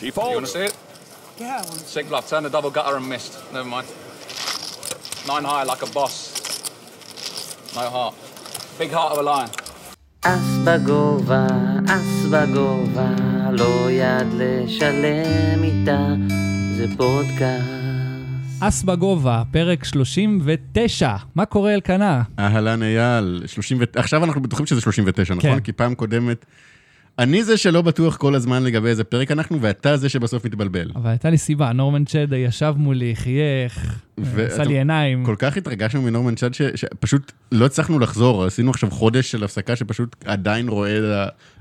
She You want to see it? Yeah, I want to Six bluff. Turn the double gutter and missed. Never mind. Nine high like a boss. No heart. Big heart of a lion. אס בגובה, אס בגובה, לא יד לשלם איתה, זה פודקאסט. אס בגובה, פרק 39. מה קורה אלקנה? אהלן אייל, 30 ו... עכשיו אנחנו בטוחים שזה 39, נכון? כן. כי פעם קודמת... אני זה שלא בטוח כל הזמן לגבי איזה פרק אנחנו, ואתה זה שבסוף מתבלבל. אבל הייתה לי סיבה, נורמן צ'דה ישב מולי, חייך, ו- עשה לי עיניים. כל כך התרגשנו מנורמן צ'אד ש- שפשוט לא הצלחנו לחזור, עשינו עכשיו חודש של הפסקה שפשוט עדיין רועד,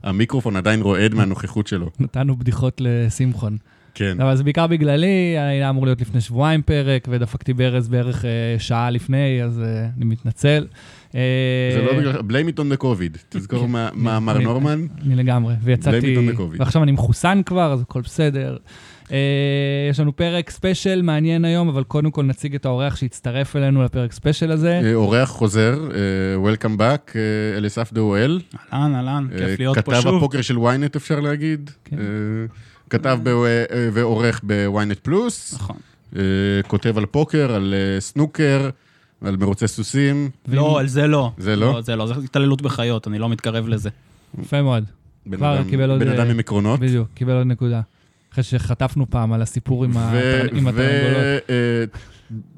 המיקרופון עדיין רועד מהנוכחות שלו. נתנו בדיחות לשמחון. כן. אבל זה בעיקר בגללי, היה אמור להיות לפני שבועיים פרק, ודפקתי ברז בערך אה, שעה לפני, אז אה, אני מתנצל. אה, זה לא בגלל... blame it on the covid. תזכור מה מה אמר נורמן? אני לגמרי, ויצאתי, Blame it on the COVID. ועכשיו אני מחוסן כבר, אז הכל בסדר. אה, יש לנו פרק special מעניין היום, אבל קודם כל נציג את האורח שהצטרף אלינו לפרק special הזה. אה, אורח חוזר, אה, Welcome back, אה, אליסף דאואל. אהלן, אהלן, אה, כיף להיות פה כתב שוב. הפוקר של ynet אפשר להגיד. כן. אה, כתב ב- אה, ועורך ב-ynet פלוס. נכון. אה, כותב על פוקר, על אה, סנוקר, על מרוצי סוסים. לא, על זה לא. זה לא? זה לא, זה התעללות בחיות, אני לא מתקרב לזה. יפה מאוד. בן כבר אדם- קיבל עוד, בן אדם אה, עם עקרונות. בדיוק, קיבל עוד נקודה. אחרי שחטפנו פעם על הסיפור עם התר- עם התרנגולות.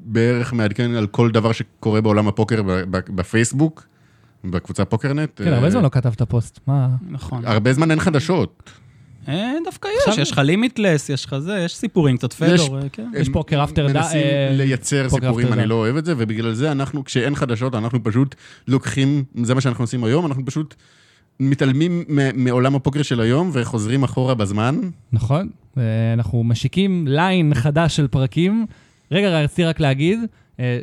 ובערך מעדכן על כל דבר שקורה בעולם הפוקר בפייסבוק, בקבוצה פוקרנט. כן, הרבה אה, זמן לא כתבת פוסט, מה? נכון. הרבה זמן אין חדשות. אה, דווקא יש, יש לך Limitless, יש לך זה, יש סיפורים, קצת פדור, אה, כן. יש Poker After Da- מנסים אה, לייצר סיפורים, אני. לא אוהב את זה, ובגלל זה אנחנו, כשאין חדשות, אנחנו פשוט לוקחים, זה מה שאנחנו עושים היום, אנחנו פשוט מתעלמים מעולם הפוקר של היום וחוזרים אחורה בזמן. נכון, אנחנו משיקים ליין חדש של פרקים. רגע, רציתי רק להגיד,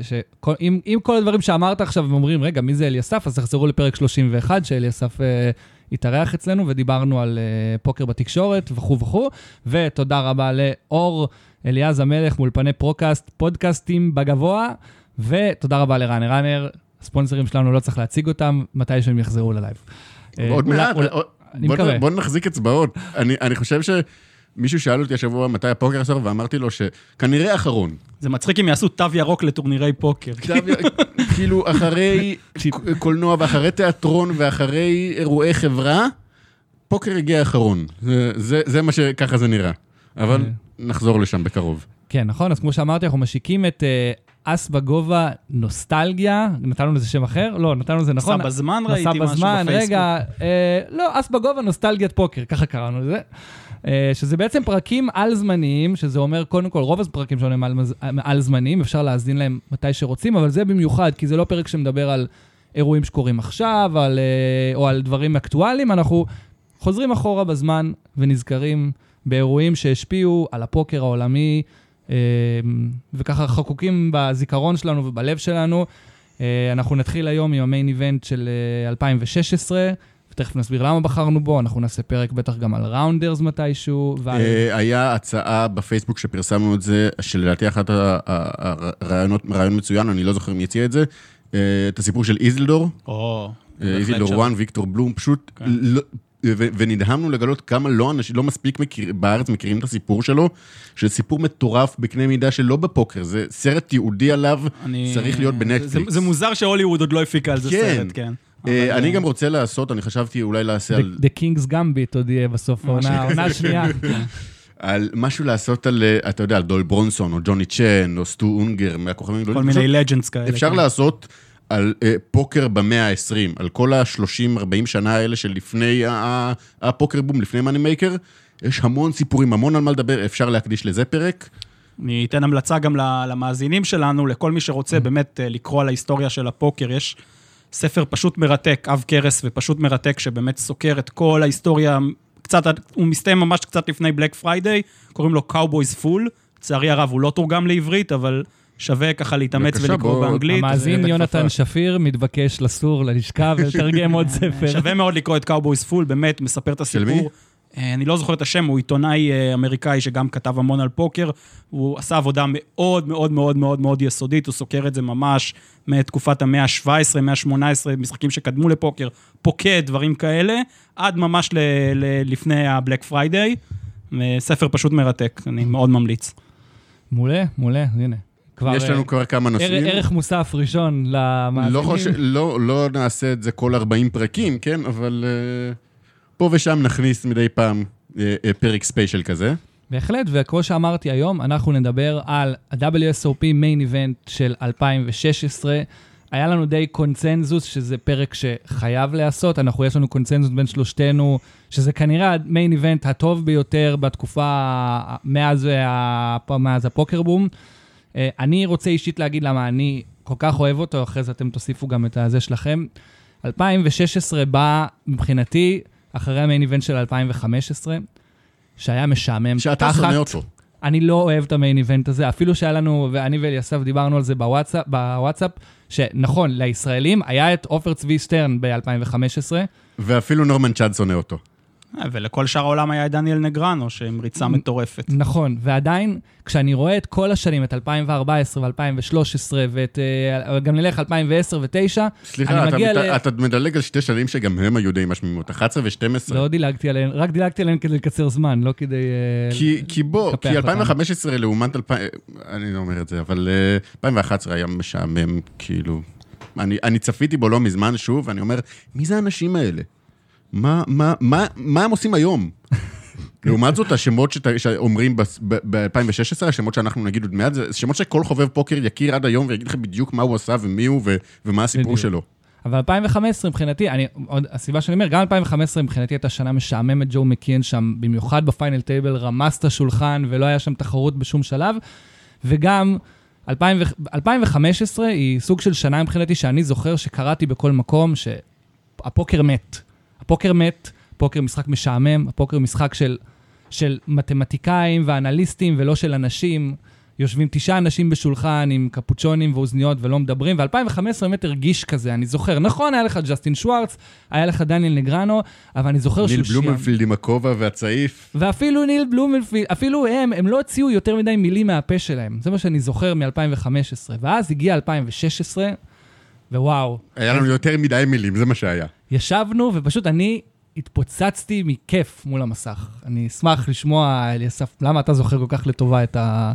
שאם אם כל הדברים שאמרת עכשיו, הם אומרים, רגע, מי זה אליסף? אז תחזרו לפרק 31, שאליסף התארח אצלנו, ודיברנו על אה, פוקר בתקשורת וכו' וכו'. ותודה רבה לאור אליעז המלך מאולפני פרוקאסט, פודקאסטים בגבוה, ותודה רבה ל Runner Runner, הספונסרים שלנו, לא צריך להציג אותם, מתי שהם יחזרו ל live. אה, עוד מעט, עוד- אני מקווה. בוא נחזיק אצבעות. אני חושב שמישהו שאל אותי השבוע מתי הפוקר הסוף, ואמרתי לו שכנראה אחרון. זה מצחיק אם יעשו תו ירוק לטורנירי פוקר. כאילו, אחרי קולנוע ואחרי תיאטרון ואחרי אירועי חברה, פוקר הגיע אחרון. זה- זה זה מה שככה זה נראה. אבל אה. נחזור לשם בקרוב. כן, נכון, אז כמו שאמרתי, אנחנו משיקים את אה, אס בגובה נוסטלגיה, נתנו לזה שם אחר? לא, נתנו לזה נכון. נסע בזמן ראיתי נסע משהו בזמן, בפייסבוק. רגע, אה, לא, אס בגובה נוסטלגיית פוקר, ככה קראנו לזה. אה, שזה בעצם פרקים על-זמניים, שזה אומר, קודם כל, רוב הפרקים שלנו הם על- על-זמניים, אפשר להאזין להם מתי שרוצים, אבל זה במיוחד, כי זה לא פרק שמדבר על אירועים שקורים עכשיו, על, אה, או על דברים אקטואליים, אנחנו חוזרים אחורה בזמן ונזכרים באירועים שהשפיעו על הפוקר העולמי, אה, וככה חקוקים בזיכרון שלנו ובלב שלנו. אנחנו נתחיל היום עם המיין איבנט של אה, 2016, ותכף נסביר למה בחרנו בו, אנחנו נעשה פרק בטח גם על ראונדרס מתישהו, ועל... אה, היה הצעה בפייסבוק שפרסמנו את זה, שלדעתי אחת הרעיונות, רעיון מצוין, אני לא זוכר מי הציע את זה, אה, את הסיפור של איזלדור, או, אה, שווה. 1, ויקטור בלום, פשוט, כן. לא- ו- ונדהמנו לגלות כמה לא אנשים, לא מספיק מכיר, בארץ מכירים את הסיפור שלו, שזה סיפור מטורף בקנה מידה שלא בפוקר, זה סרט ייעודי עליו, אני- צריך להיות זה- בנטפליקס. זה מוזר שהוליווד עוד לא הפיקה על זה כן. סרט, כן. אה, אני אה, גם רוצה לעשות, אני חשבתי אולי לעשה על... The King's Gambit עוד יהיה בסוף העונה, העונה השנייה. על משהו לעשות על, אה, אתה יודע, על דול ברונסון, או ג'וני צ'ן, או סטו אונגר, מהכוכבים הגדולים. כל מיני לג'נדס כאלה. אפשר כן. לעשות על פוקר במאה ה-20, על כל ה-30-40 שנה האלה שלפני הפוקר בום, לפני מאני מייקר. יש המון סיפורים, המון על מה לדבר, אפשר להקדיש לזה פרק. אני אתן המלצה גם למאזינים שלנו, לכל מי שרוצה באמת אה, לקרוא על ההיסטוריה של הפוקר. יש ספר פשוט מרתק, עב כרס ופשוט מרתק, שבאמת סוקר את כל ההיסטוריה, קצת, הוא מסתיים ממש קצת לפני Black Friday, קוראים לו Cowboys Full. לצערי הרב, הוא לא תורגם לעברית, אבל שווה ככה להתאמץ ולקרוא בוא- באנגלית. המאזין יונתן. שפיר מתבקש לסור ללשכה ולתרגם עוד ספר. שווה מאוד לקרוא את Cowboys Full, באמת, מספר את של הסיפור. אה, אני לא זוכר את השם, הוא עיתונאי אה, אמריקאי שגם כתב המון על פוקר. הוא עשה עבודה מאוד מאוד מאוד מאוד מאוד יסודית, הוא סוקר את זה ממש מתקופת המאה ה-17, מאה ה-18, משחקים שקדמו לפוקר, פוקד, דברים כאלה, עד ממש ל- ל- לפני ה Black Friday. אה, ספר פשוט מרתק, אני מאוד ממליץ. מעולה, מעולה, הנה. כבר יש לנו כבר כמה נושאים. ערך מוסף ראשון למאזינים. לא, חושב, לא, לא נעשה את זה כל 40 פרקים, כן? אבל פה ושם נכניס מדי פעם אה, אה, פרק special כזה. בהחלט, וכמו שאמרתי היום, אנחנו נדבר על ה-WSOP Main Event של 2016. היה לנו די קונצנזוס שזה פרק שחייב להיעשות, אנחנו, יש לנו קונצנזוס בין שלושתנו, שזה כנראה המיין איבנט הטוב ביותר בתקופה מאז, ה- מאז הפוקר בום. אה, אני רוצה אישית להגיד למה אני כל כך אוהב אותו, אחרי זה אתם תוסיפו גם את הזה שלכם. 2016 בא מבחינתי אחרי המיין איבנט של 2015, שהיה משעמם. שאתה שונא אותו. אני לא אוהב את המיין איבנט הזה, אפילו שהיה לנו, ואני ואליסף דיברנו על זה בוואטסאפ, בוואטסאפ, שנכון, לישראלים היה את עופר צבי שטרן ב-2015, ואפילו נורמן צ'אד שונא אותו. אה, ולכל שאר העולם היה את דניאל נגרנו, שעם ריצה מטורפת. נכון, ועדיין, כשאני רואה את כל השנים, את 2014 ו-2013, ואת, אה, גם נלך 2010 ו-2009, סליחה, אני אתה, מגיע מת... ל- אתה מדלג על שתי שנים שגם הם היו די משמימות, 11 ו-12. לא דילגתי עליהן, רק דילגתי עליהן כדי לקצר זמן, לא כדי... אה, כי, כי בוא, כי אותם. 2015 לעומת 2000, אני לא אומר את זה, אבל אה, 2011 היה משעמם, כאילו. אני, אני צפיתי בו לא מזמן שוב, ואני אומר, מי זה האנשים האלה? מה, מה, מה, מה הם עושים היום? לעומת זאת, השמות שת, שאומרים ב-2016, השמות שאנחנו נגיד עוד מעט, זה שמות שכל חובב פוקר יכיר עד היום ויגיד לך בדיוק מה הוא עשה ומי הוא ו, ומה הסיפור בדיוק. שלו. אבל 2015 מבחינתי, אני, עוד, הסיבה שאני אומר, גם 2015 מבחינתי הייתה שנה משעממת, ג'ו מקיאן שם, במיוחד בפיינל טייבל, רמס את השולחן ולא היה שם תחרות בשום שלב. וגם 2000, ו- 2015 היא סוג של שנה מבחינתי שאני זוכר שקראתי בכל מקום שהפוקר מת. הפוקר מת, פוקר משחק משעמם, הפוקר משחק של, של מתמטיקאים ואנליסטים ולא של אנשים. יושבים תשעה אנשים בשולחן עם קפוצ'ונים ואוזניות ולא מדברים, ו-2015 באמת הרגיש כזה, אני זוכר. נכון, היה לך ג'סטין שוורץ, היה לך דניאל נגרנו, אבל אני זוכר ניל שהוא... בלומנפילד עם הכובע והצעיף. ואפילו ניל בלומנפילד, אפילו הם, הם לא הוציאו יותר מדי מילים מהפה שלהם. זה מה שאני זוכר מ-2015. ואז הגיע 2016, ווואו, היה לנו יותר מדי מילים, זה מה שהיה. ישבנו ופשוט אני התפוצצתי מכיף מול המסך. אני אשמח לשמוע, אליסף, למה אתה זוכר כל כך לטובה את, ה...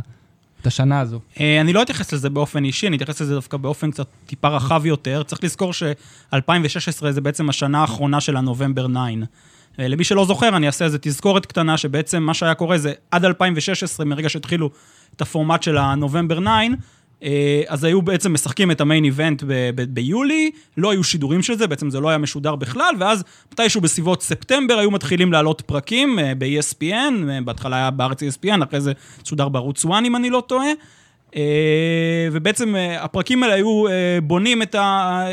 את השנה הזו? אה, אני לא אתייחס לזה באופן אישי, אני אתייחס לזה דווקא באופן קצת טיפה רחב יותר. צריך לזכור ש-2016 זה בעצם השנה האחרונה של הנובמבר 9. אה, למי שלא זוכר, אני אעשה איזה תזכורת קטנה, שבעצם מה שהיה קורה זה עד 2016, מרגע שהתחילו את הפורמט של הנובמבר 9, אה, אז היו בעצם משחקים את המיין איבנט ביולי, לא היו שידורים של זה, בעצם זה לא היה משודר בכלל, ואז מתישהו בסביבות ספטמבר היו מתחילים לעלות פרקים אה, ב-ESPN, אה, בהתחלה היה בארץ ESPN, אחרי זה שודר בערוץ 1 אם אני לא טועה. אה, ובעצם אה, הפרקים האלה היו אה, בונים את ה...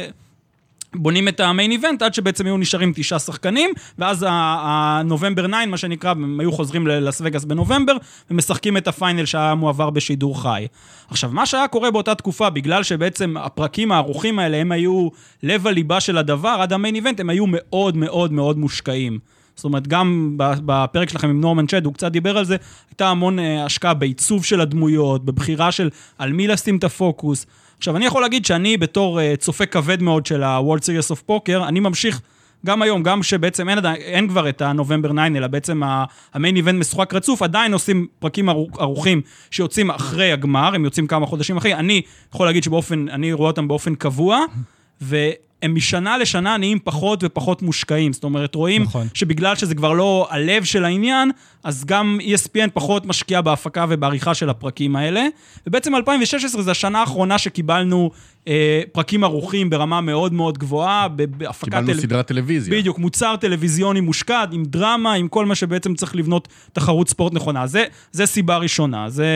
בונים את המיין איבנט עד שבעצם היו נשארים תשעה שחקנים, ואז הנובמבר 9, מה שנקרא, הם היו חוזרים ללאס וגאס בנובמבר, ומשחקים את הפיינל שהיה מועבר בשידור חי. עכשיו, מה שהיה קורה באותה תקופה, בגלל שבעצם הפרקים הערוכים האלה, הם היו לב הליבה של הדבר, עד המיין איבנט, הם היו מאוד מאוד מאוד מושקעים. זאת אומרת, גם בפרק שלכם עם נורמן צ'ד, הוא קצת דיבר על זה, הייתה המון אה, השקעה בעיצוב של הדמויות, בבחירה של על מי לשים את הפוקוס. עכשיו, אני יכול להגיד שאני בתור אה, צופה כבד מאוד של ה-World Series of Poker, אני ממשיך גם היום, גם שבעצם אין, אין כבר את הנובמבר 9, אלא בעצם המיין איבנט משוחק רצוף, עדיין עושים פרקים ערוכים שיוצאים אחרי הגמר, הם יוצאים כמה חודשים אחרי. אני יכול להגיד שבאופן, אני רואה אותם באופן קבוע, והם משנה לשנה נהיים פחות ופחות מושקעים. זאת אומרת, רואים נכון. שבגלל שזה כבר לא הלב של העניין, אז גם ESPN פחות משקיע בהפקה ובעריכה של הפרקים האלה. ובעצם 2016 זה השנה האחרונה שקיבלנו פרקים ערוכים ברמה מאוד מאוד גבוהה, ב- בהפקה... קיבלנו טל- סדרת טלוויזיה. בדיוק, מוצר טלוויזיוני מושקע, עם דרמה, עם כל מה שבעצם צריך לבנות תחרות ספורט נכונה. זה, זה סיבה ראשונה, זה,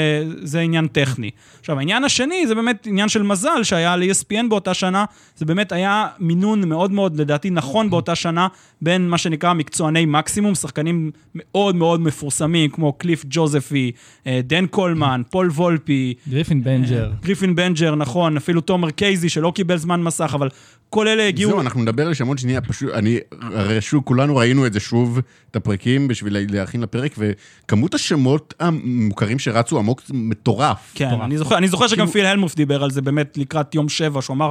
זה עניין טכני. עכשיו, העניין השני זה באמת עניין של מזל שהיה ל-ESPN באותה שנה, זה באמת היה מינון מאוד מאוד, לדעתי, נכון באותה שנה, בין מה שנקרא מקצועני מקסימום, שחקנים מאוד מאוד מפורסמים, כמו קליף ג'וזפי, אה, דן קולמן, פול וולפי, גריפין בנג'ר. גריפין בנג'ר, נכון, אפילו תומר קייזי, שלא קיבל זמן מסך, אבל כל אלה הגיעו... זהו, אנחנו נדבר על שמות שנייה, פשוט, אני, הרי שוב, כולנו ראינו את זה שוב, את הפרקים, בשביל להכין לפרק, וכמות השמות המוכרים שרצו עמוק מטורף. כן, מטורף. אני זוכר, אני זוכר שגם פיל הלמוף דיבר על זה באמת לקראת יום שבע, שהוא אמר,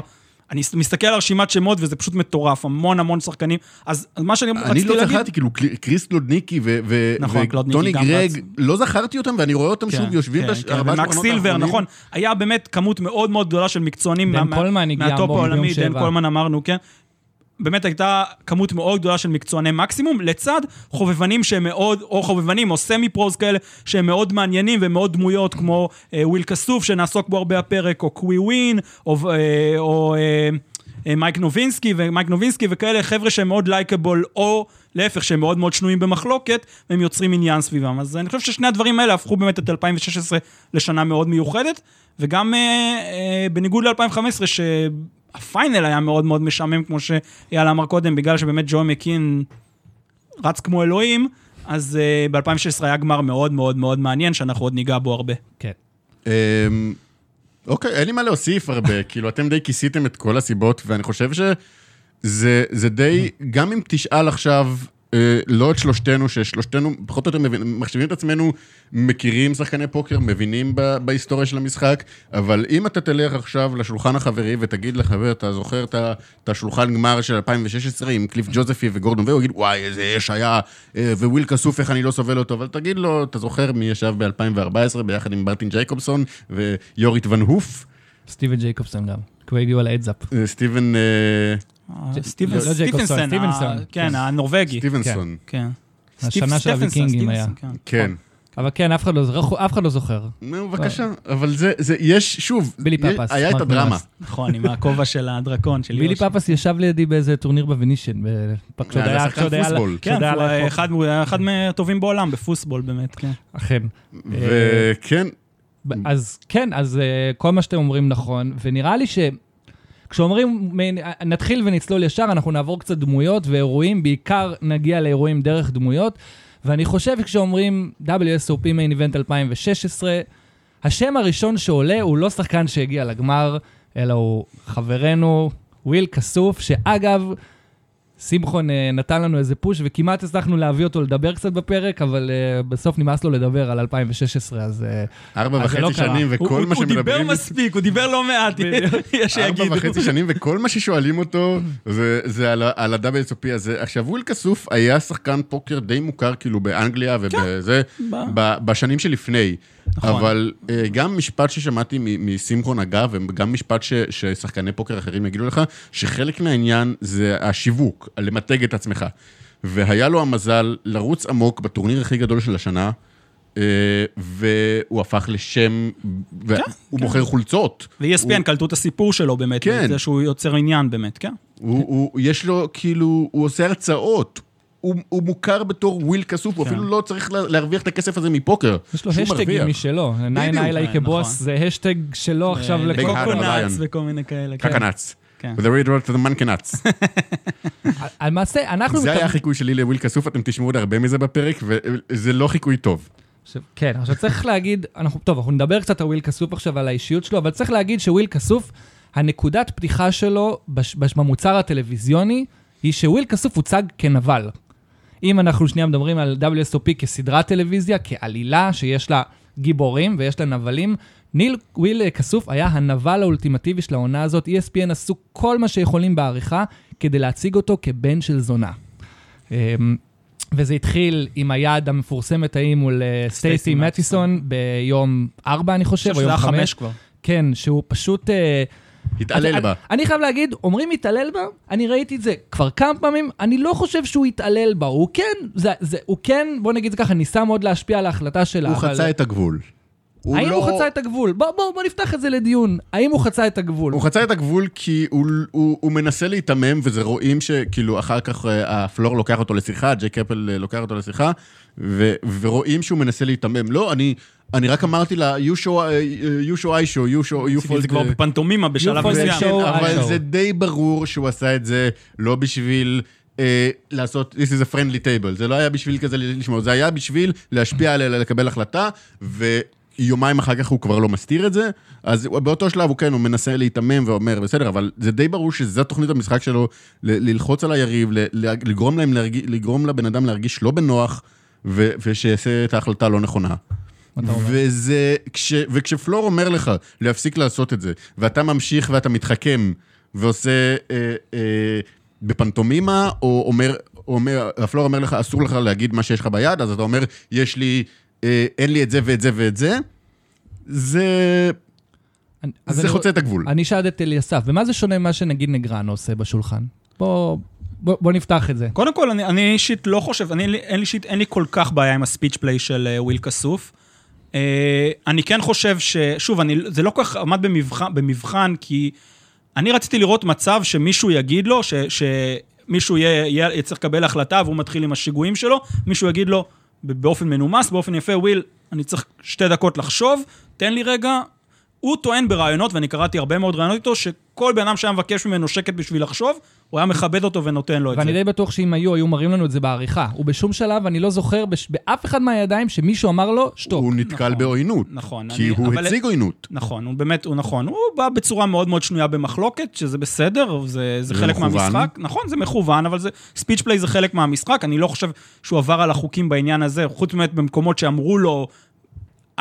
אני מסתכל על רשימת שמות וזה פשוט מטורף, המון המון שחקנים. אז מה שאני אני רציתי לא להגיד... זכרתי, כאילו, קריס קלודניקי ו- ו- נכון, קלודניקי וטוני גרג. לא זכרתי אותם, ואני רואה אותם כן, שוב יושבים כן, בש- כן, שמונות סילבר. נכון. היה באמת כמות מאוד מאוד גדולה של מקצוענים. מהטופ העולמי, דן. קולמן אמרנו, כן. באמת הייתה כמות מאוד גדולה של מקצועני מקסימום, לצד חובבנים שהם מאוד, או חובבנים, או semi pros כאלה, שהם מאוד מעניינים ומאוד דמויות, כמו אה, וויל כסוף, שנעסוק בו הרבה הפרק, או קווי ווין, או, אה, או אה, אה, מייק נובינסקי, ומייק נובינסקי וכאלה, חבר'ה שהם מאוד לייקבול, או להפך, שהם מאוד מאוד שנויים במחלוקת, והם יוצרים עניין סביבם. אז אני חושב ששני הדברים האלה הפכו באמת את 2016 לשנה מאוד מיוחדת, וגם אה, אה, בניגוד ל-2015, שהפיינל היה מאוד מאוד משעמם, כמו שאייל אמר קודם, בגלל שבאמת ג'ו מקין רץ כמו אלוהים, אז אה, ב-2016 היה גמר מאוד מאוד מאוד מעניין, שאנחנו עוד ניגע בו הרבה. כן. אמ, אוקיי, אין לי מה להוסיף הרבה, כאילו, אתם די כיסיתם את כל הסיבות, ואני חושב שזה זה די, גם אם תשאל עכשיו, לא את שלושתנו, ששלושתנו פחות או יותר מבין, מחשבים את עצמנו, מכירים שחקני פוקר, מבינים ב- בהיסטוריה של המשחק, אבל אם אתה תלך עכשיו לשולחן החברי ותגיד לחבר, אתה זוכר את השולחן גמר של 2016 עם קליף ג'וזפי וגורדון, והוא יגיד, וואי, איזה אש היה, אה, וויל כסוף, איך אני לא סובל אותו, אבל תגיד לו, אתה זוכר מי ישב ב-2014 ביחד עם מרטין ג'ייקובסון ויורית ון הוף, סטיבן ג'ייקובסון גם, הוא הגיעו על ה heads up. אה, סטיבן אה, לא סטיבנסון. ה- כן, הנורבגי. סטיבנסון. כן. השנה של הוויקינגים היה. סטיבנסון, כן. אבל כן, אף אחד לא זוכר, אף אחד לא זוכר. נו, בבקשה, אבל זה, זה, יש, שוב, בילי פפס, היה את הדרמה. נכון, עם הכובע של הדרקון, של בילי. פפס ישב לידי באיזה טורניר ב Venetian, ב- כשעוד היה- שחקן כשעוד היה- foosball. כן, כשעוד היה הוא היה אחד- היה אחד מהטובים בעולם ב foosball, באמת, כן. אכן. וכן, אז כן, אז אה, כל מה שאתם אומרים נכון, ונראה לי ש... כשאומרים, נתחיל ונצלול ישר, אנחנו נעבור קצת דמויות ואירועים, בעיקר נגיע לאירועים דרך דמויות, ואני חושב שכשאומרים WSOP Main Event 2016, השם הראשון שעולה הוא לא שחקן שהגיע לגמר, אלא הוא חברנו וויל כסוף, שאגב, שמחון אה, נתן לנו איזה פוש וכמעט הצלחנו להביא אותו לדבר קצת בפרק, אבל אה, בסוף נמאס לו לדבר על 2016, אז... אה, ארבע אז לא וחצי. שנים, וכל הוא- מה הוא דיבר שמדברים... מספיק, הוא דיבר לא מעט, יש ארבע שיגידו. וחצי שנים, וכל מה ששואלים אותו, זה, זה על, על ה-WSOP הזה. עכשיו, וויל כסוף היה שחקן פוקר די מוכר, כאילו, באנגליה ובזה, ב- ב- בשנים שלפני. נכון. אבל אה, גם משפט ששמעתי מ- משמחון אגב, וגם משפט ש- ששחקני פוקר אחרים יגידו לך, שחלק מהעניין זה השיווק, למתג את עצמך. והיה לו המזל לרוץ עמוק בטורניר הכי גדול של השנה, אה, והוא הפך לשם, והוא מוכר חולצות. ו-ESPN קלטו את הסיפור שלו באמת, כן. זה שהוא יוצר עניין באמת, כן. הוא, הוא, יש לו, כאילו, הוא עושה הרצאות. הוא, הוא מוכר בתור וויל כסוף, הוא כן. אפילו לא צריך לה- להרוויח את הכסף הזה מפוקר. יש לו השטגים. משלו, ניין בדיוק. איי כן, כבוס, נכון. זה השטג שלו עכשיו אה, Big לכל... Hat on a קוקונאץ lion. וכל מיני כאלה. כן. קקנץ. כן. The read to the monkey. למעשה, אנחנו... זה היה החיקוי שלי לוויל כסוף, אתם תשמעו עוד הרבה מזה בפרק, וזה לא חיקוי טוב. עכשיו, כן, עכשיו צריך להגיד, אנחנו, טוב, אנחנו נדבר קצת על וויל כסוף עכשיו, על האישיות שלו, אבל צריך להגיד שוויל כסוף, הנקודת פתיחה שלו בש, בש, במוצר הטלוויזיוני, היא שוויל כסוף הוצג כנבל. אם אנחנו שנייה מדברים על WSOP כסדרת טלוויזיה, כעלילה שיש לה גיבורים ויש לה נבלים, ניל וויל כסוף היה הנבל האולטימטיבי של העונה הזאת. ESPN עשו כל מה שיכולים בעריכה כדי להציג אותו כבן של זונה. אמ, וזה התחיל עם היד המפורסמת ההיא מול אה, סטייסי מטיסון ביום 4, אני חושב, או יום היה 5. חמש כבר. כן, שהוא פשוט... אה, התעלל בה. אני חייב להגיד, אומרים התעלל בה, אני ראיתי את זה כבר כמה פעמים, אני לא חושב שהוא התעלל בה, הוא כן, זה, זה, הוא כן, בוא נגיד את זה ככה, ניסה מאוד להשפיע על ההחלטה שלה. הוא אבל- חצה את הגבול. האם לא- הוא חצה את הגבול? בוא, בוא, בוא נפתח את זה לדיון. האם הוא חצה את הגבול? הוא חצה את הגבול כי הוא, הוא, הוא מנסה להיתמם, וזה רואים שכאילו אחר כך אה, הפלור לוקח אותו לשיחה, ג'ק אפל אה, לוקח אותו לשיחה, ו, ורואים שהוא מנסה להיתמם. לא, אני, אני רק אמרתי לה, you show, אה, you show I show, you show, you את זה fall... כבר בפנטומימה בשלב fall מסוים. אבל. זה די ברור שהוא עשה את זה לא בשביל אה, לעשות, this is a friendly table, זה לא היה בשביל כזה לשמוע, זה היה בשביל להשפיע עליה, לקבל החלטה, ויומיים אחר כך הוא כבר לא מסתיר את זה, אז באותו שלב הוא כן, הוא מנסה להיתמם ואומר, בסדר, אבל זה די ברור שזו תוכנית המשחק שלו, ל- ללחוץ על היריב, לגרום להם, להרגיש, לגרום לבן אדם להרגיש לא בנוח, ו- ושיעשה את ההחלטה הלא נכונה. וזה, כש, וכשפלור אומר לך להפסיק לעשות את זה, ואתה ממשיך ואתה מתחכם, ועושה אה, אה, בפנטומימה, או אומר, או אומר, הפלור אומר לך, אסור לך להגיד מה שיש לך ביד, אז אתה אומר, יש לי, אה, אין לי את זה ואת זה ואת זה, זה, אני- זה אני- חוצה את הגבול. אני שאלתי את אליסף, במה זה שונה ממה שנגיד נגרנו עושה בשולחן? בוא, בוא, בוא נפתח את זה. קודם כל, אני, אני אישית לא חושב, אני, אין לי- אין לי אישית, אין לי כל כך בעיה עם הספיץ' פליי של אה, וויל כסוף. אה, אני כן חושב ש... שוב, אני, זה לא כל כך עמד במבחן, במבחן, כי אני רציתי לראות מצב שמישהו יגיד לו, ש, שמישהו יהיה, יהיה, יצטרך לקבל החלטה והוא מתחיל עם השיגועים שלו, מישהו יגיד לו באופן מנומס, באופן יפה, וויל, אני צריך שתי דקות לחשוב, תן לי רגע. הוא טוען ברעיונות, ואני קראתי הרבה מאוד רעיונות איתו, שכל בן אדם שהיה מבקש ממנו שקט בשביל לחשוב, הוא היה מכבד אותו ונותן לו את זה. ואני די בטוח שאם היו, היו מראים לנו את זה בעריכה. ובשום שלב, אני לא זוכר בש... באף אחד מהידיים שמישהו אמר לו, שתוק. הוא נתקל נכון, בעוינות. נכון, כי אני- הוא אבל- הציג עוינות. נכון, הוא באמת, הוא נכון. הוא בא בצורה מאוד מאוד שנויה במחלוקת, שזה בסדר, זה, זה זה חלק מכוון. מהמשחק. נכון, זה מכוון, אבל זה, speech play זה חלק מהמשחק. אני לא חושב שהוא עבר על החוקים בעניין הזה, חוץ באמת במקומות שאמרו לו,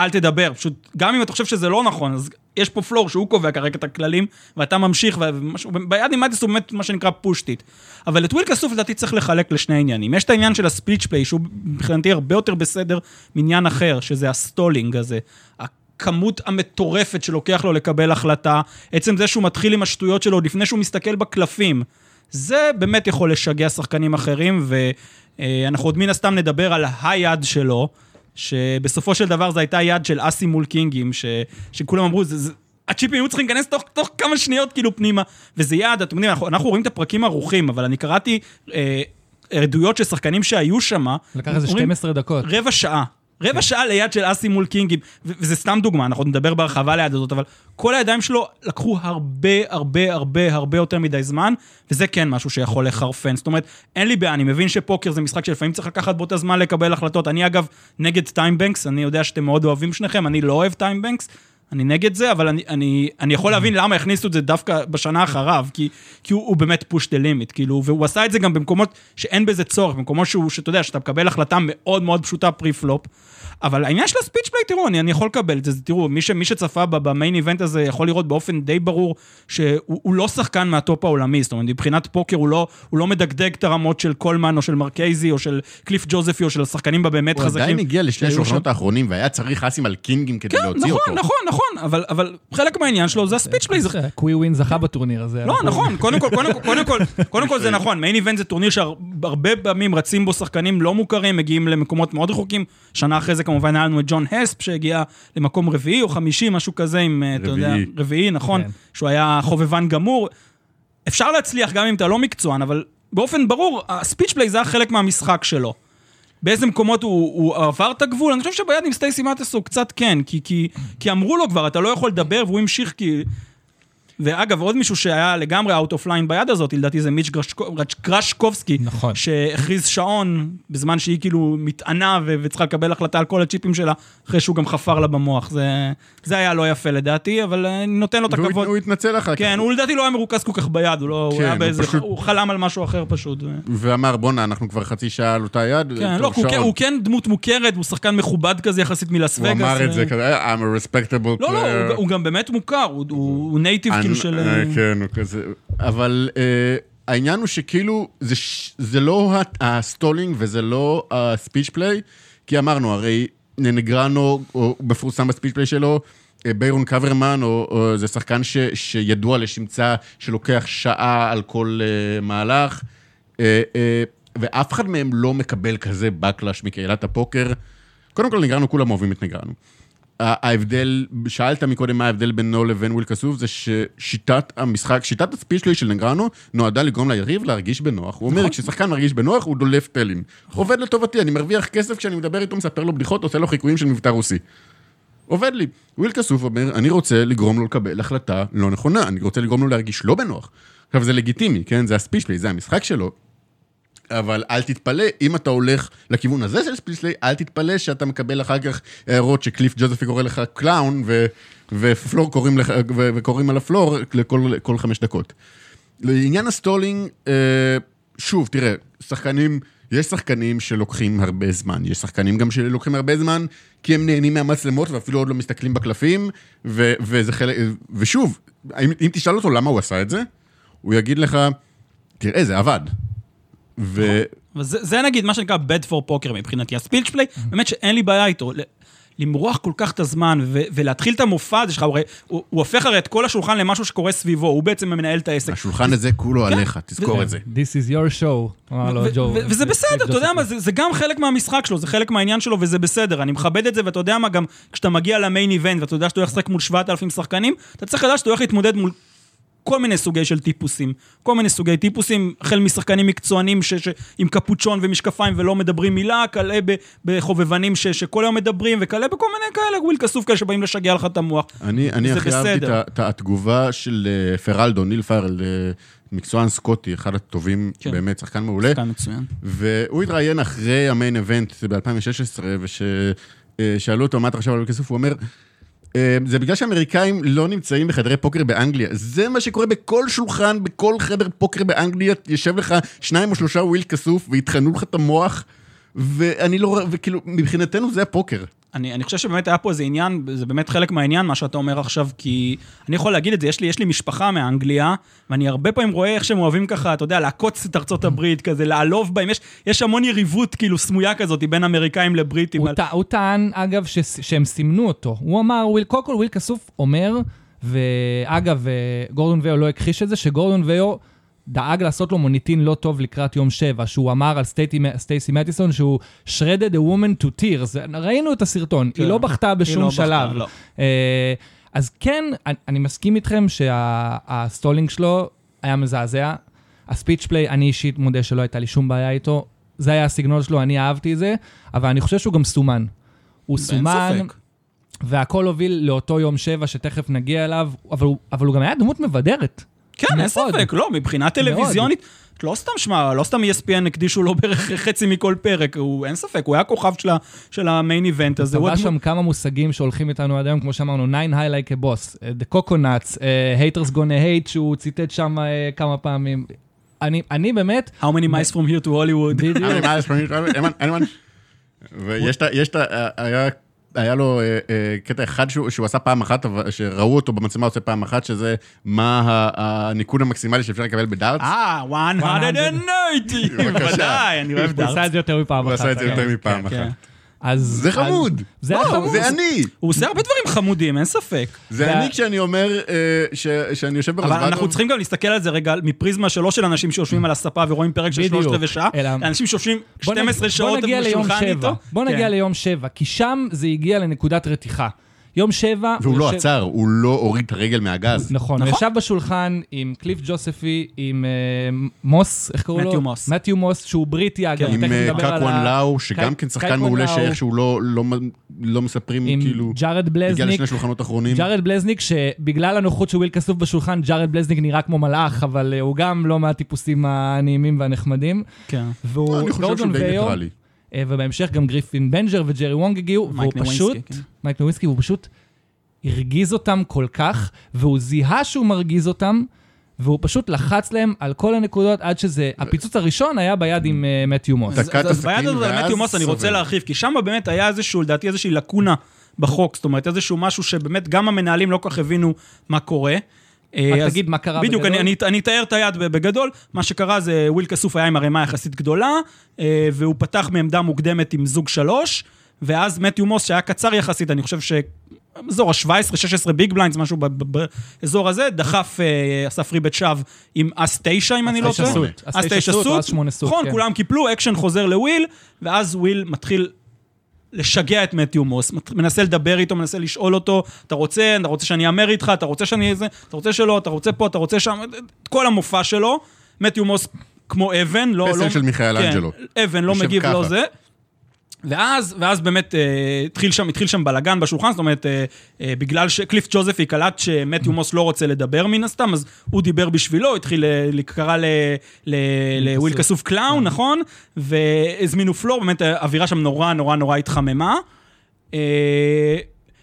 אל תדבר. פשוט, גם אם אתה חושב שזה לא נכון, אז יש פה floor שהוא קובע כרגע את הכללים, ואתה ממשיך, ומשהו, ביד עם אדיס הוא באמת מה שנקרא pushed it. אבל את וויל כסוף לדעתי צריך לחלק לשני עניינים. יש את העניין של ה speech play, שהוא מבחינתי הרבה יותר בסדר מעניין אחר, שזה ה stalling הזה. הכמות המטורפת שלוקח לו לקבל החלטה, עצם זה שהוא מתחיל עם השטויות שלו לפני שהוא מסתכל בקלפים, זה באמת יכול לשגע שחקנים אחרים, ואנחנו עוד מן הסתם נדבר על היד שלו, שבסופו של דבר זו הייתה יד של אסי מול קינגים, ש... שכולם אמרו, זה... זה... הצ'יפים היו צריכים להיכנס תוך, תוך כמה שניות כאילו פנימה, וזה יד, אתם יודעים, אנחנו, אנחנו רואים את הפרקים ערוכים, אבל אני קראתי אה, עדויות של שחקנים שהיו שם, לקח איזה אומרים, 12 דקות. רבע שעה. רבע שעה ליד של אסים מול קינגים, וזה סתם דוגמה, אנחנו נדבר בהרחבה ליד הזאת, אבל כל הידיים שלו לקחו הרבה, הרבה, הרבה, הרבה יותר מדי זמן, וזה כן משהו שיכול לחרפן. זאת אומרת, אין לי בעיה, אני מבין שפוקר זה משחק שלפעמים צריך לקחת בו את הזמן לקבל החלטות. אני אגב נגד time banks, אני יודע שאתם מאוד אוהבים שניכם, אני לא אוהב time banks. אני נגד זה, אבל אני, אני, אני יכול להבין למה הכניסו את זה דווקא בשנה אחריו, כי, כי הוא, הוא באמת push the limit, כאילו, והוא עשה את זה גם במקומות שאין בזה צורך, במקומות שהוא, שאתה יודע, שאתה מקבל החלטה מאוד מאוד פשוטה pre-flop, אבל העניין של ה speech play, תראו, אני, אני יכול לקבל את זה, תראו, מי, ש, מי שצפה ב main event הזה יכול לראות באופן די ברור שהוא הוא לא שחקן מהטופ העולמי, זאת אומרת, מבחינת פוקר הוא לא, הוא לא מדגדג את הרמות של קולמן או של מרקייזי או של קליף ג'וזפי או של השחקנים הבאמת הוא חזקים. עדיין הגיע לשני. השולחנות האחרונים, והיה צריך אסים על קינגים כדי כן, להוציא נכון, אותו. נכון, נכון, אבל, אבל חלק מהעניין שלו זה ה speech play, זה קווי נוין זכה בטורניר הזה. לא, נכון, קודם כל, קודם כל, קודם כל, קודם כל זה נכון, main event זה טורניר שהרבה פעמים רצים בו שחקנים לא מוכרים, מגיעים למקומות מאוד רחוקים. שנה אחרי זה כמובן היה לנו את ג'ון הספ, שהגיע למקום רביעי או חמישי, משהו כזה עם, אה, אתה יודע, רביעי. רביעי, נכון, כן. שהוא היה חובבן גמור. אפשר להצליח גם אם אתה לא מקצוען, אבל באופן ברור, ה speech play זה היה חלק מהמשחק שלו. באיזה מקומות הוא, הוא עבר את הגבול? אני חושב שביד עם סטייסי מאטס הוא קצת כן, כי, כי, כי אמרו לו כבר, אתה לא יכול לדבר, והוא המשיך כי... ואגב, עוד מישהו שהיה לגמרי out of line ביד הזאת, לדעתי זה מיץ' גרשקו- גרשקובסקי, נכון. שהכריז שעון בזמן שהיא כאילו מתענה ו- וצריכה לקבל החלטה על כל הצ'יפים שלה, אחרי שהוא גם חפר לה במוח. זה, זה היה לא יפה לדעתי, אבל אני נותן לו את והוא הכבוד. הוא התנצל אחר כך. כן, הוא לדעתי לא היה מרוכז כל כך ביד, הוא לא, הוא כן, היה הוא באיזה, פשוט- הוא חלם על משהו אחר פשוט. ואמר, בואנה, אנחנו כבר חצי שעה על אותה יד. כן, לא, הוא כן- שעון." הוא כן דמות מוכרת, הוא שחקן מכובד כזה יחסית מלאס הוא וגאס. אמר את זה כזה, I'm a respectable לא, לא, player. הוא- הוא גם באמת מוכר, הוא- הוא native אני- כאילו של... אה, כן, הוא כזה... אבל אה, העניין הוא שכאילו, זה לא ה stalling וזה לא ה speech play, כי אמרנו, הרי נגרנו, הוא מפורסם ב speech play שלו, אה, ביירון קוורמן, או, או זה שחקן ש, שידוע לשמצה שלוקח שעה על כל אה, מהלך, אה, אה, ואף אחד מהם לא מקבל כזה backlash מקהילת הפוקר. קודם כל, נגרנו, כולם אוהבים את נגרנו. ההבדל, שאלת מקודם מה ההבדל בינו לבין וויל כסוף, זה ששיטת המשחק, שיטת ה speech play של נגרנו, נועדה לגרום ליריב להרגיש בנוח. הוא אומר, כששחקן מרגיש בנוח, הוא דולף טלים. עובד לטובתי, אני מרוויח כסף כשאני מדבר איתו, מספר לו בדיחות, עושה לו חיקויים של מבטא רוסי. עובד לי. וויל כסוף אומר, אני רוצה לגרום לו לקבל החלטה לא נכונה, אני רוצה לגרום לו להרגיש לא בנוח. עכשיו, זה לגיטימי, כן? זה ה speech play, זה המשחק שלו. אבל אל תתפלא, אם אתה הולך לכיוון הזה של speech play, אל תתפלא שאתה מקבל אחר כך הערות שקליף ג'וזפי קורא לך clown, ו, ו floor קוראים לך, ו, וקוראים על ה floor לכל כל חמש דקות. לעניין ה stalling, אה, שוב, תראה, שחקנים, יש שחקנים שלוקחים הרבה זמן, יש שחקנים גם שלוקחים הרבה זמן, כי הם נהנים מהמצלמות ואפילו עוד לא מסתכלים בקלפים, ו, וזה חלק, ושוב, אם, אם תשאל אותו למה הוא עשה את זה, הוא יגיד לך, תראה, זה עבד. ו... וזה זה נגיד מה שנקרא bad for poker מבחינתי. הספילג' פליי, באמת שאין לי בעיה איתו. ל- למרוח כל כך את הזמן ו- ולהתחיל את המופע הזה שלך, הוא, הרי- הוא, הוא הופך הרי את כל השולחן למשהו שקורה סביבו, הוא בעצם מנהל את העסק. השולחן הזה כולו עליך, תזכור את זה. This is your show, וזה בסדר, אתה יודע מה, זה, זה גם חלק מהמשחק שלו, זה חלק מהעניין שלו, וזה בסדר. אני מכבד את זה, ואתה יודע מה, גם כשאתה מגיע למיין איבנט, ואתה יודע שאתה הולך לשחק מול 7,000 שחקנים, אתה צריך לדעת שאתה הולך להתמודד מול כל מיני סוגי של טיפוסים. כל מיני סוגי טיפוסים, החל משחקנים מקצוענים ש, ש, עם קפוצ'ון ומשקפיים ולא מדברים מילה, כאלה ב- בחובבנים ש, שכל היום מדברים, וכאלה בכל מיני כאלה, וויל כסוף כאלה שבאים לשגע לך את המוח. אני, אני הכי אהבתי את, התגובה של אה, פרלדו, ניל פרל, אה, מקצוען סקוטי, אחד הטובים, כן. באמת, שחקן מעולה. כאן מצוין. והוא התראיין אחרי המיין איבנט ב-2016, וששאלו אותו מה אתה חושב על כסף, הוא אומר, "אה, זה בגלל שאמריקאים לא נמצאים בחדרי פוקר באנגליה. זה מה שקורה בכל שולחן, בכל חדר פוקר באנגליה, יושב לך שניים או שלושה וויל כסוף, ויטחנו לך את המוח, ואני לא, וכאילו, מבחינתנו זה הפוקר. אני, אני חושב שבאמת היה פה איזה עניין, זה באמת חלק מהעניין, מה שאתה אומר עכשיו, כי אני יכול להגיד את זה, יש לי, יש לי משפחה מאנגליה, ואני הרבה פעמים רואה איך שהם אוהבים ככה, אתה יודע, לעקוץ את ארצות הברית, כזה, לעלוב בהם, יש, יש המון יריבות כאילו סמויה כזאת בין אמריקאים לבריטים. הוא, על- הוא טען, אגב, ש, שהם סימנו אותו. הוא אמר, קודם כל וויל כסוף אומר, ואגב, אה, גורדון ויו לא הכחיש את זה, שגורדון ויו דאג לעשות לו מוניטין לא טוב לקראת יום שבע, שהוא אמר על סטייסי מטיסון שהוא shredded a woman to tears. ראינו את הסרטון, כן. היא לא בכתה בשום לא בכתה, שלב. לא. אה, אז כן, אני, אני מסכים איתכם שה stalling שלו היה מזעזע. ה speech play, אני אישית מודה שלא הייתה לי שום בעיה איתו. זה היה הסגנון שלו, אני אהבתי את זה, אבל אני חושב שהוא גם סומן. הוא סומן, ספק. והכל הוביל לאותו יום שבע שתכף נגיע אליו, אבל הוא, אבל הוא גם היה דמות מבדרת. כן, אין. ספק, לא, מבחינה טלוויזיונית, לא סתם, שמע, לא סתם ESPN הקדישו לו בערך חצי מכל פרק, הוא, אין ספק, הוא היה כוכב של, של המיין איבנט הזה. הוא הדמות- שם כמה מושגים שהולכים איתנו עד היום, כמו שאמרנו, nine high like a boss, uh, the coconuts, uh, haters gonna hate, שהוא ציטט שם uh, כמה פעמים. אני, אני באמת, How many mice from here to Hollywood. בדיוק, פעמים, אין- אין- אין- ויש את ה... היה... היה לו אה, אה, קטע אחד שהוא, שהוא עשה פעם אחת, שראו אותו במצלמה עושה פעם אחת, שזה מה הניקוד המקסימלי שאפשר לקבל בדארטס. אה, 190, בבקשה. בוודאי, אני אוהב הוא עשה. את זה יותר מפעם הוא אחת. עשה את זה. יותר מפעם כן. אחת. אז... זה אז- חמוד. זה היה חמוד. זה אני. הוא עושה הרבה דברים חמודים, אין ספק. זה וה- אני כשאני אומר אה, ש- שאני יושב אבל ברזוודוב. אנחנו צריכים גם להסתכל על זה רגע מפריזמה שלא של אנשים שיושבים על הספה ורואים פרק של. שלושת רבעי שעה, אלא- אנשים שיושבים בוא נ- 12 שעות בוא נגיע ליום בשולחן שבע. איתו. בוא כן. נגיע ליום שבע, כי שם זה הגיע לנקודת רתיחה. יום שבע... והוא הוא לא יושב- עצר, הוא לא הוריד את הרגל מהגז. נכון, הוא נכון. ישב בשולחן עם קליף ג'וספי, עם אה, מוס, איך קראו לו? מתיו מוס. מתיו מוס, שהוא בריטי אגב, עם תכף נדבר על ה... לאו, שגם כן שחקן מעולה. שאיכשהו לא- לא לא מספרים, עם כאילו, ג'ארד הגיע בלזניק, לשני שולחנות אחרונים. ג'ארד בלזניק, שבגלל הנוחות של וויל כסוף בשולחן, ג'ארד בלזניק נראה כמו מלאך, אבל אה, הוא גם לא מהטיפוסים הנעימים והנחמדים. כן. והוא אני חושב שהוא די ניטרלי. אה, ובהמשך גם גריפין בנג'ר וג'רי וונג הגיעו, והוא מייק פשוט, נווינסקי, כן. מייק נווינסקי, והוא פשוט הרגיז אותם כל כך, והוא זיהה שהוא מרגיז אותם, והוא פשוט לחץ להם על כל הנקודות עד שזה, הפיצוץ הראשון היה ביד עם מתיו מוס. דקת הסכין, ביד הזאת על ואז מתיו מוס אני רוצה. להרחיב, כי שם באמת היה איזשהו, לדעתי איזושהי לקונה בחוק, זאת אומרת איזשהו משהו שבאמת גם המנהלים לא כל כך הבינו מה קורה. אה, רק אז- תגיד מה קרה בדיוק, בגדול. אני, אני, אני אתאר את היד בגדול. מה שקרה זה וויל כסוף היה עם ערימה יחסית גדולה, אה, והוא פתח מעמדה מוקדמת עם זוג שלוש, ואז מתיו מוס, שהיה קצר יחסית, אני חושב ש... אזור ה-17-16 big blinds, משהו באזור הזה, דחף, אה, עשה three-bet shove עם אס 9, אם אני לא תשע טועה. suited. אס תשע suited אס שמונה suited, נכון, כן. כולם קיפלו, אקשן חוזר לוויל, ואז וויל מתחיל לשגע את מתיו מוס, מנסה לדבר איתו, מנסה לשאול אותו, אתה רוצה, אתה רוצה שאני אאמר איתך, אתה רוצה שאני איזה, אתה רוצה שלא, אתה רוצה פה, אתה רוצה שם, את כל המופע שלו, מתיו מוס כמו אבן, לא... פסל לא של מיכאל כן, אנג'לו. אבן, לא מגיב, ככה. לא זה. ואז, ואז באמת אה, התחיל שם, התחיל שם בלאגן בשולחן, זאת אומרת, אה, אה, בגלל שקליף ג'וזפי קלט שמתיו מוס לא רוצה לדבר מן הסתם, אז הוא דיבר בשבילו, התחיל, אה, קרא לוויל כסוף clown, נכון? והזמינו floor, באמת האווירה שם נורא נורא נורא התחממה. אה,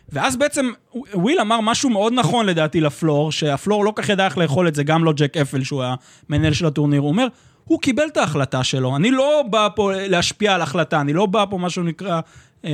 ואז בעצם וויל אמר משהו מאוד נכון לדעתי ל floor, שה floor לא כך ידע איך לאכול את זה, גם לא ג'ק אפל שהוא המנהל של הטורניר, הוא אומר, הוא קיבל את ההחלטה שלו. אני לא בא פה להשפיע על החלטה, אני לא בא פה, מה שנקרא, אה,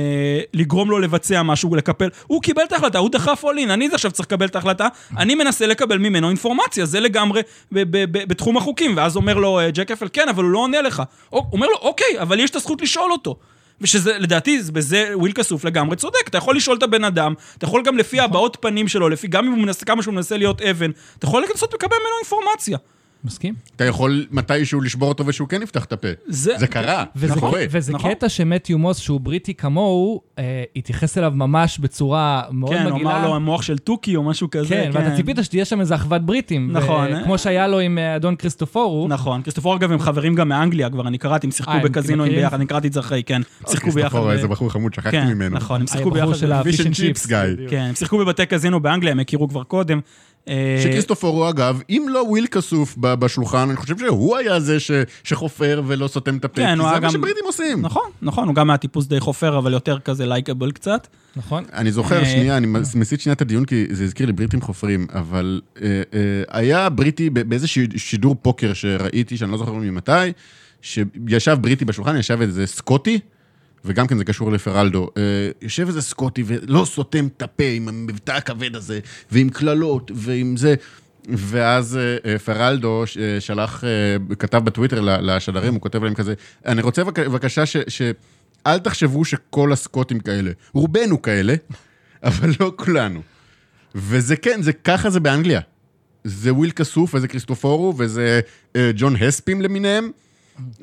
לגרום לו לבצע משהו, לקפל. הוא קיבל את ההחלטה, הוא דחף all in, אני עכשיו צריך לקבל את ההחלטה, אני מנסה לקבל ממנו אינפורמציה, זה לגמרי ב- ב- ב- בתחום החוקים. ואז אומר לו אה, ג'ק אפל, כן, אבל הוא לא עונה לך. הוא אומר לו, אוקיי, אבל יש את הזכות לשאול אותו. ושזה, לדעתי, זה- בזה וויל כסוף לגמרי צודק. אתה יכול לשאול את הבן אדם, אתה יכול גם לפי הבעות פנים שלו, לפי, גם אם הוא מנסה, כמה שהוא מנסה להיות אבן, אתה יכול לנסות לקבל ממנו אינפורמציה. מסכים? אתה יכול מתישהו לשבור אותו ושהוא כן יפתח את הפה. זה- זה קרה, זה וזה, קורה. וזה נכון. קטע שמתיו מוס, שהוא בריטי כמוהו, אה, התייחס אליו ממש בצורה מאוד כן, הוא מגעילה. אמר לו מוח של תוכי או משהו כזה. כן, ואתה ציפית שתהיה שם איזה אחוות בריטים. נכון, ו- אה? כמו שהיה לו עם אה, אדון כריסטופורו. נכון, כריסטופור אגב הם חברים גם מאנגליה כבר, אני קראתי, הם שיחקו אה, בקזינואים מכירים? ביחד, אני קראתי את זה אחרי, כן. שיחקו ביחד. כריסטופור, ב- איזה בחור חמוד, שכחתי כן, ממנו. נכון, הם שיחקו הבחור ביחד. אה, שכריסטופור הוא אגב, אם לא וויל כסוף ב- בשולחן, אני חושב שהוא היה זה ש- שחופר ולא סותם את הפה, כן, כי זה מה גם- שבריטים עושים. נכון, נכון, הוא גם היה טיפוס די חופר, אבל יותר כזה לייקבל קצת. נכון? אני זוכר, אה, שנייה, אני מסיט שנייה את הדיון, כי זה הזכיר לי בריטים חופרים, אבל אה, אה, היה בריטי ב- באיזה ש- שידור פוקר שראיתי, שאני לא זוכר ממתי, שישב בריטי בשולחן, ישב איזה סקוטי, וגם כן זה קשור לפרלדו, אה, יושב איזה סקוטי ולא סותם את הפה עם המבטא הכבד הזה, ועם קללות, ועם זה. ואז אה, אה, פרלדו שלח, כתב בטוויטר לשדרים, הוא כותב להם כזה, אני רוצה בק- בבקשה ש... ש... אל תחשבו שכל הסקוטים כאלה. רובנו כאלה, אבל לא כולנו. וזה כן, זה ככה זה באנגליה. זה וויל כסוף, וזה כריסטופורו, וזה ג'ון הספים למיניהם.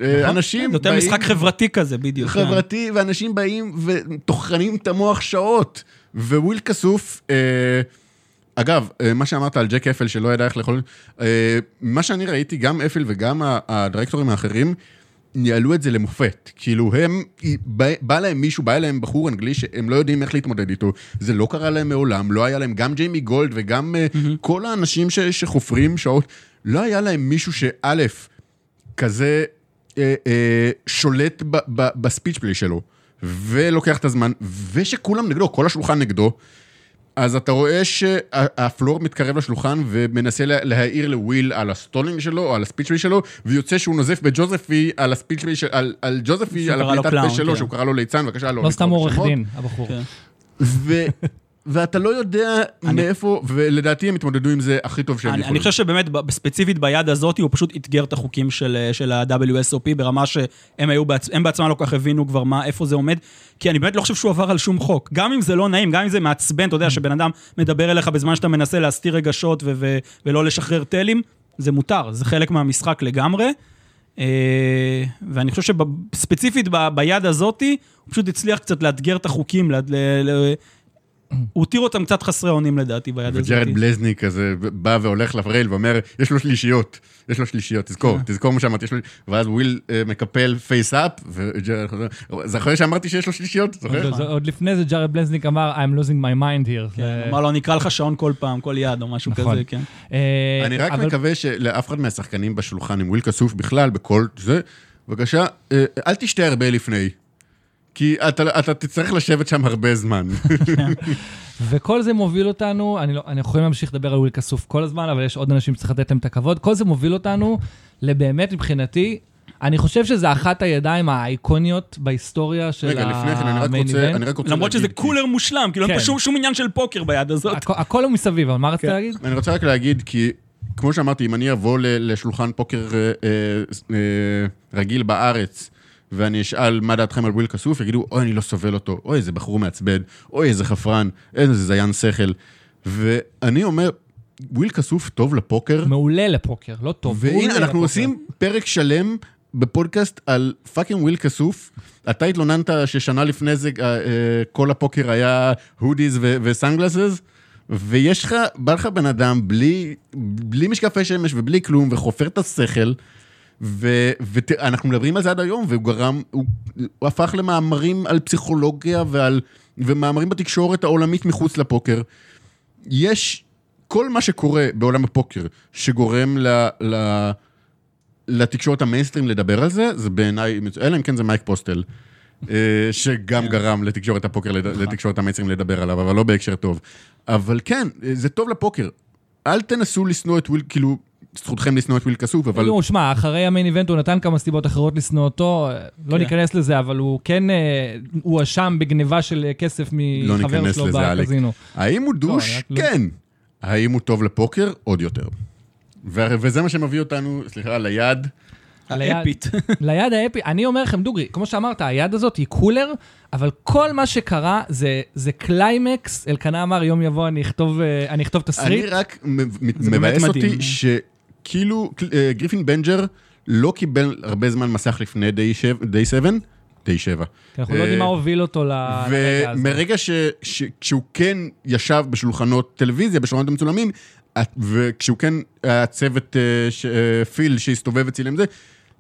אה, אנשים זה יותר באים... משחק חברתי כזה, בדיוק. כן. חברתי, ואנשים באים וטוחנים את המוח שעות. וויל כסוף, אה, אגב, אה, מה שאמרת על ג'ק אפל שלא ידע איך לאכול, אה, מה שאני ראיתי, גם אפל וגם הדירקטורים האחרים, ניהלו את זה למופת. כאילו הם, בא, בא להם מישהו, בא אליהם בחור אנגלי שהם לא יודעים איך להתמודד איתו. זה לא קרה להם מעולם, לא היה להם, גם ג'יימי גולד וגם mm-hmm. כל האנשים ש, שחופרים שעות, לא היה להם מישהו שא', כזה אה, אה, שולט ב, ב, ב speech play שלו, ולוקח את הזמן, ושכולם נגדו, כל השולחן נגדו, אז אתה רואה שה floor מתקרב לשולחן ומנסה לה- להעיר לוויל על ה stalling שלו, או על ה speech play שלו, ויוצא שהוא נוזף בג'וזפי על של... על, על ג'וזפי, על הפליטת פה שלו, כן. שהוא קרא לו ליצן, בבקשה, לא לא סתם עורך. דין, הבחור. ואתה לא יודע מאיפה, ולדעתי הם התמודדו עם זה הכי טוב שהם אני, יכולים. אני חושב שבאמת, ספציפית ביד הזאת, הוא פשוט אתגר את החוקים של, של ה-WSOP ברמה שהם היו בעצ... הם בעצמם לא כל כך הבינו כבר מה, איפה זה עומד, כי אני באמת לא חושב שהוא עבר על שום חוק. גם אם זה לא נעים, גם אם זה מעצבן, אתה יודע, שבן אדם מדבר אליך בזמן שאתה מנסה להסתיר רגשות ו- ו- ולא לשחרר תלים, זה מותר, זה חלק מהמשחק לגמרי. אה, ואני חושב שספציפית ב- ביד הזאתי, הוא פשוט הצליח קצת לאתגר את החוקים, הוא הותיר אותם קצת חסרי אונים לדעתי ביד הזאת. וג'רד בלזני כזה בא והולך ל rail ואומר, יש לו שלישיות, יש לו שלישיות, תזכור, כן. תזכור מה שאמרתי, יש לו... ואז וויל אה, מקפל face up, וג'רד חוזר, זוכר שאמרתי שיש לו שלישיות? זוכר? עוד- לפני זה ג'ארד בלזניק אמר, I'm losing my mind here. כן, אמר לו, אני אקרא לך שעון כל פעם, כל יד, או משהו נכון. כזה, כן. אה, אני רק מקווה שלאף אחד מהשחקנים בשולחן, עם וויל כסוף בכלל, בכל זה, בבקשה, אה, אל תשתה הרבה לפני. כי אתה, אתה תצטרך לשבת שם הרבה זמן. וכל זה מוביל אותנו, אני, לא, אני יכולים להמשיך לדבר על וויל כסוף כל הזמן, אבל יש עוד אנשים שצריך לתת להם את הכבוד. כל זה מוביל אותנו לבאמת, מבחינתי, אני חושב שזה אחת הידיים האיקוניות בהיסטוריה של רגע, לפני כן, אני רק ה main רוצה. אני רק רוצה למרות שזה להגיד, cooler מושלם, כאילו אין פה כן. שום- שום עניין של פוקר ביד הזאת. הכ- הכל הוא מסביב, אבל מה רצית כן. להגיד? אני רוצה רק להגיד, כי כמו שאמרתי, אם אני אבוא לשולחן פוקר אה, אה, אה, רגיל בארץ, ואני אשאל מה דעתכם על וויל כסוף, יגידו, אוי, אני לא סובל אותו, אוי, איזה בחור מעצבן, אוי, איזה חפרן, איזה זיין שכל. ואני אומר, וויל כסוף טוב לפוקר, מעולה לפוקר, לא טוב. והנה, אנחנו לפוקר. עושים פרק שלם בפודקאסט על fucking וויל כסוף. אתה התלוננת ששנה לפני זה אה, אה, כל הפוקר היה הודיז וסנגלסס, ויש לך, בא לך בן אדם בלי, בלי משקפי שמש ובלי כלום, וחופר את השכל, ואנחנו מדברים על זה עד היום, והוא גרם, הוא, הוא הפך למאמרים על פסיכולוגיה ועל, ומאמרים בתקשורת העולמית מחוץ לפוקר. יש כל מה שקורה בעולם הפוקר שגורם ל... ל לתקשורת המיינסטרים לדבר על זה, זה בעיניי, אלא אם כן זה מייק פוסטל, אה, שגם גרם לתקשורת הפוקר, לתקשורת המיינסטרים לדבר עליו, אבל לא בהקשר טוב. אבל כן, זה טוב לפוקר. אל תנסו לשנוא את וויל, כאילו, זכותכם לשנוא את וויל כסוף, אבל... נו, שמע, אחרי ה main event הוא נתן כמה סיבות אחרות לשנוא אותו, לא כן. ניכנס לזה, אבל הוא כן אה, הואשם בגניבה של כסף לא מחבר ניכנס שלו. בקזינו. האם הוא douche? רק לא- כן. האם הוא טוב לפוקר? עוד יותר. וזה מה שמביא אותנו, סליחה, ליד. האפית. ליד האפי, אני אומר לכם, דוגרי, כמו שאמרת, היד הזאת היא cooler, אבל כל מה שקרה זה, זה קליימקס, אלקנה אמר, יום יבוא אני אכתוב, אה, אני אכתוב אני תסריט. רק זה באמת מבאס. אותי שכאילו אה, גריפין בנג'ר לא קיבל הרבה זמן מסך לפני day שבע, day seven, day שבע. כי אנחנו לא יודעים אה, מה הוביל אותו לרגע הזה. ומרגע ש- ש- כשהוא כן ישב בשולחנות טלוויזיה, בשולחנות המצולמים, וכשהוא כן, הצוות אה, field שהסתובב וצילם זה,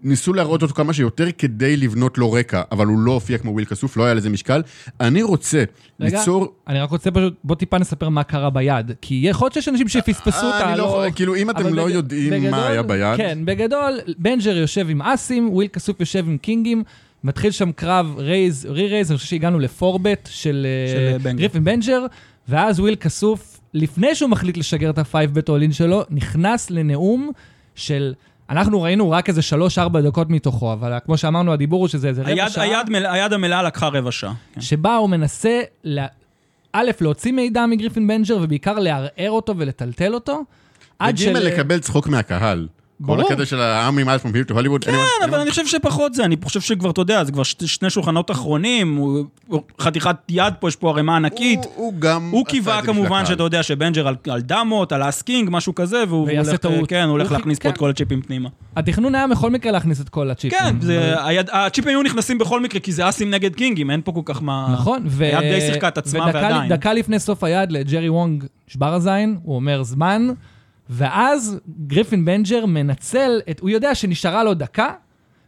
ניסו להראות אותו כמה שיותר כדי לבנות לו רקע, אבל הוא לא הופיע כמו וויל כסוף, לא היה לזה משקל. אני רוצה רגע, ליצור... אני רק רוצה פשוט, בוא טיפה נספר מה קרה ביד. כי יכול להיות שיש אנשים שפספסו אה, אותה, אני לא כאילו, אם אתם לא בג- יודעים מה היה ביד- כן, בגדול, בנג'ר יושב עם אסים, וויל כסוף יושב עם קינגים, מתחיל שם קרב raise, re-raise, אני חושב שהגענו ל four-bet של של, אה, אה, בנג'ר. גריפין בנג'ר, ואז וויל כסוף, לפני שהוא מחליט לשגר את ה-5 bet all in שלו, נכנס לנאום של... אנחנו ראינו רק איזה 3-4 דקות מתוכו, אבל כמו שאמרנו, הדיבור הוא שזה איזה רבע היד, שעה. היד, מל- היד המלאה לקחה רבע שעה. כן. שבה הוא מנסה, לה... א', להוציא מידע מגריפין בנג'ר, ובעיקר לערער אותו ולטלטל אותו. עד של- לקבל צחוק מהקהל. כל ברור. הקטע של העם ממאס from here to Hollywood. כן, אבל אני חושב שפחות זה, אני חושב שכבר, אתה יודע, זה כבר שני שולחנות אחרונים, הוא- הוא חתיכת יד פה, יש פה ערימה ענקית. הוא גם... הוא עשה את קיווה כמובן שאתה. יודע שבנג'ר על, על דמות, על האסקינג, משהו כזה, והוא הולך, טעות. כן, הוא הולך הוא להכניס חי- פה את כן. כל הצ'יפים פנימה. התכנון היה בכל מקרה להכניס את כל הצ'יפים. כן, זה, היד, הצ'יפים היו נכנסים בכל מקרה, כי זה אסים נגד קינגים, אין פה כל כך מה... נכון, ו... היד די שיחקה את עצמה ודקה- ועדיין. דקה לפני סוף היד לג'רי וונג שבר הזין, הוא אומר זמן, ואז גריפין בנג'ר מנצל את... הוא יודע שנשארה לו דקה,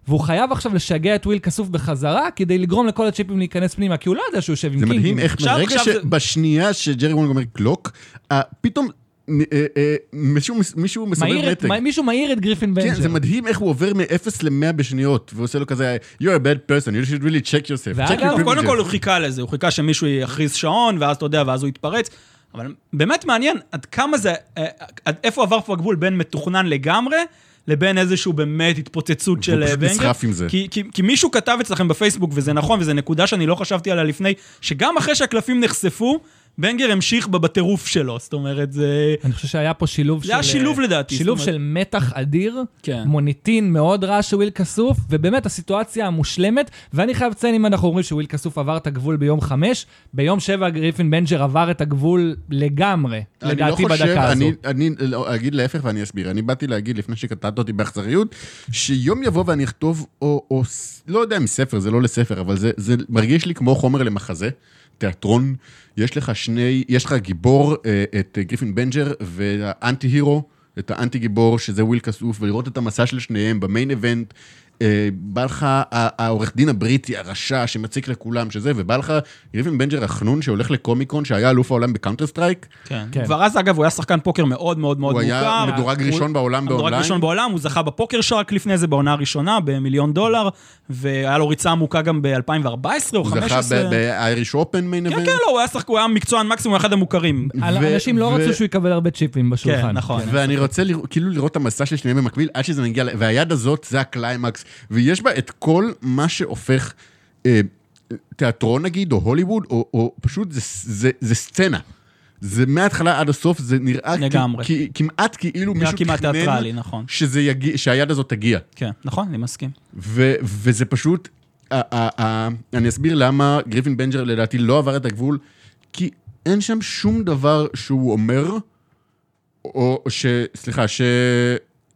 והוא חייב עכשיו לשגע את וויל כסוף בחזרה, כדי לגרום לכל הצ'יפים להיכנס פנימה, כי הוא לא יודע שהוא יושב עם זה קינגים. מדהים איך ברגע זה- שבשנייה שג'רי וונג אומר clock, אה, פתאום אה, אה, מישהו מישהו מסובב מתג. מישהו מעיר את גריפין בנג'ר. כן, זה מדהים איך הוא עובר מ-0 ל-100 בשניות, ועושה לו כזה, you're a bad person, you should really check yourself. ואגב, קודם privileges." כל הוא חיכה לזה, הוא חיכה שמישהו יכריז שעון, ואז אתה יודע, ואז הוא יתפרץ. אבל באמת מעניין עד כמה זה, אה, עד איפה עבר פה הגבול בין מתוכנן לגמרי, לבין איזשהו באמת התפוצצות של פשוט אה, בנגר. נסחף עם זה. כי, כי, כי מישהו כתב אצלכם בפייסבוק, וזה נכון, וזו נקודה שאני לא חשבתי עליה לפני, שגם אחרי שהקלפים נחשפו, בנגר המשיך בטירוף שלו. זאת אומרת, זה... אני חושב שהיה פה שילוב של... זה היה שילוב לדעתי, שילוב של מתח אדיר, כן. מוניטין מאוד רע של וויל כסוף, ובאמת הסיטואציה המושלמת, ואני חייב לציין אם אנחנו אומרים שוויל כסוף עבר את הגבול ביום חמש, ביום שבע גריפין בנג'ר עבר את הגבול לגמרי, אני לדעתי לא חושב, בדקה הזו. אני, אני לא, אגיד להפך ואני אסביר. אני באתי להגיד, לפני שקטעת אותי באכזריות, שיום יבוא ואני אכתוב, או, או לא יודע אם ספר, זה לא לספר, אבל זה, זה מרגיש לי כמו חומר למחזה, תיאטרון. יש לך שני, יש לך גיבור, אה, את אה, גריפין בנג'ר, וה anti hero, את האנטי גיבור, שזה וויל כסוף, ולראות את המסע של שניהם ב main event. אה, בא לך העורך דין הבריטי, הרשע, שמציק לכולם, שזה, ובא לך גריפין בנג'ר החנון שהולך ל Comic-Con, שהיה אלוף העולם ב Counter-Strike. כן. כן. כבר אז, אגב, הוא היה שחקן פוקר מאוד מאוד מאוד הוא מוכר. היה מדורג הוא- ראשון בעולם מדורג באונליין. ראשון בעולם, הוא זכה ב Poker Shark לפני זה בעונה הראשונה, במיליון דולר, והיה לו ריצה עמוקה גם ב-2014 או הוא זכה 2015. ב Irish Open main כן, event. כן, לא, הוא היה שחק... הוא היה מקצוען מקסימום אחד המוכרים. אנשים לא רצו שהוא יקבל הרבה צ'יפים בשולחן. כן, נכון. ואני רוצה לראות- כאילו לראות את המסע של שניהם במקביל, עד שזה מגיע, והיד הזאת זה הקליימקס, ויש בה את כל מה שהופך אה, תיאטרון נגיד, או הוליווד, או, או פשוט זה, זה, זה סצנה. זה מההתחלה עד הסוף, זה נראה לגמרי. כ- כ- כמעט כאילו מישהו כמעט תכנן תיאטרלי, נכון. שזה יגיע, שהיד הזאת תגיע. כן, נכון, אני מסכים. ו, וזה פשוט, ה, ה, ה, אני אסביר למה גריפין בנג'ר לדעתי לא עבר את הגבול, כי אין שם שום דבר שהוא אומר, או ש... סליחה, ש...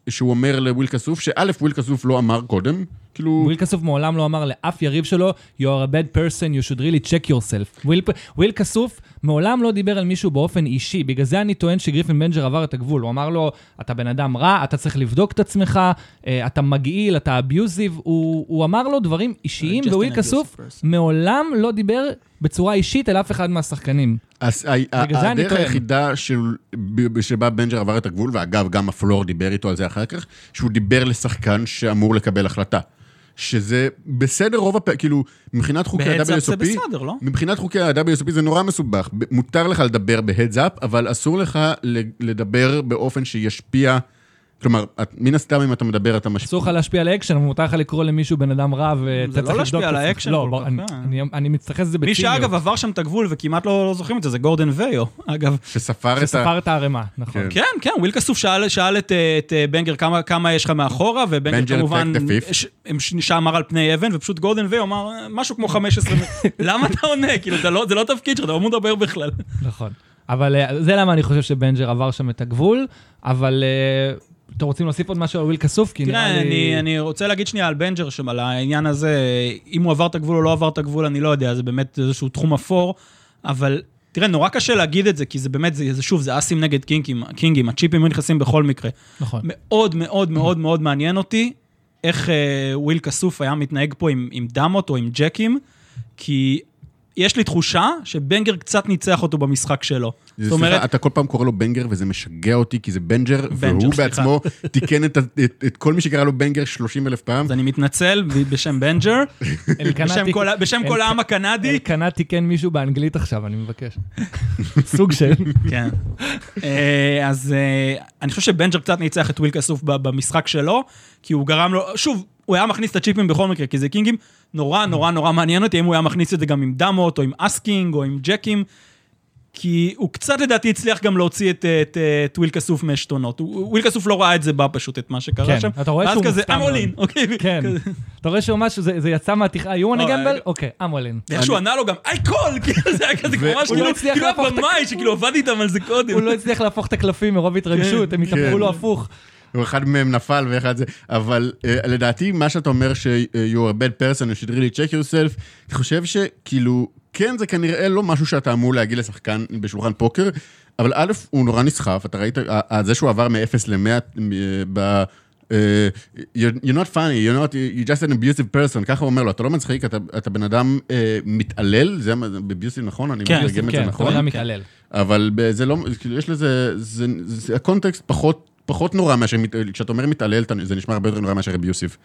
שהוא אומר לוויל כסוף, שא', וויל כסוף לא אמר קודם, כאילו... וויל כסוף מעולם לא אמר לאף יריב שלו, you are a bad person, you should really check yourself. וויל, וויל כסוף מעולם לא דיבר על מישהו באופן אישי, בגלל זה אני טוען שגריפין בנג'ר עבר את הגבול. הוא אמר לו, אתה בן אדם רע, אתה צריך לבדוק את עצמך, אה, אתה מגעיל, אתה abusive. הוא, הוא אמר לו דברים אישיים, Just וויל an כסוף abusive person. מעולם לא דיבר בצורה אישית אל אף אחד מהשחקנים. אז הדרך. היחידה של, שבה בנג'ר עבר את הגבול, ואגב, גם ה floor דיבר איתו על זה אחר כך, שהוא דיבר לשחקן שאמור לקבל החלטה. שזה בסדר רוב הפעמים, כאילו, מבחינת חוקי ב-heads up זה ה-WSOP, בסדר, לא? מבחינת חוקי ה-WSOP זה נורא מסובך. מותר לך לדבר up, אבל אסור לך לדבר באופן שישפיע כלומר, את- מן הסתם אם אתה מדבר, אתה משפיע. אסור לך להשפיע על האקשן, אבל מותר לך לקרוא למישהו בן אדם רע, ואתה זה לא צריך להשפיע לבדוק על את עצמך. האקשן לא, כל כך, אני- אה. אני- אני מתייחס לזה מי בציניות. שאגב עבר שם את הגבול וכמעט לא לא זוכרים את זה, זה גורדון ויו, אגב. שספר את. שספר את הערימה, נכון. כן. כן, כן, וויל כסוף שאל, שאל את, אה, את אה, בנגר כמה, כמה יש לך מאחורה, ובנגר בנגר כמובן. ש- הם ש- שאמר על פני אבן, ופשוט גורדון ויו אמר, "אה, משהו כמו 15, למה אתה עונה? כאילו, זה לא, זה לא התפקיד שלך, אתה לא אמור לדבר בכלל. נכון. אבל זה למה אני חושב שבנג'ר עבר שם את הגבול, אבל אתם רוצים להוסיף עוד משהו על וויל כסוף? כי נראה תראה, לי... אני, אני רוצה להגיד שנייה על בנג'ר, שם, על העניין הזה, אם הוא עבר את הגבול או לא עבר את הגבול, אני לא יודע, זה באמת איזשהו תחום אפור, אבל תראה, נורא קשה להגיד את זה, כי זה באמת, זה, זה שוב, זה אסים נגד קינגים, קינגים, הצ'יפים היו נכנסים בכל מקרה. נכון. מאוד מאוד מאוד מאוד מעניין אותי איך אה, וויל כסוף היה מתנהג פה עם, עם דמות או עם ג'קים, כי יש לי תחושה שבנגר קצת ניצח אותו במשחק שלו. זה, זאת אומרת, סליחה, אתה כל פעם קורא לו בנגר וזה משגע אותי, כי זה בנג'ר, והוא סליחה. בעצמו תיקן את, את, את כל מי שקרא לו בנגר 30 אלף פעם. אז אני מתנצל בשם בנג'ר, בשם כל, בשם כל העם הקנדי. אלקנה תיקן מישהו באנגלית עכשיו, אני מבקש. סוג של... כן. אה, אז אה, אני חושב שבנג'ר קצת ניצח את וויל כסוף ב- במשחק שלו, כי הוא גרם לו, שוב, הוא היה מכניס את הצ'יפים בכל מקרה, כי זה קינגים, נורא נורא נורא מעניין אותי אם הוא היה מכניס את זה גם עם דמות, או עם אס king, או עם ג'קים, כי הוא קצת לדעתי הצליח גם להוציא את, את, את וויל כסוף מהשתונות. הוא- וויל כסוף לא ראה את זה בא פשוט, את מה שקרה כן, שם. אתה רואה ואז שהוא כזה, מופתע I'm all in, אוקיי? כן. כזה. אתה רואה שהוא משהו, זה זה יצא מהתיכה, you want לא, gamble? אוקיי, I'm all in. ואיך שהוא ענה לו גם, I call! כאילו, זה היה כזה ממש לא כאילו, הצליח כאילו הבמאי שכאילו עבד איתם על זה קודם. הוא לא הצליח להפוך את הקלפים מרוב התרגשות, הם התהפכו כן. לו הפוך. אחד מהם נפל ואחד זה, אבל uh, לדעתי, מה שאתה אומר ש- uh, you're a bad person, you should really check yourself, אני חושב שכאילו, כן, זה כנראה לא משהו שאתה אמור להגיד לשחקן בשולחן פוקר, אבל א', הוא נורא נסחף, אתה ראית, ה- ה- זה שהוא עבר מ-0 ל-100 ב... Uh, you're, you're not funny, you're not, you're just an abusive person, ככה הוא אומר לו, אתה לא מצחיק, אתה, אתה בן אדם uh, מתעלל, זה abusive נכון? אני כן, מתרגם את זה כן, נכון? אתה אדם מתעלל. אבל זה לא, כאילו, יש לזה, זה, זה, הקונטקסט פחות, פחות נורא מאשר, כשאתה אומר מתעלל, זה נשמע הרבה יותר נורא מאשר אביוסיב.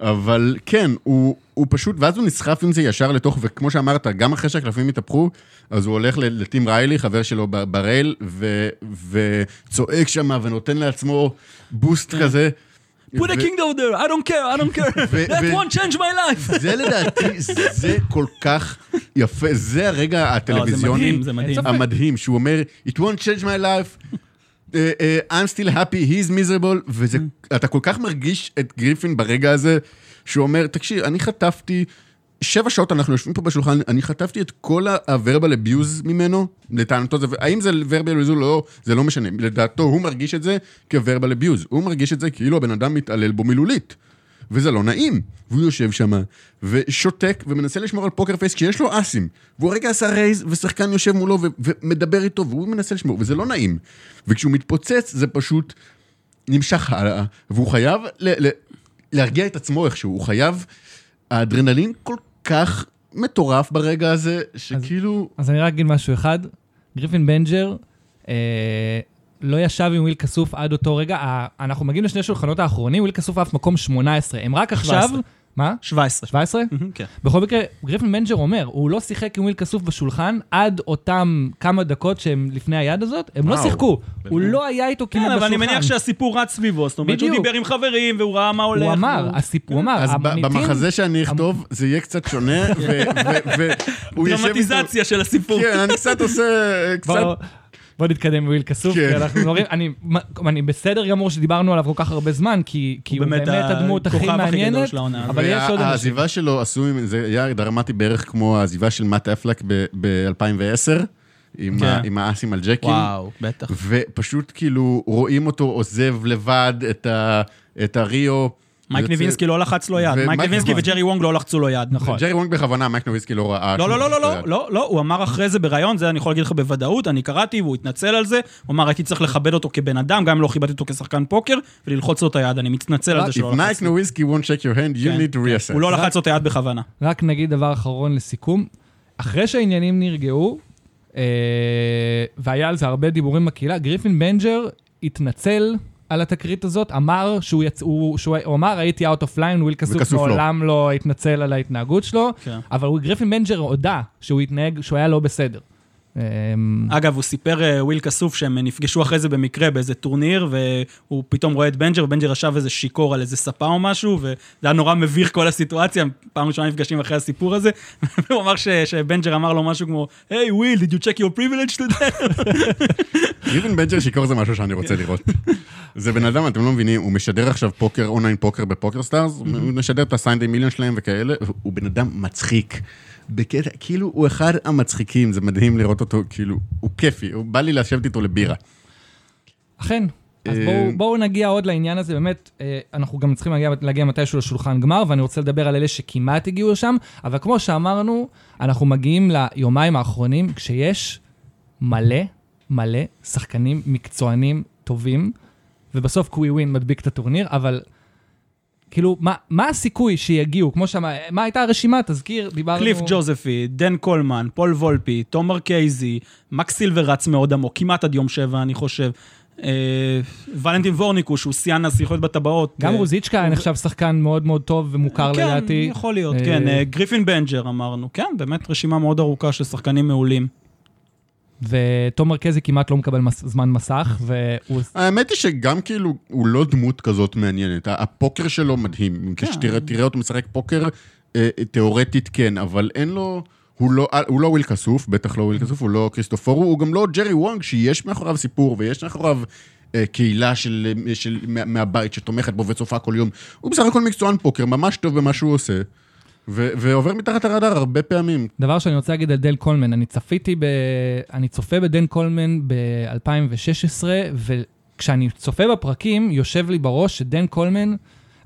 אבל כן, הוא, הוא פשוט, ואז הוא נסחף עם זה ישר לתוך, וכמו שאמרת, גם אחרי שהקלפים התהפכו, אז הוא הולך ל- לטים ריילי, חבר שלו ברייל, ו, וצועק שם ונותן לעצמו בוסט כזה. put a ו- king over there, I don't care, I don't care, that won't change my life. זה לדעתי, זה כל כך יפה, זה הרגע הטלוויזיוני זה מדהים. המדהים, שהוא אומר, it won't change my life, I'm still happy, he's miserable, ואתה כל כך מרגיש את גריפין ברגע הזה, שהוא אומר, תקשיב, אני חטפתי, שבע שעות אנחנו יושבים פה בשולחן, אני חטפתי את כל ה-verbal abuse ממנו, לטענתו זה, האם זה verbal abuse או לא, זה לא משנה, לדעתו הוא מרגיש את זה כ-verbal abuse, הוא מרגיש את זה כאילו הבן אדם מתעלל בו מילולית. וזה לא נעים. והוא יושב שם ושותק ומנסה לשמור על poker face כשיש לו אסים. והוא רגע עשה raise ושחקן יושב מולו ו- ומדבר איתו והוא מנסה לשמור, וזה לא נעים. וכשהוא מתפוצץ זה פשוט נמשך הלאה, והוא חייב ל- ל- להרגיע את עצמו איכשהו, הוא חייב... האדרנלין כל כך מטורף ברגע הזה, שכאילו... אז אני רק אגיד משהו אחד, גריפין בנג'ר אה, לא ישב עם וויל כסוף עד אותו רגע, ה- אנחנו מגיעים לשני שולחנות האחרונים, וויל כסוף אף מקום 18, הם רק עכשיו... 17. מה? 17. 17? כן. בכל מקרה, גריפין בנג'ר אומר, הוא לא שיחק עם וויל כסוף בשולחן עד אותם כמה דקות שהם לפני היד הזאת, הם לא שיחקו. הוא לא היה איתו כמעט כן, בשולחן. אבל אני מניח שהסיפור רץ סביבו, זאת אומרת שהוא בדיוק. דיבר עם חברים והוא ראה מה הולך. הוא אמר, הסיפור, הוא אמר, אז במחזה שאני אכתוב, זה יהיה קצת שונה, והוא יושב איתו... דרמטיזציה של הסיפור. כן, אני קצת עושה... בוא, נתקדם עם וויל כסוף, כן. כי אנחנו מדברים, אני, אני בסדר גמור שדיברנו עליו כל כך הרבה זמן, כי, כי הוא באמת הדמות הכי מעניינת. אבל יש עוד אנשים. והעזיבה שלו עשו, זה היה דרמטי בערך כמו העזיבה של מאט אפלק ב-2010, עם כן. ה- עם האסים על ג'קים. וואו, בטח. ופשוט כאילו רואים אותו עוזב לבד את ה- את הריו. מייק ניבינסקי לא לחץ לו יד. מייק ניבינסקי- וג'רי וונג לא לחצו לו יד. נכון. ג'רי וונג בכוונה, מייק ניבינסקי לא ראה. לא, לא, לא, לא, לא. לא, לא, הוא אמר אחרי זה בריאיון, זה אני יכול להגיד לך בוודאות, אני קראתי והוא התנצל על זה, הוא אמר הייתי צריך לכבד אותו כבן אדם, גם אם לא כיבדתי אותו כשחקן פוקר, וללחוץ לו את היד, אני מתנצל על זה שלא לחץ Mike לי. Niwinski won't shake your hand, you כן, need to כן. reassess. הוא לא לחץ לו את היד בכוונה. רק נגיד דבר אחרון לסיכום, אחרי שהעניינים נרגעו, אה, והיה על זה הרבה דיבורים בקהילה, גריפין בנג'ר התנצל על התקרית הזאת, אמר שהוא יצ... הוא, שהוא, הוא אמר הייתי out of line, וויל כסוף לא. מעולם לא התנצל על ההתנהגות שלו, כן. אבל גריפין בנג'ר הודה שהוא התנהג, שהוא היה לא בסדר. אמ, אגב, הוא סיפר, אה, וויל כסוף, שהם נפגשו אחרי זה במקרה באיזה טורניר, והוא פתאום רואה את בנג'ר, ובנג'ר ישב איזה שיכור על איזה ספה או משהו, וזה היה נורא מביך כל הסיטואציה, פעם ראשונה נפגשים אחרי הסיפור הזה, והוא אמר ש- שבנג'ר אמר לו משהו כמו, היי וויל, did you check your privilege today? גריפין בנג'ר שיכור זה משהו שאני רוצה לראות. זה בן אדם, אתם לא מבינים, הוא משדר עכשיו פוקר, אונליין פוקר בפוקר סטארס, הוא משדר את ה-Sunday Million שלהם וכאלה, הוא בן אדם מצחיק. בקטע, כאילו, הוא אחד המצחיקים, זה מדהים לראות אותו, כאילו, הוא כיפי, הוא בא לי לשבת איתו לבירה. אכן. אז אה, בואו, בואו נגיע עוד לעניין הזה, באמת, אה, אנחנו גם צריכים להגיע, להגיע מתישהו לשולחן גמר, ואני רוצה לדבר על אלה שכמעט הגיעו לשם, אבל כמו שאמרנו, אנחנו מגיעים ליומיים האחרונים, כשיש מלא, מלא שחקנים מקצוענים טובים, ובסוף קווי ווין מדביק את הטורניר, אבל כאילו, מה, מה הסיכוי שיגיעו? כמו שאמר, מה הייתה הרשימה? תזכיר, דיברנו... קליף ג'וזפי, דן קולמן, פול וולפי, תום מרקייזי, מקס סילבר רץ מאוד עמוק, כמעט עד יום שבע, אני חושב. אה, ולנטין וורניקו, שהוא שיאן הזכיות בטבעות. גם אה, רוזיצ'קה נחשב שחקן מאוד מאוד טוב ומוכר לדעתי. כן, יכול להיות, כן. אה, גריפין בנג'ר אמרנו. כן, באמת רשימה מאוד ארוכה של שחקנים מעולים. ותום מרקזי כמעט לא מקבל מס, זמן מסך, והוא... האמת היא שגם כאילו, הוא לא דמות כזאת מעניינת. הפוקר שלו מדהים. כן. כשתראה תראה אותו משחק פוקר, אה, תיאורטית כן, אבל אין לו... הוא לא, הוא לא וויל כסוף, בטח לא וויל כסוף, הוא לא כריסטופורו, הוא גם לא ג'רי וונג, שיש מאחוריו סיפור ויש מאחוריו אה, קהילה של, אה, של, מה, מהבית שתומכת בו וצופה כל יום. הוא בסך הכל מקצוען פוקר, ממש טוב במה שהוא עושה, ו, ועובר מתחת הרדאר הרבה פעמים. דבר שאני רוצה להגיד על דן קולמן, אני צפיתי ב... אני צופה בדן קולמן ב-2016, וכשאני צופה בפרקים, יושב לי בראש שדן קולמן,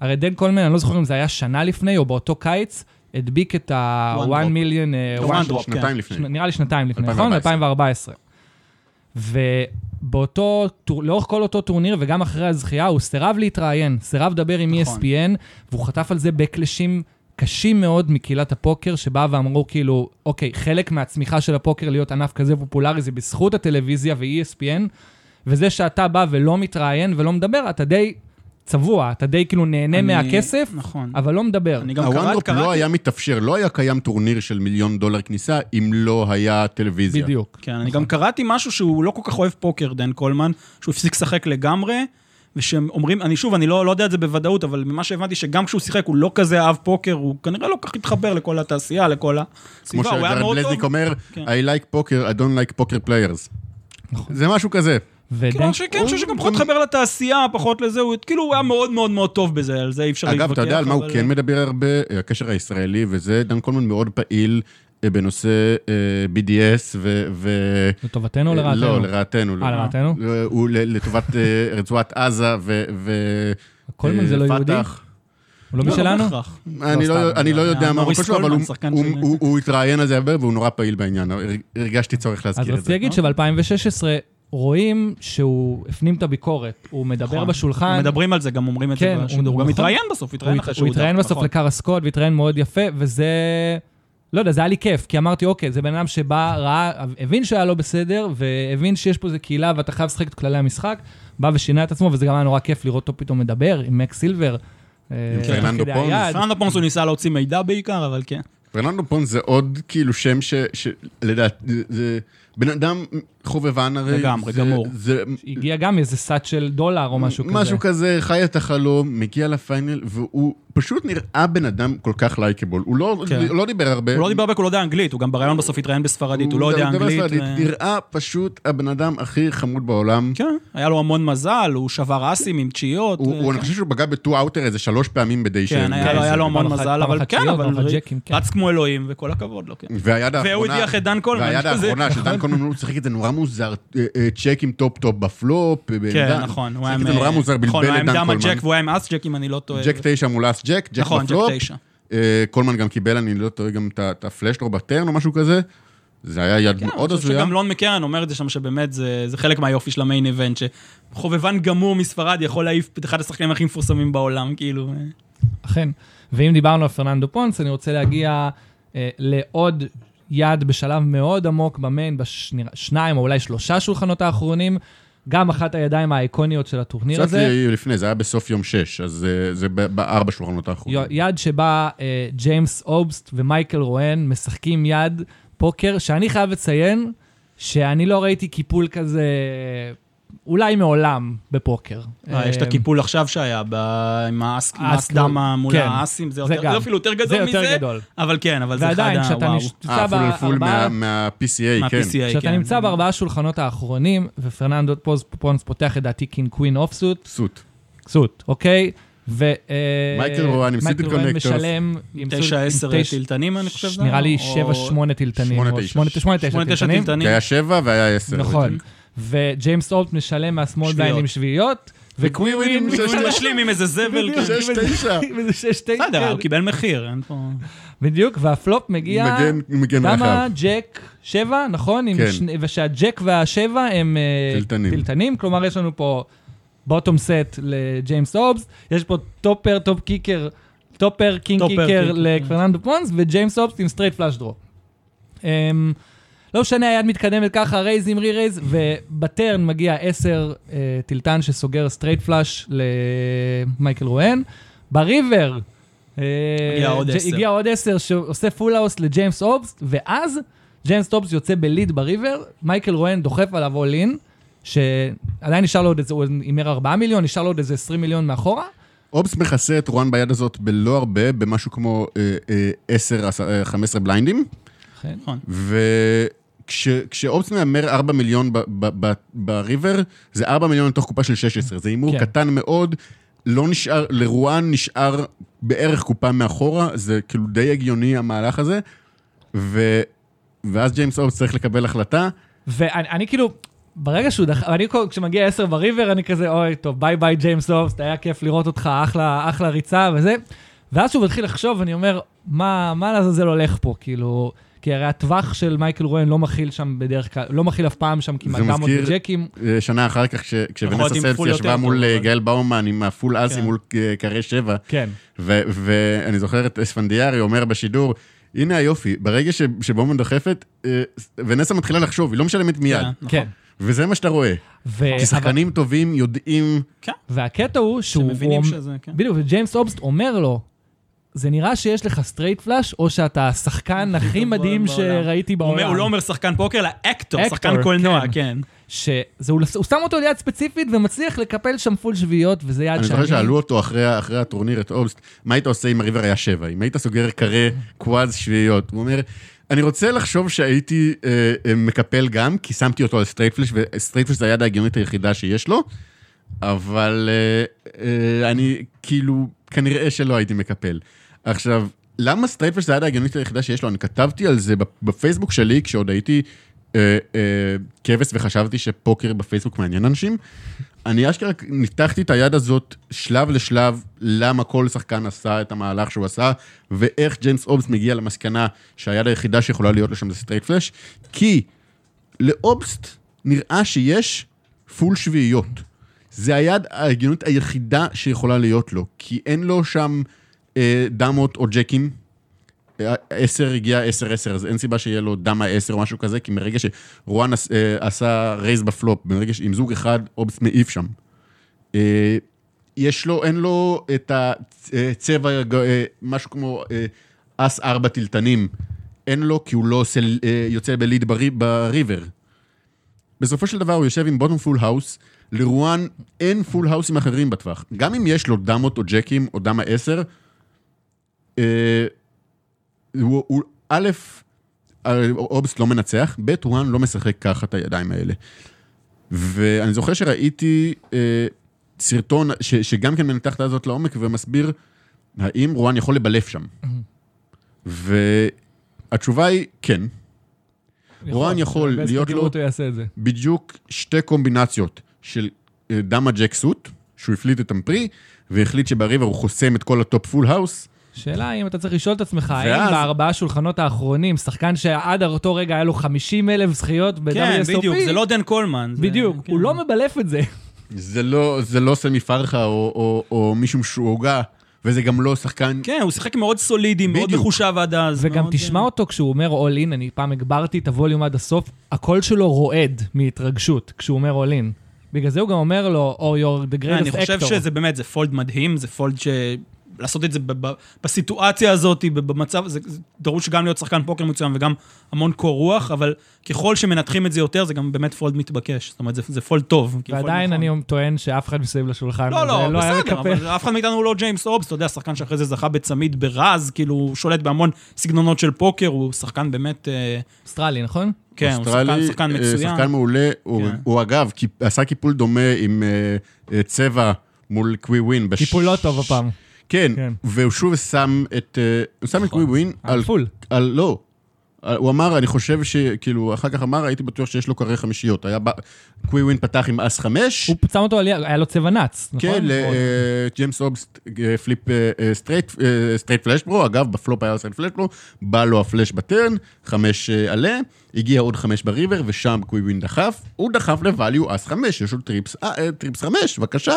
הרי דן קולמן, אני לא זוכר אם זה היה שנה לפני או באותו קיץ, הדביק את ה-1 One drop. מיליון... One drop, שנתיים כן. לפני. נראה לי שנתיים לפני, נכון? 2014. 2014. ובאותו, לאורך כל אותו טורניר וגם אחרי הזכייה, הוא סירב להתראיין, סירב לדבר עם נכון. ESPN, והוא חטף על זה backlash ים קשים מאוד מקהילת הפוקר, שבאה ואמרו כאילו, אוקיי, חלק מהצמיחה של הפוקר להיות ענף כזה פופולרי זה בזכות הטלוויזיה ו-ESPN, וזה שאתה בא ולא מתראיין ולא מדבר, אתה די צבוע, אתה די כאילו נהנה אני- מהכסף, נכון. אבל לא מדבר. אני גם ה-One Drop קראתי... לא היה מתאפשר, לא היה קיים טורניר של מיליון דולר כניסה, אם לא היה טלוויזיה. בדיוק. כן, אני גם קראתי משהו שהוא לא כל כך אוהב פוקר, דן קולמן, שהוא הפסיק לשחק לגמרי, ושהם אומרים, אני שוב, אני לא, לא יודע את זה בוודאות, אבל ממה שהבנתי, שגם כשהוא שיחק הוא לא כזה אהב פוקר, הוא כנראה לא כל כך התחבר לכל התעשייה, לכל כמו הסביבה, הוא היה שגרד מאוד טוב. אומר, כן. I like poker, I don't like poker players. זה משהו כזה. כאילו, ודן... אני חושב שכן, אני חושב שגם פחות התחבר לתעשייה, פחות לזה, הוא כאילו, הוא היה מאוד מאוד מאוד טוב בזה, על זה אי אפשר להתווכח. אגב, אתה יודע על מה הוא כן מדבר הרבה? הקשר הישראלי, וזה, דן קולמן מאוד פעיל בנושא אה, BDS ו... ו- לטובתנו או לרעתנו? לא, לרעתנו. אה, לרעתנו? לא, הוא לטובת אה, רצועת עזה ו... ו- קולמן זה לא אה, יהודי? פת"ח. הוא לא לא, משלנו? בהכרח. אני לא, לא יודע מה המקום שלו, אבל הוא- הוא- הוא- הוא התראיין על זה הרבה והוא נורא פעיל בעניין. הר- הרגשתי צורך אז להזכיר את רציתי זה. להגיד שב-2016 רואים שהוא הפנים את הביקורת. הוא מדבר נכון. בשולחן. מדברים על זה, גם אומרים את כן, זה בשידור. הוא- הוא גם נכון. התראיין בסוף, הוא התראיין הת- אחרי הוא שהוא התראיין הודח, בסוף נכון. לקארה סקוט, והתראיין מאוד יפה, וזה... לא יודע, זה היה לי כיף, כי אמרתי, אוקיי, זה בן אדם שבא, ראה, הבין שהיה לא בסדר, והבין שיש פה איזה קהילה ואתה חייב לשחק את כללי המשחק, בא ושינה את עצמו, וזה גם היה נורא כיף לראות אותו פתאום מדבר עם מקס סילבר. אה, עם פרננדו פונס. פרננדו פונס הוא ניסה להוציא מידע בעיקר, אבל כן. פרננדו פונס זה עוד כאילו שם ש... שלדעת, זה בן אדם חובבן הרי. לגמרי, זה- גמור. זה הגיע גם מאיזה סאט של דולר או משהו כזה. משהו כזה, חי את החלום, מגיע ל final, והוא פשוט נראה בן אדם כל כך likeable. הוא לא, כן. לא דיבר הרבה. הוא לא דיבר הרבה, הוא לא יודע אנגלית, הוא גם בריאיון בסוף התראיין בספרדית, הוא לא יודע מדבר אנגלית. ספרדית. ו- נראה פשוט הבן אדם הכי חמוד בעולם. כן, היה לו המון מזל, הוא שבר אסים עם תשיעיות. הוא, ו- הוא, אני כן. חושב שהוא פגע ב two outer איזה שלוש פעמים בדי כן, היה לו- היה לו המון מזל, אבל כן, אבל כן. רץ כמו אלוהים, וכל הכבוד לו, כן. והיד האחרונה... והוא הדיח את דן קולמן, והיד האחרונה של דן קולמן, הוא שיחק את זה נורא מוזר, אה, אה, צ'ק עם top-top ב flop. כן, בעמדה- נכון. הוא היה נכון, הוא היה עם דמה קולמן. ג'ק והוא היה עם אס ג'ק, אם אני לא טועה. ג'ק תשע מול אס jack, jack נכון, ב flop. jack תשע. אה, קולמן גם קיבל, אני לא טועה, גם את ה- את הפלשטור בטרן או משהו כזה. זה היה יד כן, מאוד אני חושב הזויה. שגם לון מקרן אומר את זה שם, שבאמת זה זה חלק מהיופי של המיין איבנט, שחובבן גמור מספרד יכול להעיף את אחד השחקנים הכי מפורסמים בעולם, כאילו. אכן. ואם דיברנו על פרננדו פונס, אני רוצה להגיע אה, לעוד יד בשלב מאוד עמוק במיין, בשניים או אולי שלושה שולחנות האחרונים. גם אחת הידיים האיקוניות של הטורניר קצת הזה. לפני, זה היה בסוף יום שש, אז אה, זה בארבע שולחנות האחרונים. יד שבה אה, ג'יימס אובסט ומייקל רואן משחקים יד פוקר, שאני חייב לציין שאני לא ראיתי קיפול כזה, אולי מעולם, בפוקר. אה, יש את אה, הקיפול עכשיו שהיה, ב- עם האס עם האס- האס דמה מול כן. האסים, זה זה יותר- גם. זה אפילו יותר זה גדול יותר מזה, גדול. אבל כן, אבל זה אחד ועדיין, ה... כשאתה וואו. נמצא אה, פול פול בארבעה... מה- מה-PCA, כן. מה-PCA, כשאתה כן. נמצא בארבעה שולחנות האחרונים, ופרננדו פוז פונס פותח לדעתי קינג קווין אוף סוט, סוט. אוקיי? ו... מייקל רואן עם סיטי רואן קונקטורס. משלם... עם סוט- תשע עם עשר תשע- טילטנים, אני חושב. נראה לי היה? או- 7-8 טילטנים. שמונה, או תשע. שמונה, תשע, שמונה, תשע שמונה, תשע טילטנים. טילטנים. כי היה שבע והיה עשר. נכון. וג'יימס אולט משלם מהשמאל. בעין עם שביעיות. הוא משלים עם איזה זבל. כזה. שש, תשע. שש תשע. בסדר, הוא קיבל מחיר, אין פה... בדיוק, והפלופ מגיע... מגן- רחב. ג'ק, שבע, נכון? כן. שני- ושהג'ק והשבע הם אה, תלתנים. תלתנים, כלומר יש לנו פה bottom set לג'יימס אובס, יש פה top pair, top kicker, top pair, king kicker לפרננדו פונס, וג'יימס אובס עם straight flush draw. לא משנה, היד מתקדמת ככה, raise עם re-raise, וב turn מגיע 10 אה, תלתן שסוגר straight flush למייקל רואן. ב river, אה, הגיע עוד ג'- 10. הגיע עוד 10 שעושה full house לג'יימס אובס, ואז ג'יימס אובס יוצא ב lead ב river, מייקל רואן דוחף עליו all in, שעדיין נשאר לו עוד איזה, הוא הימר 4 מיליון, נשאר לו עוד איזה 20 מיליון מאחורה. אובס מכסה את רואן ביד הזאת בלא הרבה, במשהו כמו אה, אה, 10, אה, 15 בליינדים. כן. נכון. וכשאובס מהמר 4 מיליון ב river, זה 4 מיליון לתוך קופה של 16. זה הימור כן. קטן מאוד, לא נשאר, לרואן נשאר בערך קופה מאחורה, זה כאילו די הגיוני המהלך הזה. ו... ואז ג'יימס אובס צריך לקבל החלטה. ואני אני כאילו, ברגע שהוא דח... אני כשמגיע 10 ב river, אני כזה, אוי, טוב, bye bye ג'יימס אובס, היה כיף לראות אותך, אחלה, אחלה ריצה וזה. ואז שהוא מתחיל לחשוב, אני אומר, מה, מה לעזאזל הולך פה, כאילו... כי הרי הטווח של מייקל רואן לא מכיל שם בדרך כלל, לא מכיל אף פעם שם כמעט דמות מזכיר- וג'קים. אה, שנה אחר כך, כשוונסה סלבסט ישבה מול טוב, אה, אבל- גאל באומן עם ה full אסים כן. מול אה, קרה שבע, כן. ואני זוכר את אספנדיארי אומר בשידור, הנה היופי, ברגע ש- שבאומן דוחפת, ונסה מתחילה לחשוב, היא לא משלמת מיד. כן, נכון. כן. וזה מה שאתה רואה. ו... כי שחקנים טובים יודעים... כן, והקטע הוא שהוא... שמבינים הוא- שזה, כן. בדיוק, וג'יימס אובסט אומר לו, זה נראה שיש לך straight flush, או שאתה השחקן הכי מדהים בעולם." שראיתי בעולם. הוא לא אומר שחקן פוקר, אלא actor, שחקן קולנוע, כן. כן. שזה, הוא, הוא שם אותו ליד ספציפית ומצליח לקפל שם full שביעיות, וזה יד אני שאני... זוכר שאלו אותו אחרי, אחרי הטורניר, את אובסט, מה היית עושה אם ה river היה שבע? אם היית סוגר קרה quads שביעיות? הוא אומר, אני רוצה לחשוב שהייתי אה, אה, מקפל גם, כי שמתי אותו על straight flush, ו straight flush זה היד ההגיונית היחידה שיש לו, אבל אה, אה, אני כאילו, כנראה שלא הייתי מקפל. עכשיו, למה straight flush זה היד ההגיונית היחידה שיש לו? אני כתבתי על זה בפייסבוק שלי, כשעוד הייתי אה, אה, כבש וחשבתי שפוקר בפייסבוק מעניין אנשים. אני אשכרה ניתחתי את היד הזאת שלב לשלב, למה כל שחקן עשה את המהלך שהוא עשה, ואיך ג'יימס אובסט מגיע למסקנה שהיד היחידה שיכולה להיות לו שם זה straight flush, כי לאובסט נראה שיש full שביעיות. זה היד ההגיונית היחידה שיכולה להיות לו, כי אין לו שם דמות או ג'קים. אה, עשר הגיע עשר עשר, אז אין סיבה שיהיה לו דמה עשר או משהו כזה, כי מרגע שרואן אה, עשה raise ב flop, ברגע שעם זוג אחד, אובסט מעיף שם. אה, יש לו, אין לו את הצבע, אה, משהו כמו אה, אס ארבע תלתנים. אין לו, כי הוא לא עושה, אה, יוצא ב lead ב ri- ב river. בסופו של דבר הוא יושב עם bottom full house, לרואן אין פול האוסים אחרים בטווח. גם אם יש לו דמות או ג'קים או דמה עשר, אה, הוא, הוא, א', אה, אובסט לא מנצח, ב', רואן לא משחק ככה את הידיים האלה. ואני זוכר שראיתי אה, סרטון ש, שגם כן מנתח את הזאת לעומק ומסביר האם רואן יכול לבלף שם. והתשובה היא כן. רואן יכול להיות לו- הוא. בדיוק שתי קומבינציות של אה, דמה jack suit, שהוא הפליט אותם pre, והחליט שב river הוא חוסם את כל ה top full house. שאלה אם אתה צריך לשאול את עצמך, האם ואז- בארבעה שולחנות האחרונים, שחקן שעד אותו רגע היה לו 50 אלף זכיות ב-WSOP, כן, בדיוק, זה לא דן קולמן. זה- בדיוק, כן. הוא לא מבלף את זה. זה לא, זה לא סמי פרחה או, או, או מישהו משוגע, וזה גם לא שחקן... כן, הוא שיחק מאוד סולידי, מאוד. מחושב עד אז. וגם מאוד, תשמע אה, אותו כשהוא אומר all in, אני פעם הגברתי את הווליום עד הסוף, הקול שלו רועד מהתרגשות כשהוא אומר all in. בגלל זה הוא גם אומר לו, or you're the אני greatest חושב actor. שזה באמת, זה fold מדהים, זה fold ש... לעשות את זה ב- ב- בסיטואציה הזאת, ב- במצב, זה, זה דרוש גם להיות שחקן פוקר מצוין וגם המון קור רוח, אבל ככל שמנתחים את זה יותר, זה גם באמת fold מתבקש. זאת אומרת, זה, זה fold טוב. ועדיין נכון. אני טוען שאף אחד מסביב לשולחן לא, לא, היה בסדר, מקפל. אבל אף אחד מאיתנו הוא לא ג'יימס אובסט, אתה יודע, שחקן שאחרי זה זכה בצמיד ב Razz, כאילו, הוא שולט בהמון סגנונות של פוקר, הוא שחקן באמת, אה, אוסטרלי, נכון? כן, הוא שחקן, אוסטרלי, שחקן אה, מצוין. שחקן מעולה. הוא- כן. הוא אגב, קיפ- עשה קיפול דומה עם אה, צבע מול קווי ווין. בש- טיפול לא טוב הפעם. כן, כן. והוא שוב שם את... אה, הוא שם את קווי ווין על פול. על לא. על- הוא אמר, אני חושב שכאילו, אחר כך אמר, הייתי בטוח שיש לו קריירה חמישיות. היה ב- קווי ווין פתח עם אס חמש. הוא שם אותו על יד, היה לו צבע נץ, נכון? כן, לג'יימס פליפ אה, אה, סטרייט אה, סטרייט פלאש פרו, אגב, בפלופ היה סטרייט פלאש פרו, בא לו ה flush ב turn, חמש אה, עלה, הגיע עוד חמש ב river, ושם קווי ווין דחף, הוא דחף ל value אס חמש, יש לו trips, אה, אה, trips חמש, בבקשה.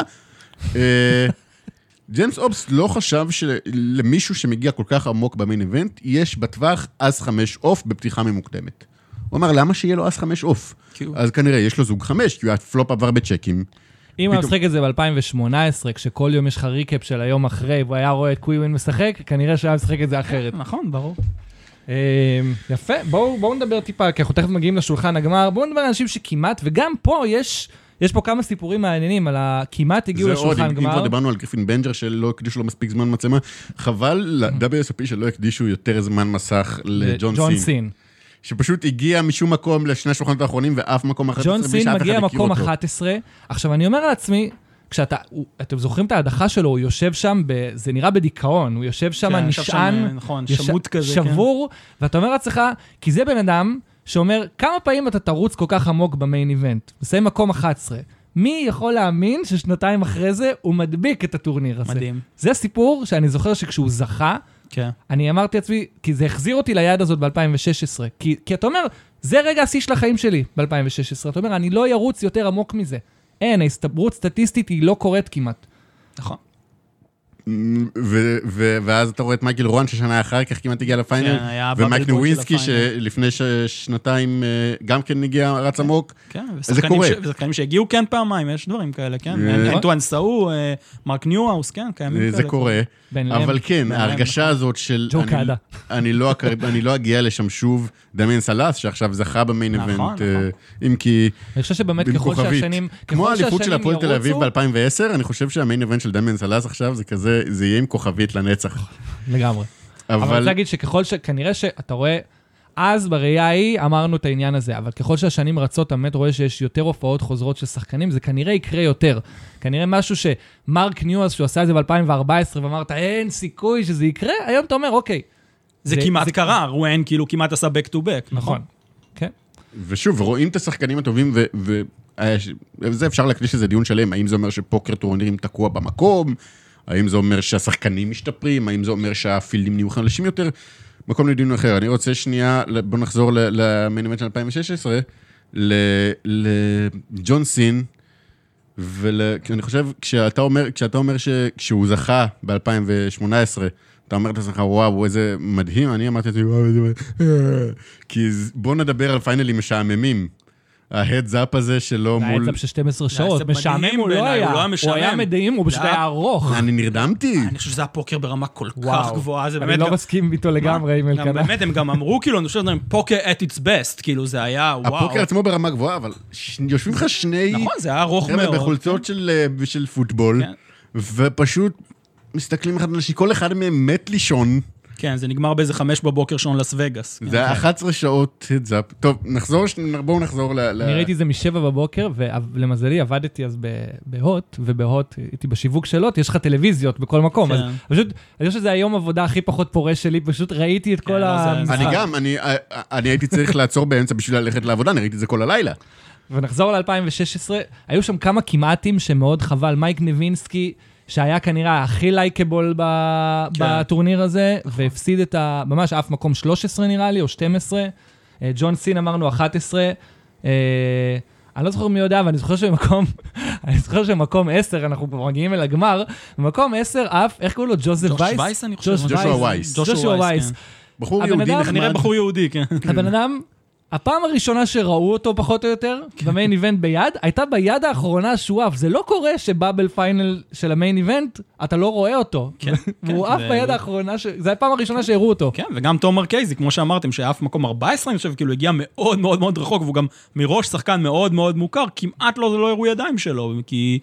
ג'יימס אובסט לא חשב שלמישהו שמגיע כל כך עמוק ב main event, יש בטווח אס חמש off בפתיחה ממוקדמת. הוא אמר, למה שיהיה לו אס חמש off? הוא- אז כנראה יש לו זוג חמש, כי הפלופ עבר בצ'קים. אם הוא היה פתאום- משחק את זה ב-2018, כשכל יום יש לך recap של היום אחרי, והוא היה רואה את קוויווין משחק, כנראה שהוא היה משחק את זה אחרת. נכון, ברור. אמ, יפה, בואו בואו נדבר טיפה, כי אנחנו תכף מגיעים לשולחן הגמר, בואו נדבר על אנשים שכמעט, וגם פה יש, יש פה כמה סיפורים מעניינים על הכמעט הגיעו זה עוד, לשולחן אם אם כבר גמר. דיברנו על גריפין בנג'ר שלא הקדישו לו מספיק זמן מצלמה, חבל ל-WSOP שלא הקדישו יותר זמן מסך לג'ון ג'ון סין, סין. שפשוט הגיע משום מקום לשני השולחנות האחרונים ואף מקום 11 ג'ון בלי סין שאף אחד מגיע הכיר מקום אותו. 11. עכשיו, אני אומר לעצמי, כשאתה, הוא- אתם זוכרים את ההדחה שלו, הוא יושב שם, ב, זה נראה בדיכאון, הוא יושב שם כן, ישב שם, נשען, נכון, יש- כזה, כן. שבור, ואתה אומר לעצמך, כי זה בן אדם שאומר, כמה פעמים אתה תרוץ כל כך עמוק במיין איבנט? מסיים מקום 11. מי יכול להאמין ששנתיים אחרי זה הוא מדביק את הטורניר הזה? מדהים. זה סיפור שאני זוכר שכשהוא זכה, כן. אני אמרתי לעצמי, כי זה החזיר אותי ליד הזאת ב-2016. כי, כי אתה אומר, זה רגע השיא של החיים שלי ב-2016. אתה אומר, אני לא ירוץ יותר עמוק מזה. אין, ההסתברות סטטיסטית היא לא קורית כמעט. נכון. ו- ו- ואז אתה רואה את מייקל רואן ששנה אחר כך כמעט הגיע ל final, כן, היה ומייק נווינסקי. שלפני ש- שנתיים אה, גם כן הגיע, רץ עמוק. כן, זה קורה. ש- ושחקנים שהגיעו כן פעמיים, יש דברים כאלה, כן. אה. אנטואן סאו, אה, מרק ניוהאוס, כן, קיימים כאלה. זה קורה. אבל כן, ההרגשה נכון. הזאת של... ג'ו אני- קאדה. אני לא אני לא אגיע לשם שוב, דמיאן סלאס, שעכשיו זכה ב main נכון, event, נכון. אה, אם כי... אני חושב שבאמת ככל. שהשנים... כמו האליפות של הפועל תל אביב ירוצו- ב-2010, אני חושב שה main event של דמיאן סלאס עכשיו זה כזה, זה יהיה עם כוכבית לנצח. לגמרי. אבל אני אבל רוצה להגיד שככל ש... כנראה שאתה רואה... אז בראייה ההיא אמרנו את העניין הזה, אבל ככל שהשנים רצות, אתה באמת רואה שיש יותר הופעות חוזרות של שחקנים, זה כנראה יקרה יותר. כנראה משהו שמרק ניוהאוס, שהוא עשה את זה ב-2014, ואמרת, אין סיכוי שזה יקרה, היום אתה אומר, אוקיי. זה זה- כמעט זה- קרה, רואן כאילו כמעט עשה back to back, נכון? כן. ושוב, רואים את השחקנים הטובים, ו- ו- וזה אפשר להקדיש לזה דיון שלם, האם זה אומר שפוקר טורנירים תקוע במקום, האם זה אומר שהשחקנים משתפרים, האם זה אומר שהפילדים נהיו חלשים יותר, מקום לדיון אחר. אני רוצה שנייה, בוא נחזור למינימנט של 2016, ל- לג'ון סין, ואני חושב, כשאתה אומר, כשאתה אומר שכשהוא זכה ב-2018, אתה אומר לעצמך, וואו, איזה מדהים, אני אמרתי לעצמי, וואו, איזה מדהים. כי בוא נדבר על פיינלים משעממים. ההדזאפ הזה שלו זה היה מול... של 12 שעות, משעמם הוא לא בעיניי, היה. הוא לא היה הוא. היה מדהים, הוא פשוט היה- ארוך. אני נרדמתי. אני חושב שזה היה פוקר ברמה כל כך. גבוהה, זה אני באמת... לא גם- מסכים איתו לגמרי עם אלקנה. באמת, הם גם אמרו כאילו, אני חושב שזה פוקר at its best, כאילו זה היה, וואו. הפוקר עצמו ברמה גבוהה, אבל יושבים לך שני... נכון, זה היה ארוך מאוד. בחולצות של, אה, פוטבול, כן. ופשוט מסתכלים אחד על השני, כל אחד מהם מת לישון. כן, זה נגמר באיזה חמש בבוקר שעון לס וגאס. כן. זה היה 11 שעות הדזאפ. טוב, נחזור, ש- בואו נחזור ל... אני ראיתי את זה משבע בבוקר, ולמזלי עבדתי אז ב- בהוט, ובהוט הייתי בשיווק של הוט, יש לך טלוויזיות בכל מקום. כן. אז פשוט, אני חושב שזה היום עבודה הכי פחות פורה שלי, פשוט ראיתי את כל לא, המשחק. אני גם, אני, אה, אני הייתי צריך לעצור באמצע בשביל ללכת לעבודה, אני ראיתי את זה כל הלילה. ונחזור ל-2016, היו שם כמה כמעטים שמאוד חבל. מייק נבינסקי, שהיה כנראה הכי לייקבול ב- כן. בטורניר הזה, והפסיד את ה... ממש אף מקום 13 נראה לי, או 12. אה, ג'ון סין אמרנו 11. אה, אני לא זוכר מי יודע, אבל אני זוכר שבמקום, אני זוכר שבמקום 10, אנחנו כבר מגיעים אל הגמר, במקום 10 אף, איך קוראים לו? ג'וזף ג'וש וייס? וייס, אני חושב. ג'וש ג'ושוע וייס. וייס. ג'ושוע וייס, וייס. כן. בחור יהודי נחמד. כנראה בחור יהודי, כן. הבן אדם הפעם הראשונה שראו אותו פחות או יותר, ב-main event ביד, הייתה ביד האחרונה שהוא עף. זה לא קורה שב-final table של ה-main event, אתה לא רואה אותו. כן, והוא כן, עף ו- ביד האחרונה, ש- זו הפעם הראשונה שהראו אותו. כן, וגם תום מרקייזי, כמו שאמרתם, שעף מקום 14, אני חושב, כאילו הגיע מאוד מאוד מאוד רחוק, והוא גם מראש שחקן מאוד מאוד מוכר, כמעט לא, לא הראו ידיים שלו, כי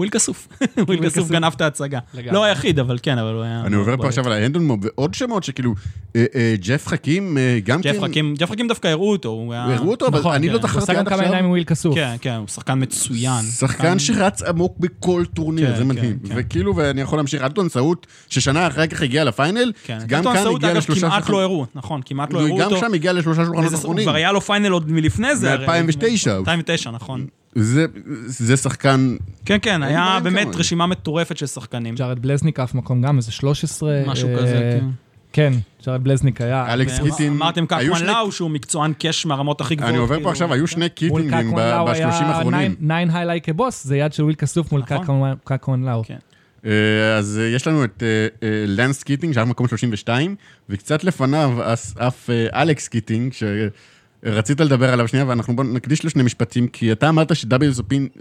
וויל כסוף. וויל כסוף. גנב את ההצגה. לא היחיד, אבל כן, אבל הוא היה... אני עובר פה. עכשיו על ההנדון מוב ועוד שמות שכאילו, אה, אה, ג'ף חכים אה, גם כן, ג'ף חכים, דווקא הראו אותו, הוא היה... הראו אותו, אבל נכון, אני כן. לא הוא זכרתי עשה גם עד כמה עיניים עם עכשיו. וויל כסוף. כן, כן, הוא שחקן מצוין. שחקן שרץ עמוק בכל טורניר, כן, זה כן, מדהים. כן. וכאילו, ואני יכול להמשיך, אלטון סעוד, ששנה אחר כך הגיע לפיינל, כן, גם אלטון כאן הגיע אגב, לשלושה כמעט שולחנות. לא הראו, נכון, כמעט לא הראו גם אותו. שם הגיע לשלושה שולחנות וזה- אחרונים. כבר היה לו פיינל עוד מלפני זה. הרי. מ-2009. 2009, נכון. זה- זה שחקן, כן, כן, היה באמת. רשימה מטורפת של שחקנים. ג'ארד בלזניק אף מקום גם, איזה 13. משהו אה, כזה, כן. כן, ג'ארד בלזניק היה. אלכס והם- קיטין. אמרתם קקמן שני- לאו, שהוא מקצוען קאש מהרמות הכי גבוהות. אני עובר כאילו. פה עכשיו, היו שני קיטינגים קקמן לאו ב-30 היה האחרונים. 9 היי לייק כבוס, זה יד של וויל כסוף מול נכון. קקמן- לאו. כן. אה, אז אה, יש לנו את אה, לנס קיטינג, שהיה במקום 32, וקצת לפניו אף אלכס קיטינג, שרצית לדבר עליו שנייה, ואנחנו בוא נקדיש לו שני משפטים, כי אתה אמרת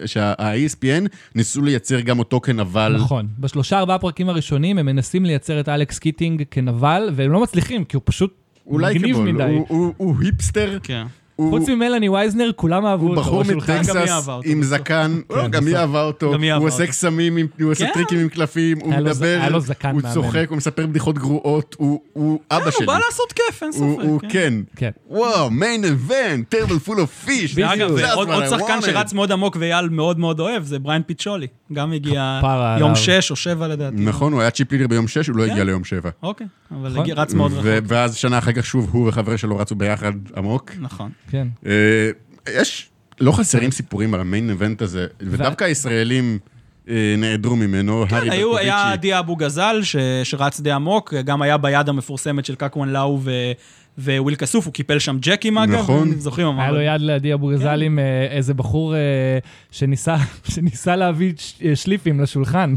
שה-ESPN ניסו לייצר גם אותו כנבל. נכון. בשלושה ארבעה פרקים הראשונים הם מנסים לייצר את אלכס קיטינג כנבל, והם לא מצליחים, כי הוא פשוט אולי מגניב כבול, מדי. הוא- הוא- הוא היפסטר, כן. הוא חוץ ממלאני וייזנר, כולם אהבו הוא אותו. בחור. גם היא מטקסס עם. זקן, לא, גם היא. אהבה אותו, גם היא הוא עושה. קסמים, הוא עושה כן. טריקים עם קלפים, הוא מדבר, הוא. צוחק, הוא מספר בדיחות גרועות, הוא- הוא אבא הוא שלי. בא לעשות כיף, אין הוא הוא ספק. כן. כן. וואו, מיין אבנט, טרבל פול אוף פיש. ואגב. עוד שחקן שרץ מאוד עמוק ואייל מאוד מאוד אוהב, זה בריין פיצ'ולי. גם הגיע יום. שש או שבע לדעתי. נכון, הוא היה chip leader ביום 6, הוא לא כן. הגיע ליום 7. אוקיי, אבל נכון. רץ מאוד רחוק. ואז שנה אחר כך שוב, הוא וחבר שלו רצו ביחד עמוק. נכון. כן. אה, יש, לא חסרים סיפורים על ה-main event הזה, ודווקא הישראלים אה, נעדרו ממנו, כן, הארי היו, היה ברקוביצ'י. ליד אבו גזל, ש- שרץ די עמוק, גם היה ביד המפורסמת של קקואן לאו ו- וויל כסוף, הוא קיפל שם ג'קים אגב, נכון. זוכרים? היה לו יד לידי אבו גזל עם אה, איזה בחור שניסה שניסה להביא שליפים לשולחן.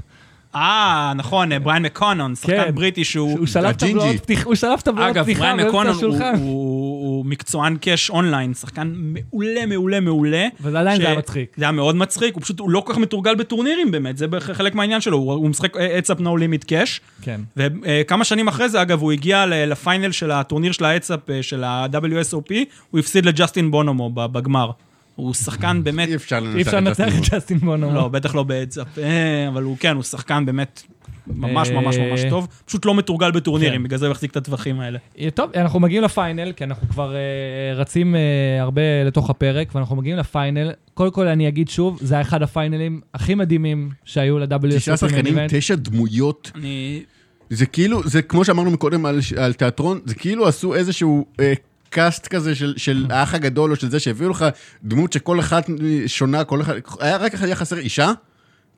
אה, נכון, אה, בריין מקונון, שחקן כן. בריטי שהוא... הוא שלף. טבלאות פתיחה, הוא שלף טבלאות אגב, פתיחה בריין באמצע מקונון הוא, השולחן. הוא, הוא מקצוען cash online, שחקן מעולה, מעולה, מעולה. וזה עדיין זה היה מצחיק. זה היה מאוד מצחיק, הוא פשוט, הוא לא כל כך מתורגל בטורנירים באמת, זה חלק מהעניין שלו, הוא, משחק אה, heads-up no limit cash. כן. וכמה שנים אחרי זה, אגב, הוא הגיע ל- ל-final של הטורניר של ה-heads-up של ה-WSOP, הוא הפסיד לג'סטין בונומו ב- בגמר. הוא שחקן באמת, אי אפשר לנצח אי אפשר את לנצח ג'סטין את ג'סטין בונומו. לא, בטח לא ב-heads-up, אה, אבל הוא כן, הוא שחקן באמת ממש ממש ממש אה, טוב, פשוט לא מתורגל בטורנירים, כן. בגלל זה הוא החזיק את הטווחים האלה. אה, טוב, אנחנו מגיעים ל-final, כי אנחנו כבר אה, רצים אה, הרבה לתוך הפרק, ואנחנו מגיעים ל-final. קודם כל אני אגיד שוב, זה היה אחד ה-finalים הכי מדהימים שהיו ל-WSOP. תשעה שחקנים, תשע דמויות. אני... זה כאילו, זה כמו שאמרנו מקודם על, על תיאטרון, זה כאילו עשו איזשהו אה, cast כזה של, של האח הגדול או של זה, שהביאו לך דמות שכל אחת שונה, כל אחד, היה רק היה חסר אישה,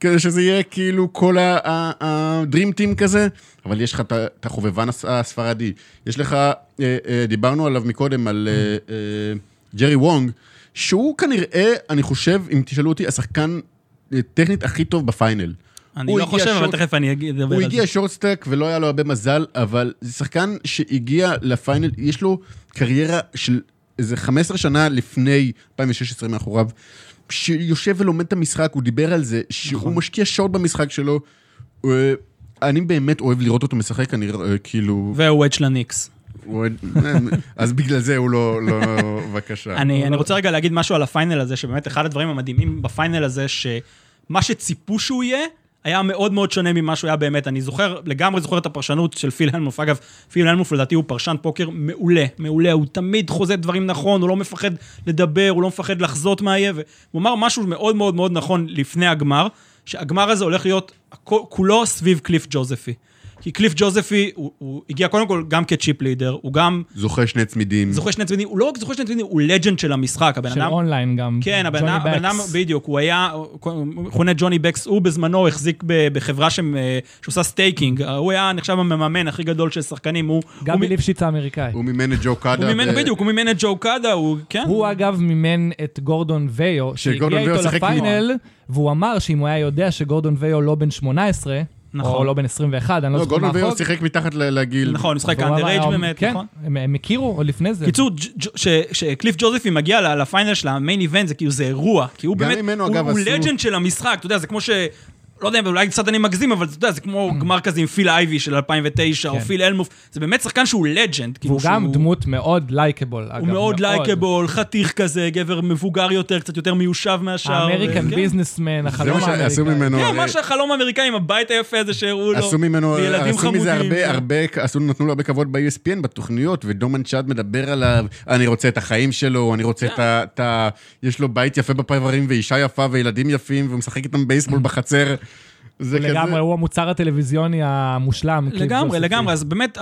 כדי שזה יהיה כאילו כל ה-dream team כזה, אבל יש לך את החובבן הס- הספרדי, יש לך, אה, אה, דיברנו עליו מקודם, על אה, אה, ג'רי וונג, שהוא כנראה, אני חושב, אם תשאלו אותי, השחקן טכנית הכי טוב ב-final. אני לא חושב, אבל short- תכף אני אגיד- הוא הגיע זה. short stack ולא היה לו הרבה מזל, אבל זה שחקן שהגיע ל-final, יש לו קריירה של איזה 15 שנה לפני 2016 מאחוריו, שיושב ולומד את המשחק, הוא דיבר על זה, שהוא נכון. משקיע שעות במשחק שלו. אה, אני באמת אוהב לראות אותו משחק, אני אה, כאילו... והוא הניקס. הוא אוהד- אז בגלל זה הוא לא, לא, בבקשה. אני, אני רוצה רגע להגיד משהו על הפיינל הזה, שבאמת אחד הדברים המדהימים בפיינל הזה, שמה שציפו שהוא יהיה, היה מאוד מאוד שונה ממה שהוא היה באמת. אני זוכר, לגמרי זוכר את הפרשנות של פיל הלמוף. אגב, פיל הלמוף לדעתי הוא פרשן פוקר מעולה, מעולה. הוא תמיד חוזה דברים נכון, הוא לא מפחד לדבר, הוא לא מפחד לחזות מה יהיה. והוא אמר משהו מאוד מאוד מאוד נכון לפני הגמר, שהגמר הזה הולך להיות כולו סביב קליף ג'וזפי. כי קליף ג'וזפי, הוא, הוא הגיע קודם כל גם כ-chip leader, הוא גם זוכה שני צמידים. זוכה שני צמידים, הוא לא רק זוכה שני צמידים, הוא legend של המשחק, הבן של אדם... אונליין גם. כן, הבן אדם. בדיוק, הוא היה, מכונה ג'וני בקס, הוא בזמנו החזיק בחברה שמ- אה, שעושה staking, הוא היה נחשב המממן הכי גדול של שחקנים, הוא... גם בליפשיץ האמריקאי. הוא מימן את ג'ו קאדה. הוא מימן, בדיוק, הוא מימן את ג'ו קאדה, הוא, כן. הוא אגב מימן את גורדון ויו, שהגיע איתו ל-final, והוא אמר שאם הוא היה יודע שגורדון ויו לא בן 18, נכון. או לא בן 21, אני לא לא, זוכר מה החוק. שיחק מתחת לגיל. נכון, הוא משחק אה, באמת, כן, נכון. הם- הם הכירו עוד לפני זה. קיצור, ג'- ג'- ש- שקליף ג'וזפי מגיע ל-final של ה-main event, זה כאילו זה אירוע, כי הוא באמת, הוא legend של המשחק, אתה יודע, זה כמו ש... לא יודע, אולי קצת אני מגזים, אבל אתה יודע, זה כמו גמר כזה עם פיל אייבי של 2009, או כן. פיל הלמוף, זה באמת שחקן שהוא legend. כאילו והוא גם שהוא- דמות מאוד likeable, אגב. הוא מאוד לייקבול, חתיך כזה, גבר מבוגר יותר, קצת יותר מיושב מהשאר. ה- American כן. businessman, החלום האמריקאי. ממנו. כן, מה שהחלום האמריקאי עם הבית היפה הזה שהראו לו. עשו ממנו, וילדים עשו מזה. הרבה, הרבה, עשו, נתנו לו הרבה כבוד ב-ESPN, בתוכניות, ונורמן צ'אד מדבר עליו, אני רוצה את החיים שלו, אני רוצה את ה... את ה... יש לו בית יפה בפרברים, ואישה יפה, וילדים יפים, והוא משחק איתם בייסבול בחצר. זה כזה... לגמרי, הוא המוצר הטלוויזיוני המושלם. קליף לגמרי. לגמרי, אז באמת,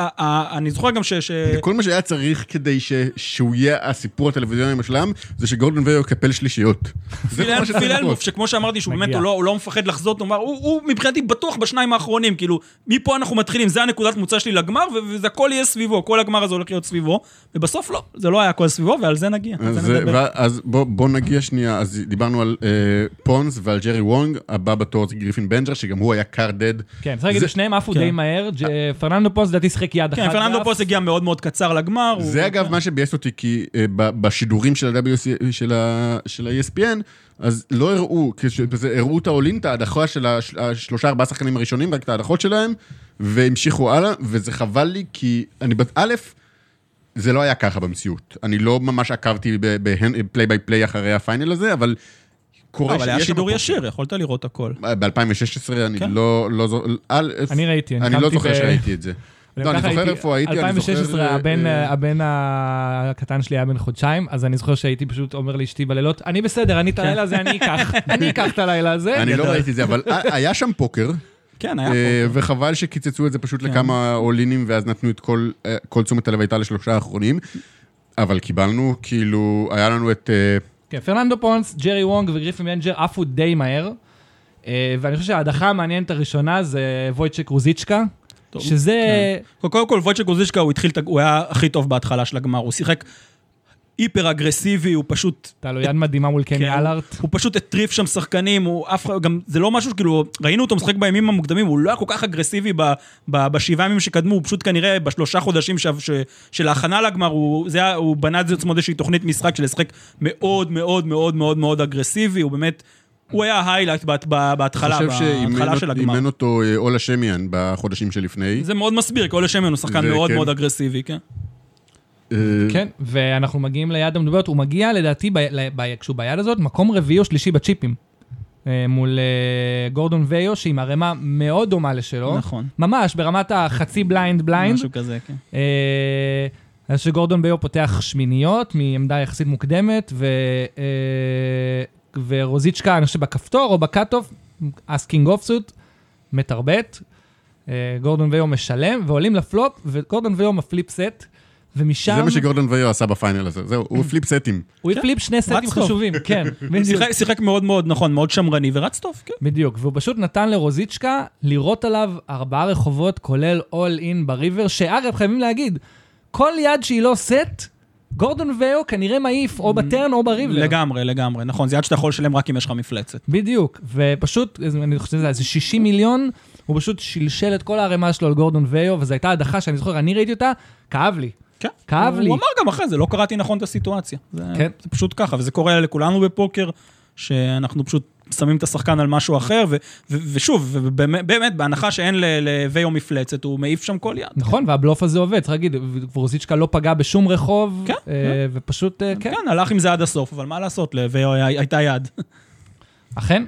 אני זוכר גם ש... ש- כל מה שהיה צריך כדי ש... שהוא יהיה הסיפור הטלוויזיוני המושלם, זה שגורדון ויו יקפל שלישיות. זה כל מה שצריך פיל אלמוף, לקרות. שכמו שאמרתי, שהוא. באמת, הוא לא, הוא לא מפחד לחזות, הוא, אמר, הוא, הוא מבחינתי בטוח בשניים האחרונים, כאילו, מפה אנחנו מתחילים, זה הנקודת מוצא שלי לגמר, ו- וזה הכל יהיה סביבו, כל הגמר הזה הולך להיות סביבו, ובסוף לא, זה לא היה הכל סביבו, ועל זה נגיע, אז, בוא נגיע שנייה, אז דיברנו על אה, פונס ועל ג'רי וונג, הבא בתור זה גריפין בנג'ר, שגם הוא היה card dead. כן, צריך להגיד, שניהם עפו כן. די מהר. פרננדו פונס לדעתי שיחק יד אחת. כן, פרננדו פונס הגיע מאוד מאוד קצר לגמר. זה אגב מה שביאס אותי, כי אה, בשידורים של ה-ESPN, אז לא הראו, הראו את ה- all-in, את ההדחה של הש- השלושה ארבעה שחקנים הראשונים, רק את ההדחות שלהם, והמשיכו הלאה, וזה חבל לי, כי אני, א', זה לא היה ככה במציאות. אני לא ממש עקבתי ב- play by play אחרי ה- final הזה, אבל קורה אבל היה שידור פוקר. ישיר, יכולת לראות הכל. ב-2016 אני כן. לא, לא, אני ראיתי, אני לא זוכר שראיתי את זה. לא, אני זוכר איפה הייתי, אני זוכר... 2016, אה, הבן, הקטן שלי היה בן חודשיים, אז אני זוכר שהייתי פשוט אומר לאשתי בלילות, אני בסדר, אני את הלילה הזה, אני אקח, אני אקח את הלילה הזה. אני לא. ראיתי את זה, אבל היה שם פוקר, כן, היה אה, פה. וחבל שקיצצו את זה פשוט כן. לכמה אולינים, ואז נתנו את כל אה, כל תשומת הלב הייתה לשלושה האחרונים. אבל קיבלנו, כאילו, היה לנו את... כן, פרננדו פונס, ג'רי וונג וגריפין בנג'ר עפו די מהר, אה, ואני חושב שההדחה המעניינת הראשונה זה וויצ'ק רוזיצ'קה, טוב, שזה... כן. קודם כל, וויצ'ק רוזיצ'קה, הוא התחיל, הוא היה הכי טוב בהתחלה של הגמר, הוא שיחק היפר אגרסיבי, הוא פשוט... הייתה לו יד מדהימה מול קני כן, הלארט. הוא פשוט הטריף שם שחקנים, הוא אף אחד, גם, זה לא משהו שכאילו, ראינו אותו משחק בימים המוקדמים, הוא לא היה כל כך אגרסיבי ב, ב, בשבעה ימים שקדמו, הוא פשוט כנראה בשלושה חודשים ש, ש, של ההכנה לגמר, הוא, זה, היה- הוא בנה את זה עצמו איזושהי תוכנית משחק של לשחק מאוד מאוד מאוד מאוד מאוד אגרסיבי, הוא באמת, הוא היה ההיילייט בהתחלה, אני חושב בהתחלה של הגמר. שאימן אותו אה, אולה שמיאן בחודשים שלפני. זה מאוד מסביר, כי אולה שמן הוא שחקן מאוד כן. מאוד אגרסיבי, כן. אה, כן, ואנחנו מגיעים ליד המדוברת, הוא מגיע לדעתי, ב, ל, ב, כשהוא ביד הזאת, מקום רביעי או שלישי בצ'יפים. אה, מול אה, גורדון ויו, שעם ערימה מאוד דומה לשלו. נכון. ממש, ברמת החצי blind blind. משהו כזה, כן. אז שגורדון ויו פותח שמיניות מעמדה יחסית מוקדמת, ו, ורוזיצ'קה, אני חושב בכפתור או ב- cut-off, ace-king offsuit, מתריבט. גורדון ויו משלם, ועולים לפלופ, וגורדון ויו מפליפ סט, ומשם... זה מה שגורדון ויו עשה ב- final הזה, זהו, הוא פליפ סטים. הוא הפליפ שני סטים. חשובים, כן. שיחק- שיחק מאוד מאוד, נכון, מאוד שמרני, ורץ טוב, כן. בדיוק, והוא פשוט נתן לרוזיצ'קה לירות עליו ארבעה רחובות, כולל אול אין בריבר, שאגב, חייבים להגיד, כל יד שהיא לא סט, גורדון ויו כנראה מעיף או בטרן או בריבר. לגמרי, לגמרי, נכון, זה יד שאתה יכול לשלם רק אם יש לך מפלצת. בדיוק, ופשוט, אני חושב שזה איזה 60 מיליון, הוא פשוט שלשל את כל הערימה שלו על גורדון ויו, וזו הייתה הדחה שאני זוכר, אני ראיתי אותה, כאב לי. כן. כאב הוא לי. הוא אמר גם אחרי זה, לא קראתי נכון את הסיטואציה. זה, כן. זה פשוט ככה, וזה קורה לכולנו בפוקר, שאנחנו פשוט שמים את השחקן על משהו אחר, ו, ו, ושוב, ובאמת, באמת, בהנחה שאין ל- לוויו מפלצת, הוא מעיף שם כל יד. נכון, והבלוף הזה עובד, צריך להגיד, ורוזיצ'קה לא פגע בשום רחוב, כן, אה, ופשוט, אה, כן, כן, הלך עם זה עד הסוף, אבל מה לעשות, לוויו היה- הייתה יד. אכן.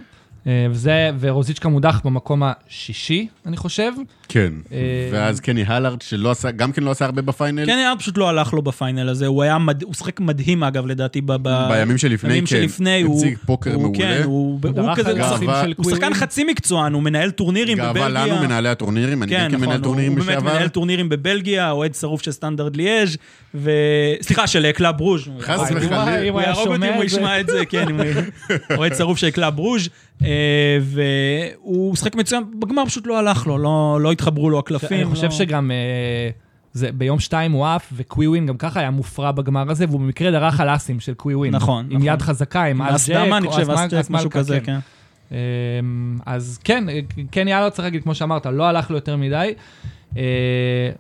אה, וזה, ורוזיצ'קה מודח במקום השישי, אני חושב. כן. אה, ואז קני הלארט, שלא עשה, גם כן לא עשה הרבה ב- final. כן, יד פשוט לא הלך לו ב- final הזה, הוא היה, מד... הוא שחק מדהים אגב, לדעתי, ב... ב... בימים שלפני, בימים כן. שלפני, הוא... הציג פוקר הוא, מעולה. כן, הוא, הוא, כזה, הוא, הוא שחקן. חצי מקצוען, הוא מנהל טורנירים בבלגיה. גאווה לנו, מנהלי הטורנירים, אני כן, גם נכון, כמנהל הוא טורנירים באמת. מנהל טורנירים בבלגיה, אוהד שרוף של סטנדרט ליאז' ו... סליחה, של קלאב רוז'. חס וחלילה. הוא הוא יהרוג אותי אם הוא. ישמע את זה, כן, הוא- אוהד שרוף של קלאב רוז', אה, והוא שחק מצוין, בגמר פשוט לא הלך לו, לא- לא התחברו לו הקלפים. אני חושב לא- שגם אה, זה, ביום שתיים הוא עף, וקווי ווין גם ככה היה מופרע בגמר הזה, והוא במקרה דרך על אסים של קווי ווין. נכון, עם נכון. יד חזקה, עם אס ג'ק, או חושב, אס אס מל- ג'ק, אס משהו כזה, כן. אמ, אז כן, כן יאללה צריך להגיד, כמו שאמרת, לא הלך לו יותר מדי. אה,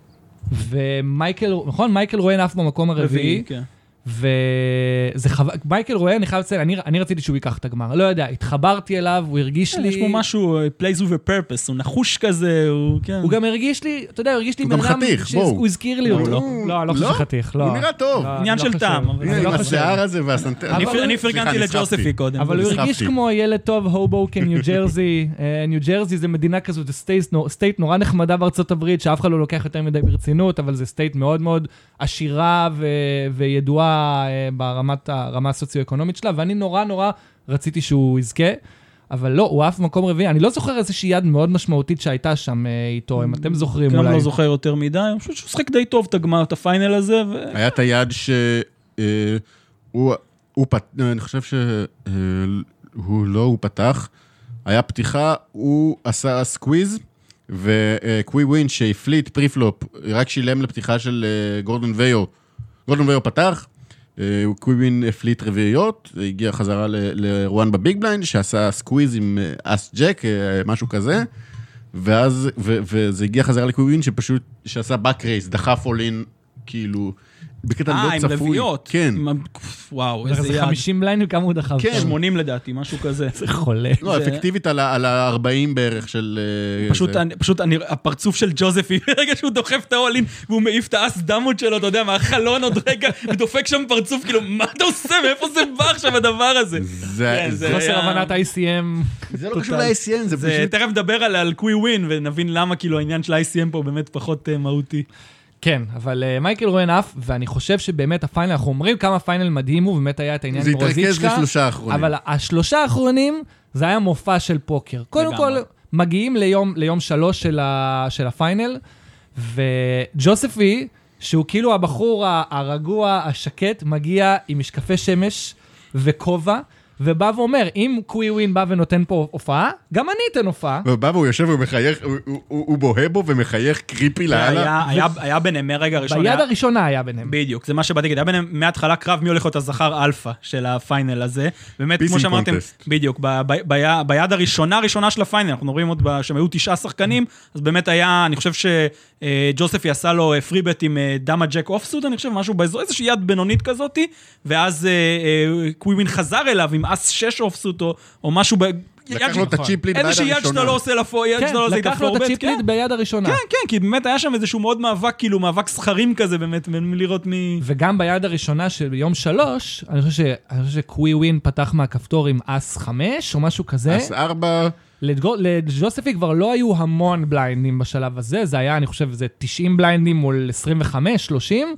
ומייקל, נכון? מייקל רואן עף במקום הרביעי. כן. וזה חו... מייקל רואן, אני חייב לציין, אני, אני רציתי שהוא ייקח את הגמר. לא יודע, התחברתי אליו, הוא הרגיש לי... יש פה משהו, אה, plays with a purpose, הוא נחוש כזה, הוא... כן. הוא גם הרגיש לי, אתה יודע, הוא הרגיש לי הוא גם חתיך, בואו. הוא הזכיר לי לא, אותו. לא. לא, אני לא חושב לא? שחתיך, לא. הוא נראה טוב. לא, עניין של לא טעם, לא עם. השיער הזה והסנטר. אני פרגנתי. לג'וספי קודם. אבל הוא הרגיש. כמו ילד טוב, הובוקן, ניו ג'רזי. אה, ניו ג'רזי זה מדינה כזו, זה state נו- state נורא נחמדה בארצות הברית, שאף אחד לא לוקח יותר מדי ברצינות, אבל זה state מאוד מאוד עשירה וידועה אה, ברמת הרמה הסוציו-אקונומית שלה, ואני נורא נורא רציתי שהוא יזכה. אבל לא, הוא עף במקום רביעי. אני לא זוכר איזושהי יד מאוד משמעותית שהייתה שם אה, איתו, אם אתם זוכרים גם אולי. לא זוכר יותר מדי, אני חושב שהוא שחק די טוב את הגמר, את ה- final הזה, ו... היה את היד ש... אה, הוא, הוא פת... אני חושב שהוא לא, הוא פתח. היה פתיחה, הוא עשה squeeze, וקווי ווין שהפליט preflop, רק שילם לפתיחה של גורדון ויו. גורדון ויו פתח, אה, קווי ווין הפליט רביעיות, הגיע חזרה לרואן ב- big blind, שעשה squeeze עם אה, אס ג'ק, אה, משהו כזה. ואז, וזה הגיע חזרה לקווי ווין שפשוט, שעשה back raise, דחף all-in, כאילו, בקטע אה, לא צפוי. כן. עם ה- וואו, זה איזה יד. 50 בליינדים, כמה הוא דחף. כן. 80 לדעתי, משהו כזה. זה חולה. לא, זה- אפקטיבית על ה- על ה-40 בערך של... אה, פשוט, זה. אני, פשוט אני, הפרצוף של ג'וזפי, ברגע שהוא דוחף את ה- all-in והוא מעיף את האס דאמה שלו, אתה יודע, מהחלון עוד רגע, ודופק שם פרצוף, כאילו, מה אתה עושה? מאיפה זה בא עכשיו הדבר הזה? זה, כן, זה, זה- חוסר הבנת ICM. זה לא קשור ל-ICM, זה זה, פשוט... תכף נדבר על, על קווי ווין ונבין למה כאילו העניין של ה-ICM פה באמת פחות uh, מהותי. כן, אבל uh, מייקל רואן עף, ואני חושב שבאמת ה- final, אנחנו אומרים כמה final מדהים הוא, באמת היה את העניין זה עם התרכז רוזיצ'קה. בשלושה האחרונים. אבל השלושה האחרונים, זה היה מופע של פוקר. קודם כל, לגמרי. מגיעים ליום, ליום שלוש של, ה, של ה- final, וג'וספי, שהוא כאילו הבחור הרגוע, השקט, מגיע עם משקפי שמש וכובע, ובא ואומר, אם קווי ווין בא ונותן פה הופעה, גם אני אתן הופעה. והוא בא והוא יושב ומחייך, הוא- הוא- הוא בוהה בו ומחייך creepy לאללה. היה, היה, היה ביניהם מהרגע הראשון. ביד היה- הראשונה היה ביניהם. בדיוק, זה מה שבאתי להגיד, היה ביניהם מההתחלה קרב מי הולך להיות הזכר אלפא של ה- final הזה. באמת, כמו שאמרתם. בדיוק, ב- ב- ב- ביד הראשונה הראשונה של ה- final, אנחנו מדברים עוד ב- שהם היו תשעה שחקנים, אז באמת היה, אני חושב שג'וספי עשה לו three-bet עם אה, דאמה jack offsuit, אני חושב, משהו באזור, איזושהי יד בינונית כזאתי, ואז אה, אה, קווימין חזר אליו עם אס שש offsuit או- או משהו, ב- לקח לו את ה- chip lead ביד איזושהי יד הראשונה. שאתה לא עושה לפו, יד כן, שאתה לא עושה איתה לקח לו את four-bet, ה- chip lead כן. ביד הראשונה. כן, כן, כי באמת היה שם איזשהו מאוד מאבק, כאילו, מאבק זכרים כזה, באמת, לראות מי... וגם ביד הראשונה של יום שלוש, אני חושב, שקווי ווין פתח מהכפתור עם אס חמש או משהו כזה. אז ארבע, לגו- לג'וספי כבר לא היו המון בליינדים בשלב הזה, זה היה, אני חושב, זה 90 בליינדים מול 25, 30.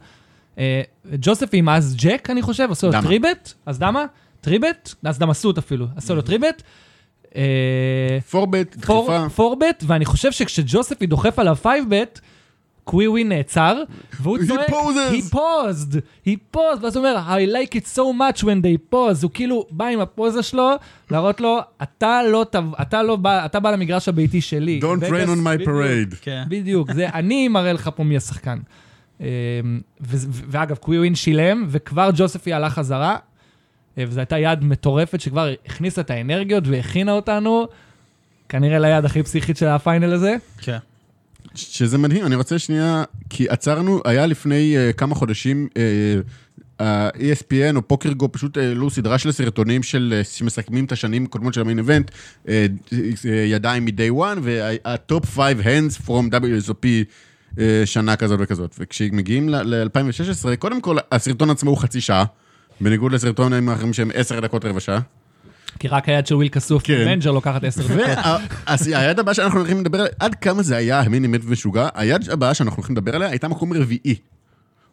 אה, ג'וספי עם אס ג'ק, אני חושב, עשו לו. three-bet, אס דמה? three-bet? אס דמה suit אפילו, עשו לו three-bet. אה, פורבט, פור- דחיפה. פורבט, ואני חושב שכשג'וספי דוחף עליו five-bet, קווי ווין נעצר, והוא He צועק, pauses. he paused, he paused, ואז הוא אומר, I like it so much when they pause, הוא כאילו בא עם הפוזה שלו, להראות לו, אתה לא, אתה לא בא, אתה בא למגרש הביתי שלי. Don't rain on my parade. כן. בדיוק, זה אני מראה לך פה מי השחקן. ו- ואגב, קווי ווין שילם, וכבר ג'וספי עלה חזרה, וזו הייתה יד מטורפת שכבר הכניסה את האנרגיות והכינה אותנו, כנראה ליד הכי פסיכית של הפיינל הזה. כן. שזה מדהים, אני רוצה שנייה, כי עצרנו, היה לפני uh, כמה חודשים, uh, ה-ESPN או פוקרגו פשוט העלו סדרה של סרטונים של, uh, שמסכמים את השנים הקודמות של המיין איבנט, uh, ידיים מ-day one, וה-top 5 hands from WSOP uh, שנה כזאת וכזאת. וכשמגיעים ל-2016, קודם כל, הסרטון עצמו הוא חצי שעה, בניגוד לסרטונים האחרים שהם 10 דקות רבע שעה. כי רק היד של וויל קאסוף, כן. מנג'ר לוקחת עשר דקות. אז היד הבאה שאנחנו הולכים לדבר עליה, עד כמה זה היה ה-main event משוגע, היד הבאה שאנחנו הולכים לדבר עליה הייתה מקום רביעי.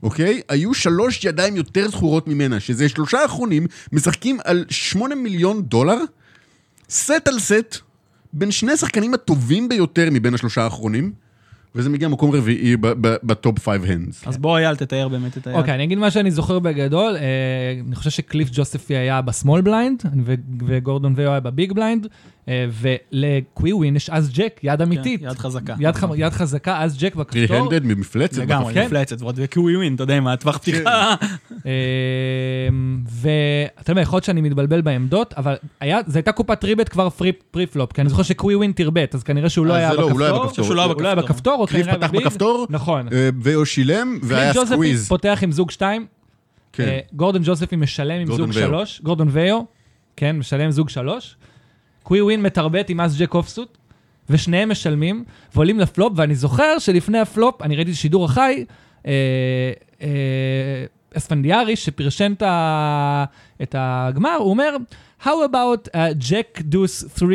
אוקיי? היו שלוש ידיים יותר זכורות ממנה, שזה שלושה האחרונים, משחקים על שמונה מיליון דולר, סט על סט, בין שני השחקנים הטובים ביותר מבין השלושה האחרונים, וזה מגיע מקום רביעי ב- ב- ב-top five hands. אז בוא אייל תתאר באמת את היד. אוקיי, אני אגיד מה שאני זוכר בגדול. אה, אני חושב שקליף ג'וספי היה ב-small blind, ו- וגורדון ויו היה ב-big blind, ולקוויווין יש אז ג'ק, יד אמיתית. כן, יד חזקה. יד, ח... יד חזקה, אז ג'ק טרי בכפתור. הנדד ממפלצת. לגמרי, כן. מפלצת, ועוד קיווי ווין, אתה יודע, עם הטווח פתיחה. אמ, ואתה יודע, יכול להיות שאני מתבלבל בעמדות, אבל זו הייתה קופת ריבט כבר פרי, פרי פלופ, כי אני זוכר שקוויווין תרבט, אז כנראה שהוא לא אז היה זה לא, הוא לא היה בכפתור. בכפתור. שהוא לא הוא לא היה בכפתור. בכפתור, כנראה פתח. בכפתור, נכון. אה, ויו שילם, והיה סקוויז. פותח עם זוג 2, כן. גורדון ג'וזפי משלם עם זוג ויו. 3, גורדון ויו, כן, משלם זוג 3, קוויווין מתרבט עם אס ג'ק אופסוט, ושניהם משלמים, ועולים לפלופ, ואני זוכר שלפני הפלופ, אני ראיתי שידור החי, אה, אה, אספנדיארי, שפרשן את הגמר, הוא אומר, How about uh, Jack Deuce 3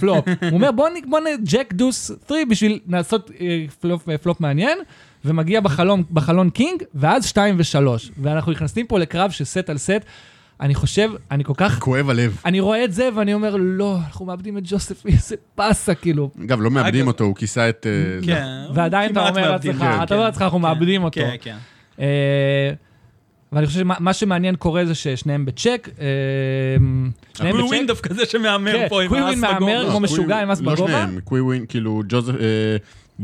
פלופ? הוא אומר, בוא נ- בוא נ... Jack Deuce 3 בשביל לעשות אה, flop, flop מעניין, ומגיע בחלום, בחלון king, ואז 2 ו-3. ואנחנו נכנסים פה לקרב של סט על סט. אני חושב, אני כל כך... כואב הלב. אני רואה את זה ואני אומר, לא, אנחנו מאבדים את ג'וסף, איזה באסה, כאילו. אגב, לא מאבדים אותו, הוא כיסה את... אה. כן. ועדיין אתה אומר לעצמך, כן, אתה אומר כן, לעצמך, אנחנו כן, מאבדים אותו. כן, כן. אה, ואני חושב שמה שמעניין קורה זה ששניהם בצ'ק. אה, שניהם בצ'ק. דווקא זה שמהמר כן, פה עם האס מהמר, בגובה. כמו קוויווין- משוגע עם מס לא בגובה? שניהם, קוויווין, כאילו, ג'וזף...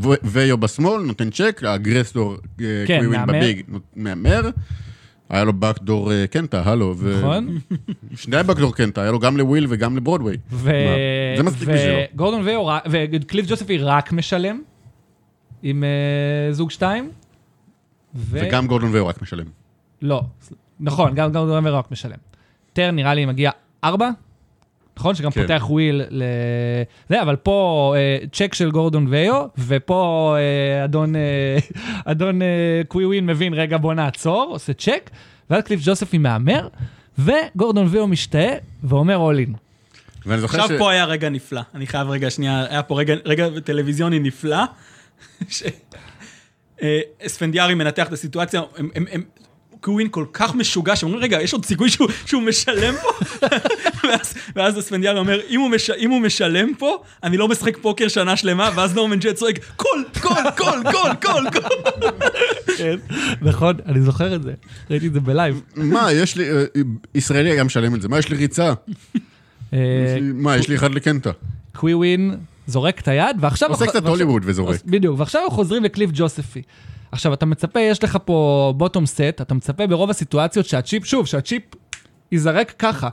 ו- ויו בשמאל, נותן צ'ק, האגרסור כן, קוויווין מהמר. בביג, מהמר. היה לו בקדור אה, קנטה, הלו. נכון. שני בקדור קנטה, היה לו גם לוויל וגם לברודוויי. זה מספיק בשבילו. וגורדון ויו, וקליף ג'וספי רק משלם, עם אה, זוג שתיים. וגם גורדון ויו רק משלם. לא, נכון, גם גורדון ויו רק משלם. turn נראה לי מגיע ארבע, נכון? שגם כן. פותח וויל ל... זה, אבל פה אה, צ'ק של גורדון ויו, ופה אה, אדון, אה, אדון אה, קוויווין מבין, רגע בוא נעצור, עושה צ'ק, ואז קליף ג'וספי מהמר, וגורדון ויו משתאה ואומר אול אין. ואני זוכר ש... עכשיו פה היה רגע נפלא. אני חייב רגע שנייה, היה פה רגע, רגע טלוויזיוני נפלא. ש- אה, אספנדיארי מנתח את הסיטואציה, הם, הם, הם, קווין כל כך משוגע, שאומרים, רגע, יש עוד סיכוי שהוא, שהוא משלם פה? ואז, ואז אספנדיארי אומר, אם הוא, מש, אם הוא משלם פה, אני לא משחק פוקר שנה שלמה, ואז נורמן צ'אד צועק, call, call, call, call, call, call. נכון, אני זוכר את זה, ראיתי את זה ב-live. מה, יש לי... אה, ישראלי היה משלם את זה. מה, יש לי ריצה? אה, מה, יש לי אחד לקנטה. קוויווין זורק את היד, ועכשיו... עושה קצת הוליווד וזורק. בדיוק, ועכשיו אנחנו חוזרים לקליף ג'וספי. עכשיו, אתה מצפה, יש לך פה bottom set, אתה מצפה ברוב הסיטואציות שהצ'יפ, שוב, שהצ'יפ ייזרק ככה,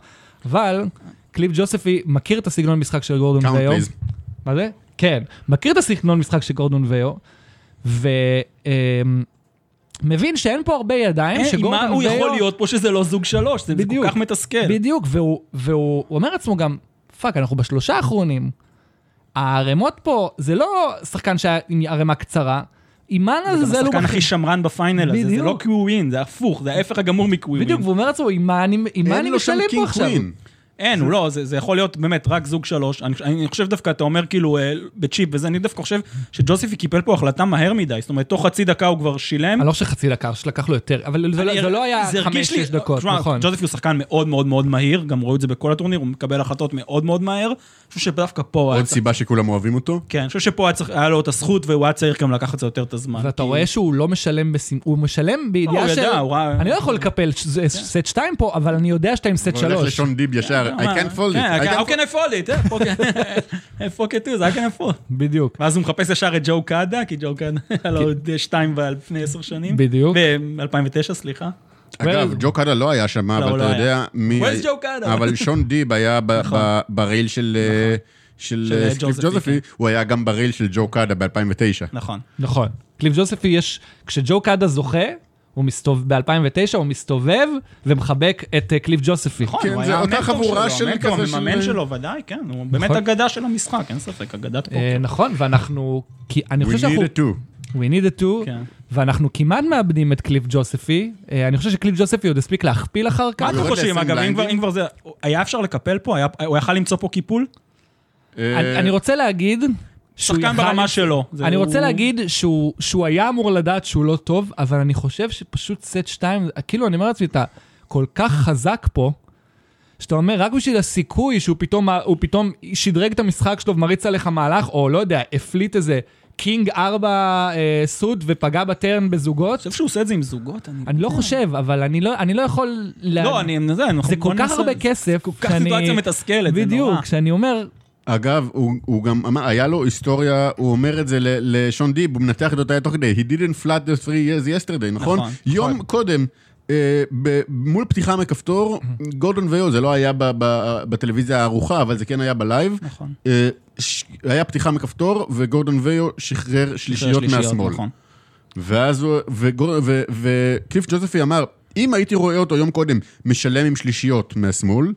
אבל קליף ג'וספי מכיר את הסגנון משחק של גורדון ויו. מה זה? כן, מכיר את הסגנון משחק של גורדון ויו, ומבין שאין פה הרבה ידיים, אה, שגורדון מה ויו... הוא יכול להיות פה שזה לא זוג שלוש? זה זה כל בדיוק. כך מתסכל. בדיוק, והוא, והוא הוא אומר לעצמו גם, פאק, אנחנו בשלושה האחרונים. הערימות פה, זה לא שחקן שהיה עם ערימה קצרה, אימן זה הזה גם הוא השחקן הכי שמרן בפיינל הזה, זה. לא קווין, זה הפוך, זה ההפך הגמור מקווין. בדיוק, והוא אומר לעצמו, מה אני, עם מה אין אני לו שם משלם פה קינג עכשיו? אין, הוא לא, זה, זה יכול להיות באמת רק זוג שלוש. אני, אני חושב דווקא, אתה אומר כאילו אה, בצ'יפ וזה, אני דווקא חושב שג'וספי קיפל פה החלטה מהר מדי. זאת אומרת, תוך חצי דקה הוא כבר שילם. אני לא חושב שחצי דקה, שלקח לו יותר, אבל זה, לא, אני- זה לא היה לי- חמש-שש דקות, תשמע, נכון. ג'וזפי הוא שחקן מאוד מאוד מאוד מהיר, גם רואים את זה בכל הטורניר, הוא מקבל החלטות מאוד מאוד מהר. אני חושב שדווקא פה היה עוד צריך... סיבה שכולם אוהבים אותו? כן, אני חושב שפה היה, צריך, היה לו את הזכות והוא היה צריך גם לקחת יותר את הזמן. ואתה כי- רואה שהוא לא משלם, בסימ... הוא משלם בידיעה הוא של... ידע, הוא ראה- אני לא יכול לקפל ש- זה סט 2 פה, אבל אני יודע שאתה עם סט הוא הולך 3. לשון דיב ישר, I can't fold כן, it. I How can I fold it? אה, fuck- it is, I can afford. בדיוק. ואז הוא מחפש ישר את ג'ו קאדה, כי ג'ו קאדה היה לו עוד שתיים ב- לפני עשר שנים. בדיוק. ב-2009, סליחה. אגב, ג'ו קאדה לא היה שם, הוא אבל לא אתה. יודע מי... Where's ג'ו קאדה? אבל שון דיב היה ב- ב- ב-rail של... אה, של של, אה, אה, סטיב ג'וזפי, ג'וזפי, הוא היה גם ב-rail של ג'ו קאדה ב-2009. נכון. נכון. קליף ג'וספי יש, כשג'ו קאדה זוכה, הוא מסתובב, ב-2009 הוא מסתובב ומחבק את אה, קליף ג'וספי. נכון, כן, הוא זה היה אותה המנטור חבורה שלו, של כזה של- המאמן שלו, ודאי, כן. הוא באמת נכון. אגדה של המשחק, אין ספק, אגדת אה, פוקר. נכון, ואנחנו, כי אני We חושב שאנחנו, needed to. we needed to, כן. ואנחנו כמעט מאבדים את קליף ג'וספי. אה, אני חושב שקליף ג'וספי עוד הספיק להכפיל אחר כך. מה אתם חושבים, אגב, אם כבר- זה... היה אפשר לקפל פה? היה- הוא יכל למצוא פה קיפול? אה, אני אני רוצה להגיד... שחקן ברמה שלו. זה- אני רוצה הוא- להגיד שהוא, שהוא היה אמור לדעת שהוא לא טוב, אבל אני חושב שפשוט סט 2, כאילו, אני אומר לעצמי, אתה כל כך חזק פה, שאתה אומר, רק בשביל הסיכוי שהוא פתאום, פתאום שדרג את המשחק שלו ומריץ עליך מהלך, או לא יודע, הפליט איזה king 4 אה, suit ופגע ב-turn בזוגות. אני חושב שהוא עושה את זה עם זוגות. אני לא חושב, אבל אני לא, אני לא יכול... לה- לא, אני... זה, זה כל כך הרבה כסף. כל כך סיטואציה מתסכלת, זה נורא. בדיוק, שאני אומר, אגב, הוא, הוא גם אמר, היה לו היסטוריה, הוא אומר את זה לשון דיב, הוא מנתח את אותה תוך כדי, he didn't flat the three years yesterday, נכון? נכון, יום נכון. קודם, אה, ב- מול פתיחה מכפתור, גורדון ויו, זה לא היה ב- ב- בטלוויזיה הערוכה, אבל זה כן היה בלייב. נכון. אה, היה פתיחה מכפתור, וגורדון ויו שחרר שלישיות מהשמאל. נכון. ואז הוא, וקליף ג'וזפי אמר, אם הייתי רואה אותו יום קודם משלם עם שלישיות מה-small,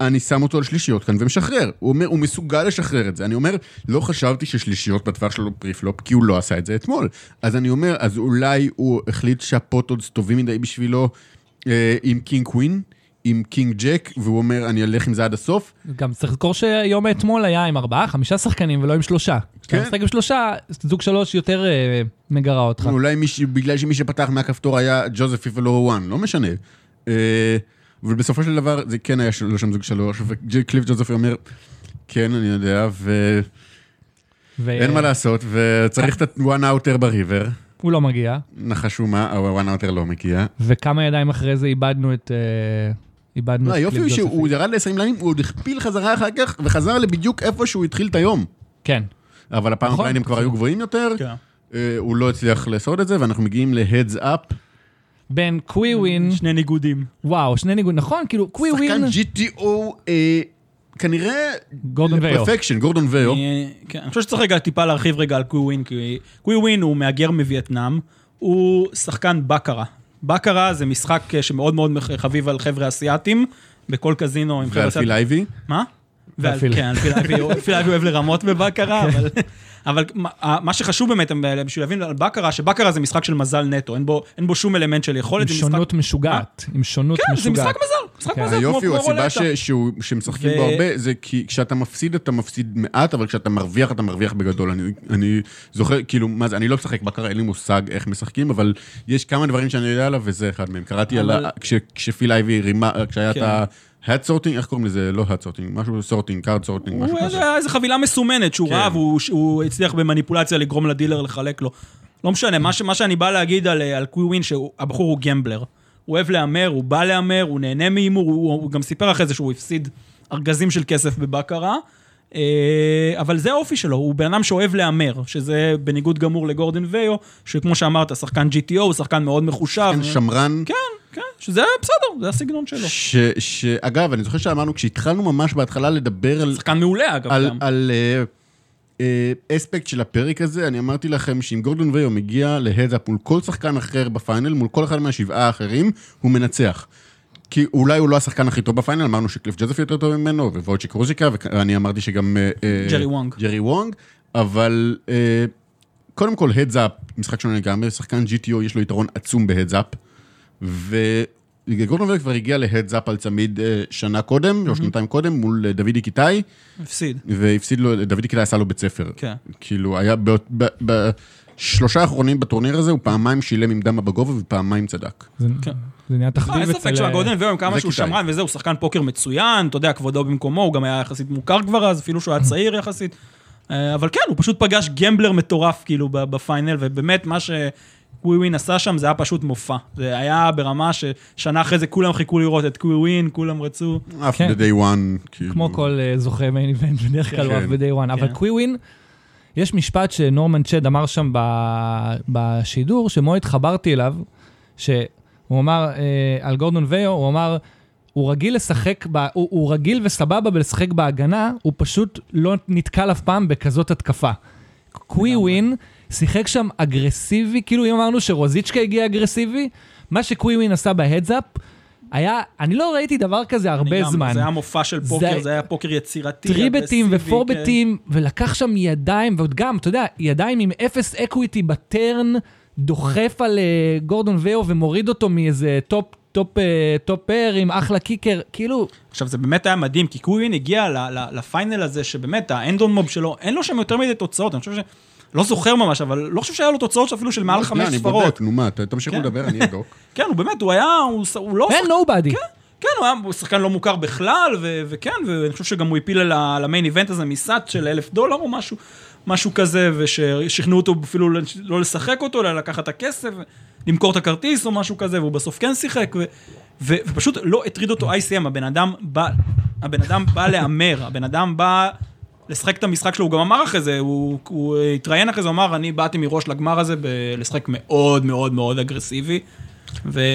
אני שם אותו על שלישיות כאן ומשחרר. הוא אומר, הוא מסוגל לשחרר את זה. אני אומר, לא חשבתי ששלישיות בטווח שלו preflop, כי הוא לא עשה את זה אתמול. אז אני אומר, אז אולי הוא החליט שה-pot odds טובים מדי בשבילו אה, עם king queen, עם king jack, והוא אומר, אני אלך עם זה עד הסוף. גם צריך לזכור שיום האתמול היה עם ארבעה, חמישה שחקנים ולא עם שלושה. כשאתה כן. משחק עם שלושה, זוג שלוש יותר אה, מגרה אותך. אולי מי, ש- בגלל שמי שפתח מהכפתור היה ג'וזפי ולא וואן, לא משנה. אה, אבל בסופו של דבר זה כן היה שלו שם זוג שלוש, וקליף ג'וזפי אומר, כן, אני יודע, ואין ו- מה לעשות, וצריך את ה-one outer בריבר. הוא לא מגיע, נחשו מה, ה-one outer לא מגיע. וכמה ידיים אחרי זה איבדנו את... אה, איבדנו לא, את היופי הוא שהוא. ירד ל-20 לינים, הוא עוד הכפיל חזרה אחר כך, וחזר לבדיוק איפה שהוא התחיל את היום. כן. אבל הפעם נכון. הבליינדים כבר היו גבוהים יותר, כן. אה, הוא לא הצליח לעשות את זה, ואנחנו מגיעים ל-heads up. בין קווי ווין, שני ניגודים. וואו, שני ניגוד, נכון, כאילו קווי ווין, שחקן GTO, אה, כנראה... גורדון ויו. perfection, גורדון ויו. אני- כן, אני חושב שצריך רגע טיפה להרחיב רגע על קווי ווין, כי קווי ווין הוא מהגר מווייטנאם, הוא שחקן בקרה. בקרה זה משחק אה, שמאוד מאוד חביב על חבר'ה אסיאתים, בכל קזינו עם חבר'ה ועל אסיאתים. פיל אייבי. מה? ועל-. כן, פיל אייבי- פיל אייבי אוהב לרמות בבקרה, אבל... אבל מה- מה שחשוב באמת בשביל להבין על בקרה, שבקרה זה משחק של מזל נטו, אין בו, אין בו שום אלמנט של עם יכולת, זה משחק... שונות משוגעת, עם שונות כן, זה משוגעת. משחק מזל, משחק כן. מזל, כמו היופי הוא, כמו הסיבה. ש- שהוא- שמשחקים ו- בו הרבה, זה כי כשאתה מפסיד, אתה מפסיד מעט, אבל כשאתה מרוויח, אתה מרוויח בגדול. אני- אני זוכר, כאילו, מה זה, אני לא משחק בקרה, אין לי מושג איך משחקים, אבל יש כמה דברים שאני יודע עליו, וזה אחד מהם. קראתי על אבל- ה... כש- כשפיל אייבי רימה, כשהיה את כן. ה-hat sorting, איך קוראים לזה? לא hat sorting, משהו sorting, card sorting, משהו הוא כזה. היה איזה חבילה מסומנת שהוא כן. ראה והוא הוא הצליח במניפולציה לגרום לדילר לחלק לו. לא משנה, מה, ש, מה שאני בא להגיד על, על קווי ווין, שהבחור הוא גמבלר. הוא אוהב להמר, הוא בא להמר, הוא נהנה מהימור, הוא, הוא גם סיפר אחרי זה שהוא הפסיד ארגזים של כסף בבקרה. אה, אבל זה האופי שלו, הוא בן אדם שאוהב להמר, שזה בניגוד גמור לגורדון ויו, שכמו שאמרת, שחקן GTO, הוא שחקן מאוד מחושב. כן, שמרן. כן, כן, שזה בסדר, זה הסגנון שלו. ש- שאגב, אני זוכר שאמרנו, כשהתחלנו ממש בהתחלה לדבר על... שחקן מעולה, אגב, על, גם. על אה, אה, אספקט של הפרק הזה, אני אמרתי לכם שאם גורדון ויו מגיע ל heads up מול כל שחקן אחר ב final, מול כל אחד מהשבעה האחרים, הוא מנצח. כי אולי הוא לא השחקן הכי טוב ב final, אמרנו שקליף ג'וזף יותר טוב ממנו, וויצ'יק רוז'יקה, ואני אמרתי שגם... אה, אה, ג'רי וונג. ג'רי וונג, אבל אה, קודם כל, heads up, משחק שונה לגמרי, שחקן GTO יש לו יתרון עצום ב heads up, וגורדון ויו כבר הגיע ל heads up על צמיד אה, שנה קודם, או שנתיים קודם, מול אה, דוידי קיטאי. הפסיד. והפסיד לו, דוידי קיטאי עשה לו בית ספר. כן. כאילו, היה ב- ב- בשלושה האחרונים בטורניר הזה, הוא פעמיים שילם עם דמה בגובה ופעמיים צדק. זה כן. זה נהיה אה, תחביב אין אצל... ספק שהגורדון ויו, עם כמה זה שהוא. שמרן וזה, הוא שחקן פוקר מצוין, אתה יודע, כבודו במקומו, הוא גם היה יחסית מוכר כבר אז, אפילו שהוא היה צעיר יחסית. אה, אבל כן, הוא פשוט פגש גמבלר מטורף, כאילו, ב- ב final, ובאמת, מה שקווי ווין עשה שם, זה היה פשוט מופע. זה היה ברמה ששנה אחרי זה כולם חיכו לראות את קווי ווין, כולם רצו. אף כן. ב-day one, כאילו. כמו כל אה, זוכה main event, בדרך כלל הוא כן. אף ב-day one. אבל כן. קוויווין, יש משפט שנורמן צ'ד אמר שם ב- בשידור, שמאוד התחברתי אליו, שהוא אמר אה, על גורדון ויו, הוא אמר, הוא רגיל לשחק, ב, הוא, הוא רגיל וסבבה בלשחק בהגנה, הוא פשוט לא נתקל אף פעם בכזאת התקפה. קווי ווין שיחק שם אגרסיבי, כאילו אם אמרנו שרוזיצ'קה הגיע אגרסיבי, מה שקווי ווין עשה ב heads up, היה, אני לא ראיתי דבר כזה הרבה גם- זמן. זה היה מופע של זה- פוקר, זה היה פוקר יצירתי, טריבטים אגרסיבי, כן. ופורבטים, ולקח שם ידיים, ועוד גם, אתה יודע, ידיים עם אפס equity ב turn, דוחף על אה, גורדון ויו ומוריד אותו מאיזה top, top, אה, top pair עם אחלה kicker, כאילו, עכשיו, זה באמת היה מדהים, כי קווין הגיע ל- ל- לפיינל הזה, שבאמת, האנדון מוב שלו, אין לו שם יותר מדי תוצאות, אני חושב ש... לא זוכר ממש, אבל לא חושב שהיה לו תוצאות אפילו של מעל לא, חמש אני ספרות. בודק, נו מה, תמשיכו כן. לדבר, אני אבדוק. כן, הוא באמת, הוא היה, הוא, לא... אין נובדי. כן, כן, הוא היה שחקן לא מוכר בכלל, ו- וכן, ואני חושב שגם הוא הפיל על המיין איבנט הזה מסאט של אלף דולר או משהו, משהו כזה, וששכנעו אותו אפילו לא לשחק אותו, אלא לקחת את הכסף, למכור את הכרטיס או משהו כזה, והוא בסוף כן שיחק, ו- ו- ופשוט לא הטריד אותו ICM, הבן אדם בא, הבן אדם בא להמר, הבן אדם בא לשחק את המשחק שלו, הוא גם אמר אחרי זה, הוא, הוא התראיין אחרי זה, הוא אמר, אני באתי מראש לגמר הזה ב- לשחק מאוד מאוד מאוד אגרסיבי.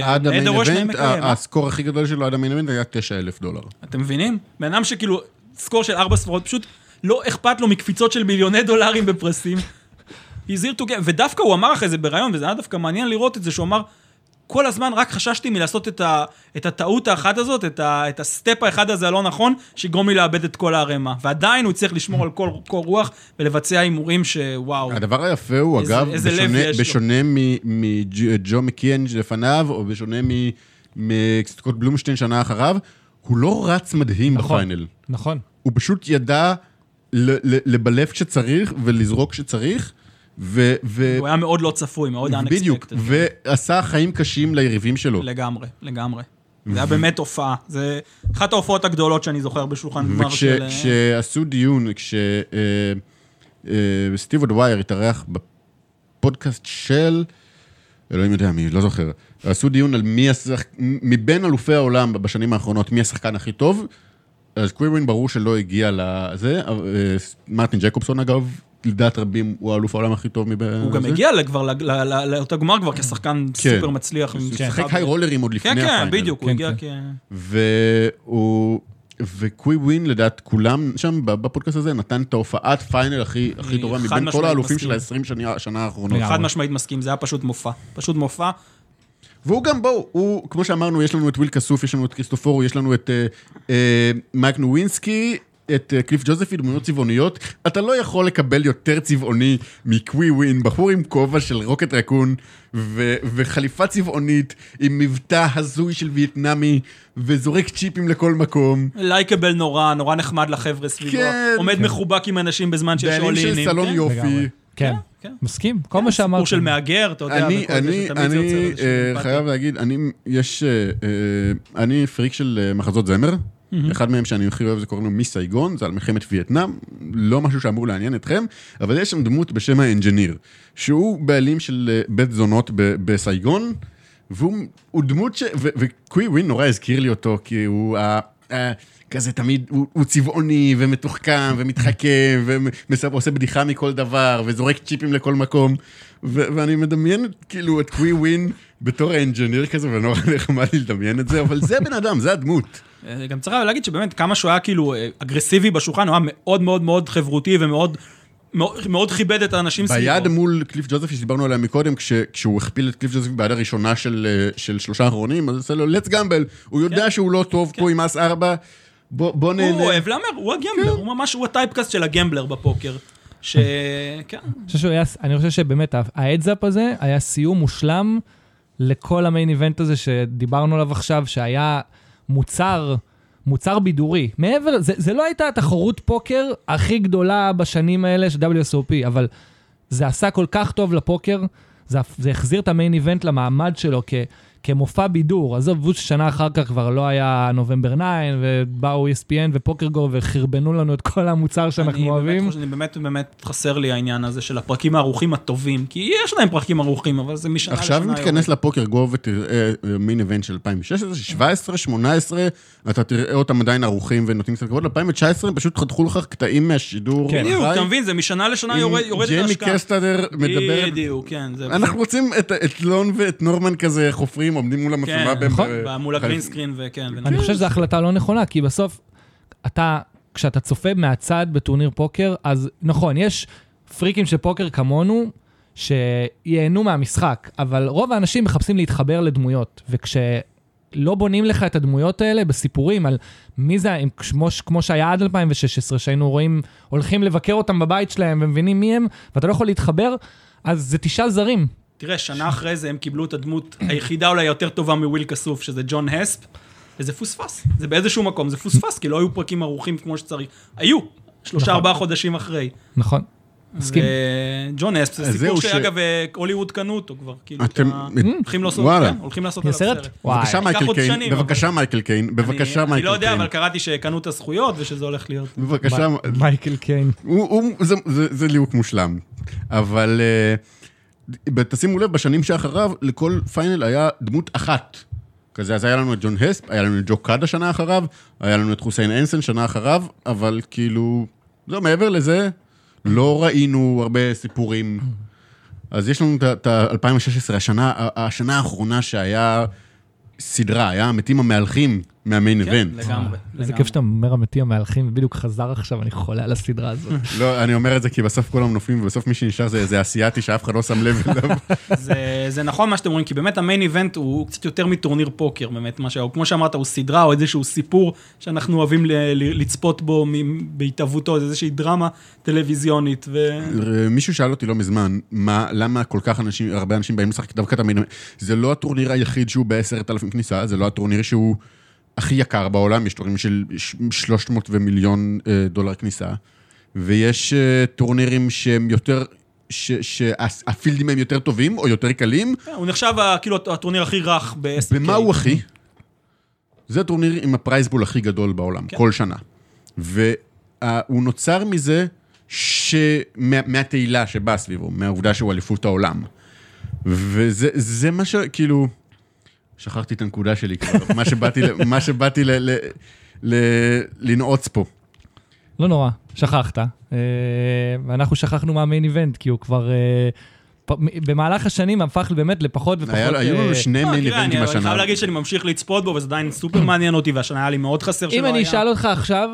עד המיין איבנט, אה? הסקור הכי גדול שלו עד המיין איבנט היה 9,000 דולר. אתם מבינים? בן אדם שכאילו, סקור של ארבע ספרות, פשוט לא אכפת לו מקפיצות של מיליוני דולרים בפרסים. הזהיר ודווקא הוא אמר אחרי זה בריאיון, וזה היה דווקא מעניין לראות את זה, שהוא אמר, כל הזמן רק חששתי מלעשות את, ה, את הטעות האחת הזאת, את, ה, את הסטפ האחד הזה הלא נכון, שיגרום לי לאבד את כל הערימה. ועדיין הוא הצליח לשמור על כל, כל רוח ולבצע הימורים שוואו. הדבר היפה הוא, איזה- אגב, איזה בשונה-. בשונה מג'ו מקיאן לפניו, או בשונה מ- מסקוט בלומשטיין שנה אחריו, הוא לא רץ מדהים נכון. בפיינל. נכון. הוא פשוט ידע לבלף כשצריך ולזרוק כשצריך, ו... ו- הוא היה מאוד לא צפוי, מאוד unexpected. בדיוק, ועשה חיים קשים ליריבים שלו. לגמרי, לגמרי. זה היה באמת הופעה. זה אחת ההופעות הגדולות שאני זוכר בשולחן גמר של... אה, וכשעשו דיון, כשסטיב אודווייר התארח בפודקאסט של, אלוהים יודע מי, לא זוכר, עשו דיון על מי השחק... מבין אלופי העולם בשנים האחרונות, מי השחקן הכי טוב, אז קווירין ברור שלא הגיע לזה, אה, מרטין ג'קובסון אגב, לדעת רבים הוא האלוף העולם הכי טוב מבין... הוא גם הגיע כבר ל- ל- ל- לאותו גמר כבר כשחקן כן. סופר מצליח. הוא שיחק high רולרים עוד לפני כן, ה final. כן, בדיוק, הוא כן, הגיע כן. כ... והוא... וקווי ווין, לדעת כולם שם בפודקאסט הזה, נתן את ההופעת final הכי, הכי טובה מבין כל האלופים. של ה-20 שנה, האחרונות. חד משמעית מסכים, זה היה פשוט מופע. פשוט מופע. והוא גם, בואו, הוא, כמו שאמרנו, יש לנו את וויל כסוף, יש לנו את כריסטופורו, יש לנו את אה, אה, מייק נווינסקי, את אה, קליף ג'וזפי, דמויות צבעוניות. אתה לא יכול לקבל יותר צבעוני מקווי ווין, בחור עם כובע של רוקט רקון, ו- וחליפה צבעונית, עם מבטא הזוי של וייטנאמי, וזורק צ'יפים לכל מקום. likable נורא, נורא נחמד לחבר'ה סביבו. כן. עומד מחובק עם אנשים בזמן שיש בעלים אולינים. של סלון כן? יופי. לגמרי. כן, כן. מסכים. כל מה שאמרת. סיפור של מהגר, אתה יודע, אני, אני, אני אה. חייב להגיד, אני, יש, אה, אה, אני פריק של מחזות זמר. אחד מהם שאני הכי אוהב זה קוראים לו מיס סייגון, זה על מלחמת וייטנאם, לא משהו שאמור לעניין אתכם, אבל יש שם דמות בשם האנג'יניר, שהוא בעלים של בית זונות ב- בסייגון, והוא הוא דמות ש... וקווי ווין נורא הזכיר לי אותו, כי הוא ה... כזה תמיד, הוא, הוא צבעוני ומתוחכם ומתחכם ועושה בדיחה מכל דבר וזורק צ'יפים לכל מקום. ו- ואני מדמיין כאילו את קווי ווין בתור ה engineer כזה, ונורא נחמד לי לדמיין את זה, אבל זה הבן אדם, זה הדמות. אה, גם צריך להגיד שבאמת כמה שהוא היה כאילו אה, אגרסיבי בשולחן, הוא היה מאוד מאוד מאוד חברותי ומאוד מאוד, מאוד כיבד את האנשים סביבו. ביד מול קליף ג'וזפי שדיברנו עליה מקודם, כש, כשהוא הכפיל את קליף ג'וזפי ביד הראשונה של, אה, של שלושה האחרונים, אז עושה לו, let's gamble, הוא יודע שהוא לא טוב פה עם אס ארבע, בוא, בוא נהנה. הוא אוהב להמר, הוא הגמבלר, הוא ממש, הוא ה typecast של הגמבלר בפוקר. ש... כן. אני חושב שהוא היה- אני חושב שבאמת ההדזאפ הזה היה סיום מושלם לכל המיין איבנט הזה שדיברנו עליו עכשיו, שהיה מוצר, מוצר בידורי. מעבר, זה, זה לא הייתה התחרות פוקר הכי גדולה בשנים האלה של WSOP, אבל זה עשה כל כך טוב לפוקר, זה, זה החזיר את המיין איבנט למעמד שלו כ, כמופע בידור. עזוב, ששנה אחר כך כבר לא היה נובמבר 9, ובאו ESPN ופוקר גו וחרבנו לנו את כל המוצר שאנחנו אני אוהבים. באמת, אני באמת, באמת חסר לי העניין הזה של הפרקים הערוכים הטובים, כי יש להם פרקים ערוכים, אבל זה משנה עכשיו לשנה מתכנס לפוקר גו ותראה מיין איבנט של 2016, 17, 18, אתה תראה אותם עדיין ערוכים ונותנים קצת כבוד, 2019 הם פשוט חתכו לך קטעים מהשידור. כן. בדיוק, אתה מבין, זה משנה לשנה יורדת ג'יימי ההשקעה. קרסטאדר מדבר, בדיוק, כן. אנחנו רוצים את- את לון ואת נורמן כזה חופרים, עומדים מול המצלמה. כן, נכון. ו- מול הגרינסקרין וכן. אני חושב שזו החלטה לא נכונה, כי בסוף, אתה, כשאתה צופה מהצד בטורניר פוקר, אז נכון, יש פריקים של פוקר כמונו, שייהנו מהמשחק, אבל רוב האנשים מחפשים להתחבר לדמויות, וכשלא בונים לך את הדמויות האלה בסיפורים על מי זה, אם- כמו, כמו שהיה עד 2016, שהיינו רואים, הולכים לבקר אותם בבית שלהם ומבינים מי הם, ואתה לא יכול להתחבר, אז זה תשעה זרים. תראה, שנה אחרי זה הם קיבלו את הדמות היחידה אולי יותר טובה מוויל כסוף, שזה ג'ון הספ, וזה פוספס. זה באיזשהו מקום, זה פוספס, כי לא היו פרקים ערוכים כמו שצריך. היו, שלושה נכון. ארבעה חודשים אחרי. נכון. מסכים. ג'ון אספ, זה אז סיפור שאגב, אה, הוליווד קנו אותו כבר, כאילו, אתם- הולכים לעשות. כן, הולכים לעשות עליו סרט? בבקשה מייקל קיין, בבקשה מייקל קיין, בבקשה אני- אני מייקל לא יודע, קיין. אבל קראתי שקנו את הזכויות ושזה הולך להיות. בבקשה, מייקל קיין. זה, זה, זה ליהוק מושלם. אבל uh, תשימו לב, בשנים שאחריו, לכל פיינל היה דמות אחת. כזה, אז היה לנו את ג'ון הספ, היה לנו את ג'ו קאדה שנה אחריו, היה לנו את חוסיין אנסן שנה אחריו, אבל כאילו, לא, מעבר לזה, לא ראינו הרבה סיפורים. אז יש לנו את ה-2016, השנה, השנה האחרונה שהיה סדרה, היה המתים המהלכים מהמיין כן, איבנט. לגמרי. איזה. כיף שאתה אומר המתים המהלכים, בדיוק חזר עכשיו, אני חולה על הסדרה הזאת. לא, אני אומר את זה כי בסוף כולם נופלים, ובסוף מי שנשאר זה איזה אסיאתי שאף אחד לא שם לב אליו. זה, זה נכון מה שאתם אומרים, כי באמת המיין איבנט הוא קצת יותר מטורניר פוקר, באמת, מה שהוא, כמו שאמרת, הוא סדרה או איזשהו סיפור שאנחנו אוהבים ל, ל, לצפות בו בהתהוותו, זה איזושהי דרמה טלוויזיונית, ו... מישהו שאל אותי לא מזמן, מה, למה כל כך אנשים, הרבה אנשים באים לשחק דווקא את המיין... זה לא הטורניר היחיד שהוא ב-10,000 כניסה, זה לא הטורניר שהוא הכי יקר בעולם, יש טורנירים של ש- 300 ומיליון אה, דולר כניסה, ויש אה, טורנירים שהם יותר, שהפילדים הם יותר טובים או יותר קלים, כן, הוא נחשב כאילו הטורניר הכי רך ב-SK. במה הוא הכי? זה הטורניר עם הפרייסבול הכי גדול בעולם, כן. כל שנה. והוא נוצר מזה, ש... מה, מהתהילה שבאה סביבו, מהעובדה שהוא אליפות העולם. וזה זה מה ש... כאילו... שכחתי את הנקודה שלי כבר, מה שבאתי, ל- מה שבאתי ל, ל, ל, לנעוץ פה. לא נורא, שכחת. אה, ואנחנו שכחנו מהמיין איבנט, כי הוא כבר... אה, במהלך השנים הפך באמת לפחות ופחות... היה, היו אה, לנו שני לא, מיין אני איבנטים אני השנה. חייב להגיד שאני ממשיך לצפות בו, וזה עדיין סופר מעניין אותי, והשנה היה לי מאוד חסר שלא אם היה. אני אשאל אותך עכשיו,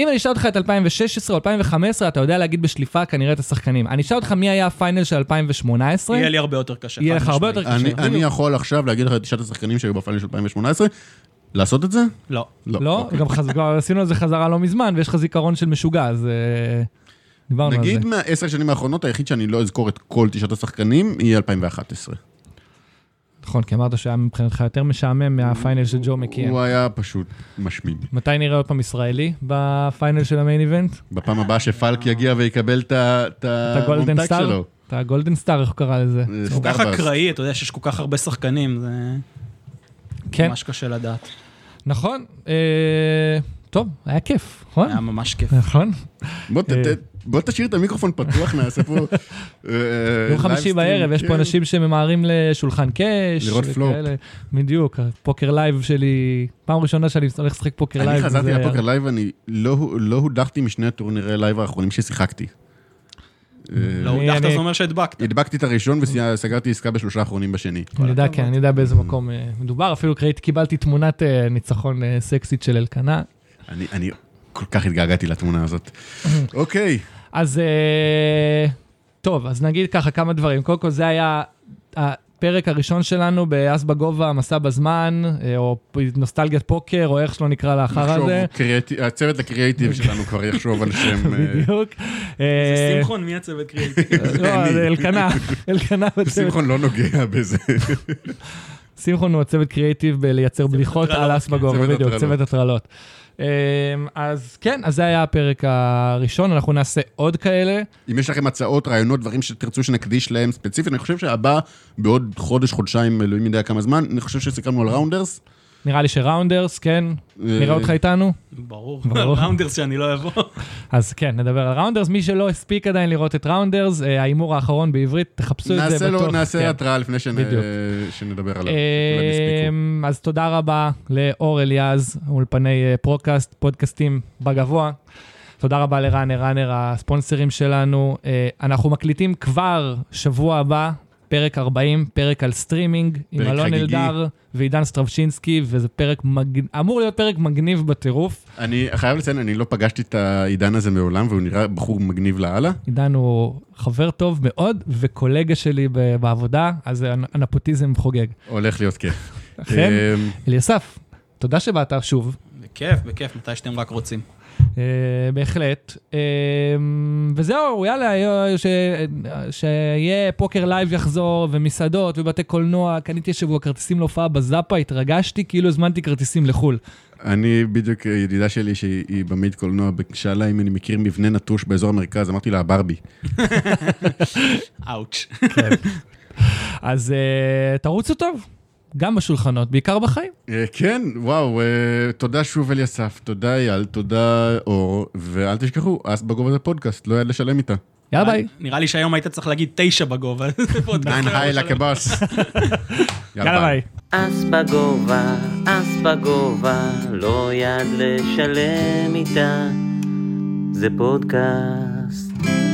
אם אני אשאל אותך את 2016 או 2015, אתה יודע להגיד בשליפה כנראה את השחקנים. אני אשאל אותך מי היה הפיינל של 2018, יהיה לי הרבה יותר קשה. יהיה לך הרבה. יותר אני, קשה. אני יכול עכשיו להגיד לך את תשעת השחקנים שהיו בפיינל של 2018, לעשות את זה? לא. לא, אוקיי. גם חז- כבר עשינו על זה חזרה לא מזמן, ויש לך זיכרון של משוגע, אז אה, דיברנו על זה. נגיד מהעשר שנים האחרונות, היחיד שאני לא אזכור את כל תשעת השחקנים, יהיה 2011. נכון, כי אמרת שהיה מבחינתך יותר משעמם מהפיינל של ג'ו מקיים. הוא היה פשוט משמיד. מתי נראה עוד פעם ישראלי בפיינל של המיין איבנט? בפעם הבאה שפלק יגיע ויקבל את ה- את את הגולדן המומתק סטאר? שלו. את הגולדן סטאר, איך הוא קרא לזה? אה, כל כך. אקראי, אתה יודע שיש כל כך הרבה שחקנים, זה כן, ממש קשה לדעת. נכון. אה, טוב, היה כיף, נכון? היה ממש כיף. נכון. בוא ת- אה. תשאיר את המיקרופון פתוח, נעשה פה... אה, יום חמישי לייבסטרים, בערב, יש פה כן. אנשים שממהרים לשולחן קאש. לראות פלופ. בדיוק, הפוקר לייב שלי, פעם ראשונה שאני הולך לשחק פוקר לייב. אני חזרתי לפוקר לייב, אני לא לא הודחתי משני הטורנירי לייב האחרונים ששיחקתי. אה, לא הודחת, זה אומר שהדבקת. הדבקתי את הראשון וסגרתי עסקה בשלושה האחרונים בשני. אני יודע. כן, אני יודע באיזה מקום אה, מדובר, אפילו קיבלתי תמונת אה, ניצחון אה, סקסית של אלקנה. אני אני כל כך התגעגעתי לתמונה הזאת. אוקיי. אז אה, טוב, אז נגיד ככה כמה דברים. קודם כל, זה היה הפרק הראשון שלנו ב"אס בגובה, מסע בזמן", אה, או נוסטלגיית פוקר, או איך שלא נקרא לאחר נחשוב, הזה. קריאטי- הצוות הקריאייטיב שלנו כבר יחשוב על שם... אה, בדיוק. זה שמחון, מי הצוות קריאיטיבי? לא, זה אלקנה, אלקנה בצוות. שמחון לא נוגע בזה. שמחון הוא הצוות קריאיטיב בלייצר בדיחות על אס בגובה, בדיוק. צוות הטרלות. אמ, אז כן, אז זה היה הפרק הראשון, אנחנו נעשה עוד כאלה. אם יש לכם הצעות, רעיונות, דברים שתרצו שנקדיש להם ספציפית, אני חושב שהבא, בעוד חודש, חודשיים, אלוהים יודע כמה זמן, אני חושב שסיכמנו על ראונדרס. נראה לי שראונדרס, כן, נראה אותך איתנו. ברור. ראונדרס שאני לא אבוא. אז כן, נדבר על ראונדרס. מי שלא הספיק עדיין לראות את ראונדרס, אה, ההימור האחרון בעברית, תחפשו את זה בטוח. נעשה כן. התראה לפני. שנדבר עליו. אמ, אז תודה רבה לאור אליעז, אולפני אה, פרוקאסט, פודקאסטים בגובה. תודה רבה לראנר ראנר, הספונסרים שלנו. אה, אנחנו מקליטים כבר שבוע הבא, פרק 40, פרק על סטרימינג, עם פרק אלון חגיגי. אלדר ועידן סטרבשינסקי, וזה פרק, מג... אמור להיות פרק מגניב בטירוף. אני חייב לציין, אני לא פגשתי את העידן הזה מעולם, והוא נראה בחור מגניב לאללה. עידן הוא חבר טוב מאוד, וקולגה שלי בעבודה, אז הנפוטיזם חוגג. הולך להיות כיף. אכן, אמ, אליסף, תודה שבאת שוב. בכיף, בכיף, מתי שאתם רק רוצים. אה, בהחלט. אה, וזהו, יאללה, אה, ש... שיהיה פוקר live יחזור, ומסעדות, ובתי קולנוע. קניתי השבוע כרטיסים להופעה בזאפה, התרגשתי, כאילו הזמנתי כרטיסים לחו"ל. אני בדיוק, ידידה שלי שהיא במאית קולנוע, שאלה אם אני מכיר מבנה נטוש באזור המרכז, אמרתי לה, ברבי. אאוץ'. אז אה, תרוצו טוב, גם בשולחנות, בעיקר בחיים. אה, כן, וואו, אה, תודה שוב אליסף, תודה אייל, תודה אור, ואל תשכחו, אס בגובה זה פודקאסט, לא יד לשלם איתה. יאללה ביי. נראה לי שהיום היית צריך להגיד תשע בגובה. ניין היי לקבוס. יאללה ביי. אס בגובה, אס בגובה, לא יד לשלם איתה, זה פודקאסט.